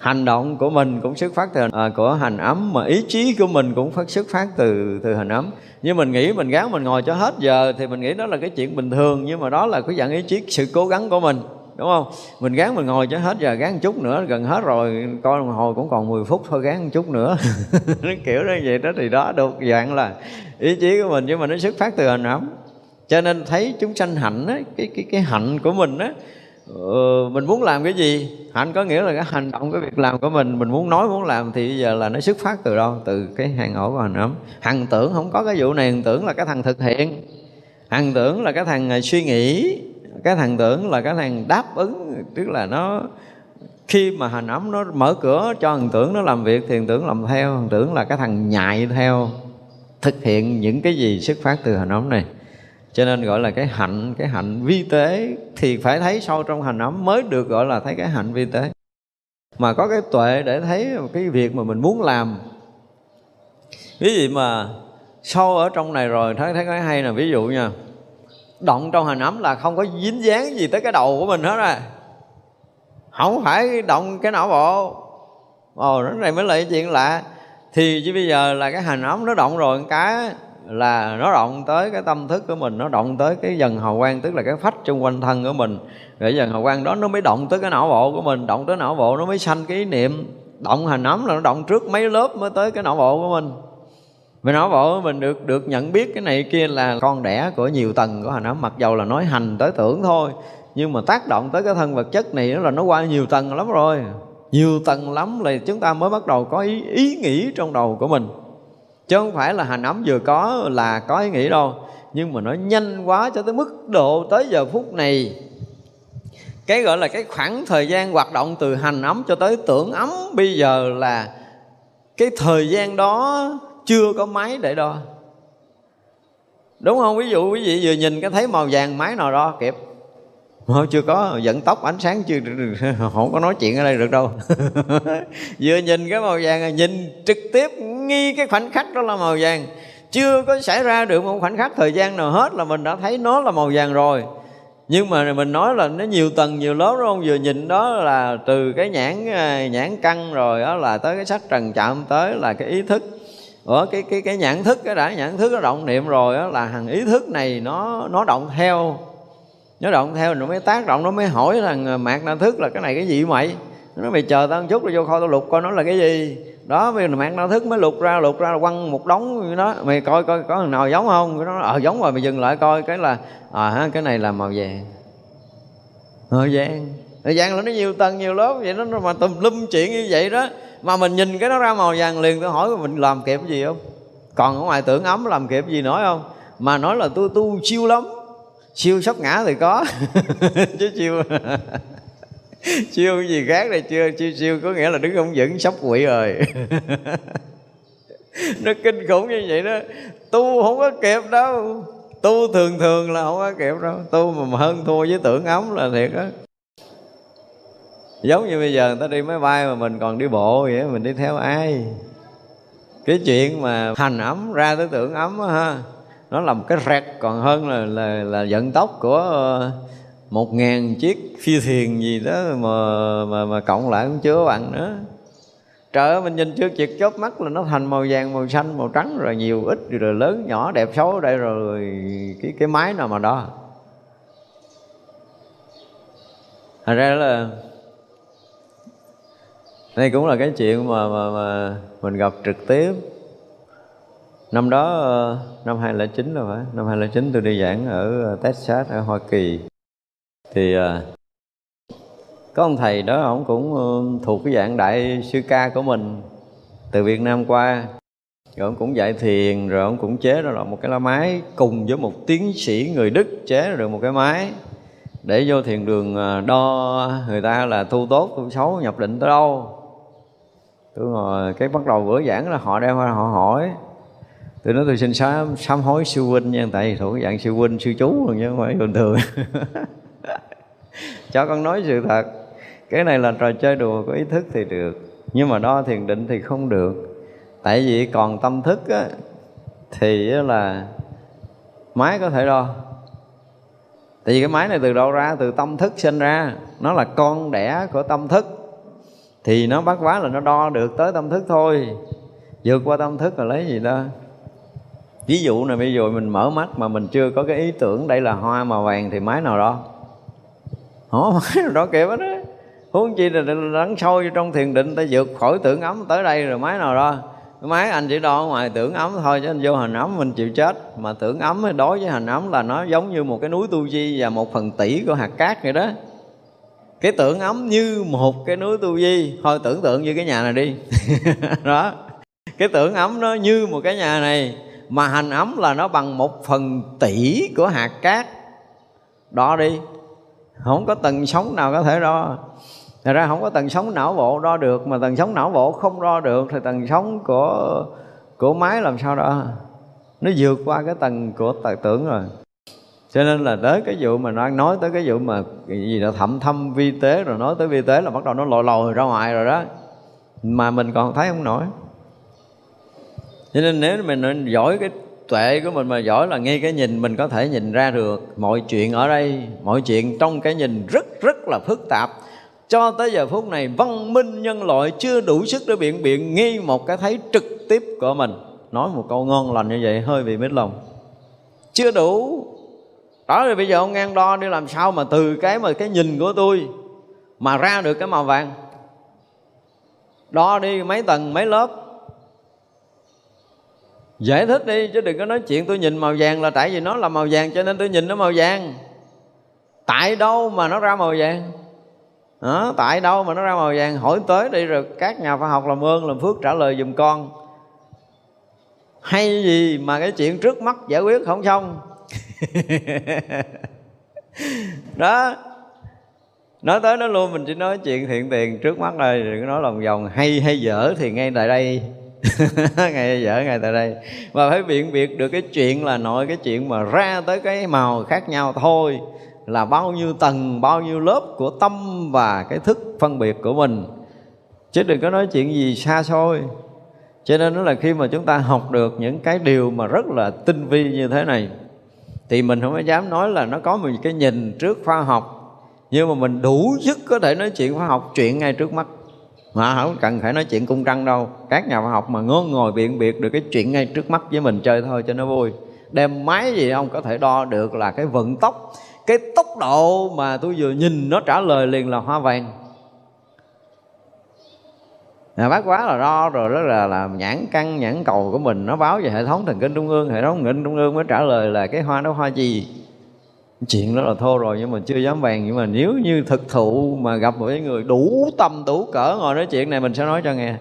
Hành động của mình cũng xuất phát từ à, của hành ấm mà ý chí của mình cũng phát xuất phát từ từ hành ấm. Nhưng mình nghĩ mình gắng mình ngồi cho hết giờ thì mình nghĩ đó là cái chuyện bình thường nhưng mà đó là cái dạng ý chí sự cố gắng của mình đúng không? Mình gán mình ngồi cho hết giờ gán một chút nữa gần hết rồi coi đồng hồ cũng còn 10 phút thôi gán một chút nữa. Kiểu như vậy đó thì đó được dạng là ý chí của mình nhưng mà nó xuất phát từ hành ấm cho nên thấy chúng sanh hạnh á cái cái cái hạnh của mình á ừ, mình muốn làm cái gì? Hạnh có nghĩa là cái hành động cái việc làm của mình mình muốn nói muốn làm thì bây giờ là nó xuất phát từ đâu? Từ cái hàng ổ của hành ấm hằng tưởng không có cái vụ này hằng tưởng là cái thằng thực hiện. Hằng tưởng là cái thằng à, suy nghĩ cái thằng tưởng là cái thằng đáp ứng, tức là nó khi mà hành ấm nó mở cửa cho thằng tưởng nó làm việc thì thằng tưởng làm theo. Thằng tưởng là cái thằng nhại theo, thực hiện những cái gì xuất phát từ hành ấm này. Cho nên gọi là cái hạnh cái hạnh vi tế thì phải thấy sâu trong hành ấm mới được gọi là thấy cái hạnh vi tế. Mà có cái tuệ để thấy cái việc mà mình muốn làm. Ví dụ mà sâu ở trong này rồi, thấy thấy cái hay là ví dụ nha động trong hành ấm là không có dính dáng gì tới cái đầu của mình hết rồi. Không phải động cái não bộ. Ồ nó này mới là cái chuyện lạ. Thì chứ bây giờ là cái hành ấm nó động rồi cái là nó động tới cái tâm thức của mình, nó động tới cái dần hào quang, tức là cái phách xung quanh thân của mình. Rồi dần hào quang đó nó mới động tới cái não bộ của mình, động tới não bộ nó mới sanh cái ý niệm. Động hành ấm là nó động trước mấy lớp mới tới cái não bộ của mình vì nó bộ mình được được nhận biết cái này kia là con đẻ của nhiều tầng của hành ấm mặc dầu là nói hành tới tưởng thôi nhưng mà tác động tới cái thân vật chất này nó là nó qua nhiều tầng lắm rồi. Nhiều tầng lắm là chúng ta mới bắt đầu có ý, ý nghĩ trong đầu của mình. Chứ không phải là hành ấm vừa có là có ý nghĩ đâu. Nhưng mà nó nhanh quá cho tới mức độ tới giờ phút này. Cái gọi là cái khoảng thời gian hoạt động từ hành ấm cho tới tưởng ấm bây giờ là cái thời gian đó chưa có máy để đo. Đúng không? Ví dụ quý vị vừa nhìn cái thấy màu vàng máy nào đo kịp không ờ, chưa có dẫn tóc ánh sáng chưa không có nói chuyện ở đây được đâu. Vừa nhìn cái màu vàng nhìn trực tiếp nghi cái khoảnh khắc đó là màu vàng. Chưa có xảy ra được một khoảnh khắc thời gian nào hết là mình đã thấy nó là màu vàng rồi. Nhưng mà mình nói là nó nhiều tầng, nhiều lớp đúng không? Vừa nhìn đó là từ cái nhãn à, nhãn căng rồi đó là tới cái sắc trần chạm tới là cái ý thức ở cái cái cái nhãn thức cái đã nhãn thức nó động niệm rồi đó là hằng ý thức này nó nó động theo. Nó động theo nó mới tác động, nó mới hỏi thằng à, mạc na thức là cái này cái gì mày nó mày chờ tao một chút rồi vô kho tao lục coi nó là cái gì. Đó, bây giờ mạc na thức mới lục ra lục ra, quăng một đống đó. Mày coi coi có thằng nào giống không? Nó ờ giống rồi, mày dừng lại coi, cái là à cái này là màu vàng. Màu vàng. Màu vàng là nó nhiều tầng, nhiều lớp, vậy nó mà tùm lum chuyện như vậy đó mà mình nhìn cái nó ra màu vàng liền, tôi hỏi mình làm kịp gì không? Còn ở ngoài tưởng ấm làm kịp gì nói không? Mà nói là tôi tu siêu lắm. Siêu sắp ngã thì có. Chứ siêu siêu gì khác này chưa siêu siêu có nghĩa là đứng không vững sắp quỵ rồi. Nó kinh khủng như vậy đó. Tu không có kịp đâu. Tu thường thường là không có kịp đâu. Tu mà hơn thua với tưởng ấm là thiệt á giống như bây giờ người ta đi máy bay mà mình còn đi bộ vậy mình đi theo ai? Cái chuyện mà hành ấm ra tới tưởng ấm đó, ha nó là một cái rẹt còn hơn là là là vận tốc của ờ, một ngàn chiếc phi thuyền gì đó mà mà mà cộng lại cũng chưa bằng nữa. Trời ơi mình nhìn trước chịt chớp mắt là nó thành màu vàng màu xanh màu trắng rồi nhiều ít rồi lớn nhỏ đẹp xấu ở đây rồi cái cái máy nào mà đó thành ra là đây cũng là cái chuyện mà mà, mà mình gặp trực tiếp. Năm đó ờ, năm 2009 là phải. Năm 2009 tôi đi giảng ở ờ, Texas ở Hoa Kỳ. Thì ờ, có ông thầy đó ông cũng thuộc cái dạng đại sư ca của mình từ Việt Nam qua. Rồi ông cũng dạy thiền rồi ông cũng chế ra là một cái lá máy cùng với một tiến sĩ người Đức chế ra được một cái máy để vô thiền đường đo người ta là thu tốt thu xấu nhập định tới đâu tôi ngồi cái bắt đầu bữa giảng là họ đem họ hỏi. Tôi nói tôi xin sám sám hối sư huynh nha tại vì thuộc dạng sư huynh sư chú rồi chứ không phải bình thường. Cho con nói sự thật cái này là trò chơi đùa có ý thức thì được. Nhưng mà đo thiền định thì không được. Tại vì còn tâm thức á, thì là máy có thể đo. Tại vì cái máy này từ đâu ra? Từ tâm thức sinh ra. Nó là con đẻ của tâm thức thì nó bắt quá là nó đo được tới tâm thức thôi. Vượt qua tâm thức là lấy gì đó. Ví dụ này bây giờ mình mở mắt mà mình chưa có cái ý tưởng đây là hoa màu vàng thì máy nào đó. Hổ máy nào đó kịp hết đó. Huống chi là lắng sâu vô trong thiền định, ta vượt khỏi tưởng ấm tới đây rồi máy nào đó. Máy anh chỉ đo ngoài tưởng ấm thôi chứ anh vô hình ấm mình chịu chết. Mà tưởng ấm, đối với hình ấm là nó giống như một cái núi tu di và một phần tỷ của hạt cát vậy đó cái tưởng ấm như một cái núi tu di. Thôi tưởng tượng như cái nhà này đi. Đó. Cái tưởng ấm nó như một cái nhà này, mà hành ấm là nó bằng một phần tỷ của hạt cát. Đo đi. Không có tầng sống nào có thể đo. Thật ra không có tầng sống não bộ đo được, Mà tầng sống não bộ không đo được Thì tầng sống của của máy làm sao đo? Nó vượt qua cái tầng của tài tưởng rồi. Cho nên là tới cái vụ mà nó nói tới cái vụ mà gì là thẩm thâm vi tế Rồi nói tới vi tế là bắt đầu nó lòi lòi ra ngoài rồi đó. Mà mình còn thấy không nổi. Cho nên nếu mình giỏi cái tuệ của mình mà giỏi là ngay cái nhìn, mình có thể nhìn ra được mọi chuyện ở đây, mọi chuyện trong cái nhìn rất rất là phức tạp. Cho tới giờ phút này, văn minh nhân loại chưa đủ sức để biện biện nghi một cái thấy trực tiếp của mình. Nói một câu ngon lành như vậy hơi bị mít lòng. Chưa đủ đó rồi bây giờ ông ngang đo đi làm sao mà từ cái mà cái nhìn của tôi mà ra được cái màu vàng? Đo đi mấy tầng mấy lớp. Giải thích đi chứ đừng có nói chuyện tôi nhìn màu vàng là tại vì nó là màu vàng cho nên tôi nhìn nó màu vàng. Tại đâu mà nó ra màu vàng? Đó, tại đâu mà nó ra màu vàng? Hỏi tới đi rồi các nhà khoa học làm ơn làm phước trả lời giùm con. Hay gì mà cái chuyện trước mắt giải quyết không xong? đó. Nói tới nó luôn, mình chỉ nói chuyện thiện tiền trước mắt thôi, đừng có nói lòng vòng. Hay hay dở thì ngay tại đây. Ngay dở, ngay tại đây. Và phải biện biệt được cái chuyện là nội, cái chuyện mà ra tới cái màu khác nhau thôi là bao nhiêu tầng, bao nhiêu lớp của tâm và cái thức phân biệt của mình. Chứ đừng có nói chuyện gì xa xôi. Cho nên nó là khi mà chúng ta học được những cái điều mà rất là tinh vi như thế này thì mình không có dám nói là nó có một cái nhìn trước khoa học, nhưng mà mình đủ sức có thể nói chuyện khoa học chuyện ngay trước mắt. Mà không cần phải nói chuyện cung trăng đâu, các nhà khoa học mà ngó ngồi biện biệt được cái chuyện ngay trước mắt với mình chơi thôi cho nó vui. Đem máy gì ông có thể đo được là cái vận tốc, cái tốc độ mà tôi vừa nhìn nó trả lời liền là hoa vàng à, bác quá là đo rồi đó là là nhãn căn nhãn cầu của mình. Nó báo về hệ thống thần kinh trung ương. Hệ thống thần kinh trung ương mới trả lời là cái hoa đó hoa gì chuyện đó là thô rồi nhưng mà chưa dám bàn. Nhưng mà nếu như thực thụ mà gặp một cái người đủ tâm đủ cỡ ngồi nói chuyện này mình sẽ nói cho nghe.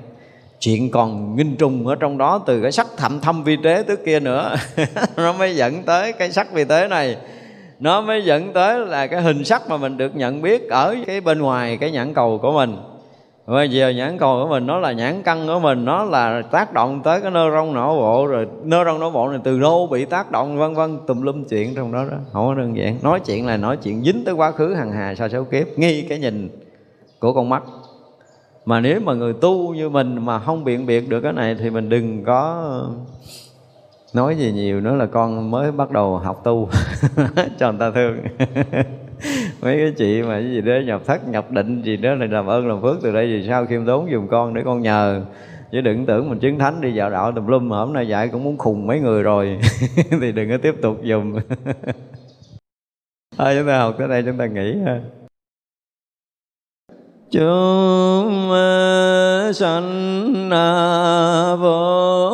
Chuyện còn nghinh trùng ở trong đó từ cái sắc thậm thâm vi tế tới kia nữa. Nó mới dẫn tới cái sắc vi tế này. Nó mới dẫn tới là cái hình sắc mà mình được nhận biết ở cái bên ngoài cái nhãn cầu của mình bây giờ nhãn cầu của mình nó là nhãn căn của mình, nó là tác động tới cái nơ rong não bộ, rồi nơ rong não bộ này từ đâu bị tác động, vân vân, tùm lum chuyện trong đó đó. Không có đơn giản. Nói chuyện là nói chuyện dính tới quá khứ hằng hà sao số kiếp, nghi cái nhìn của con mắt. Mà nếu mà người tu như mình mà không biện biệt được cái này thì mình đừng có nói gì nhiều nữa là con mới bắt đầu học tu. Cho người ta thương. mấy cái chị mà cái gì đó nhập thất, nhập định gì đó là làm ơn, làm phước từ đây, vì sao khiêm tốn dùng con để con nhờ? Chứ đừng tưởng mình chứng thánh đi vào đạo tùm lum mà hôm nay dạy cũng muốn khùng mấy người rồi. Thì đừng có tiếp tục dùng. Thôi, chúng ta học tới đây, chúng ta nghỉ ha. Chúng sanh vô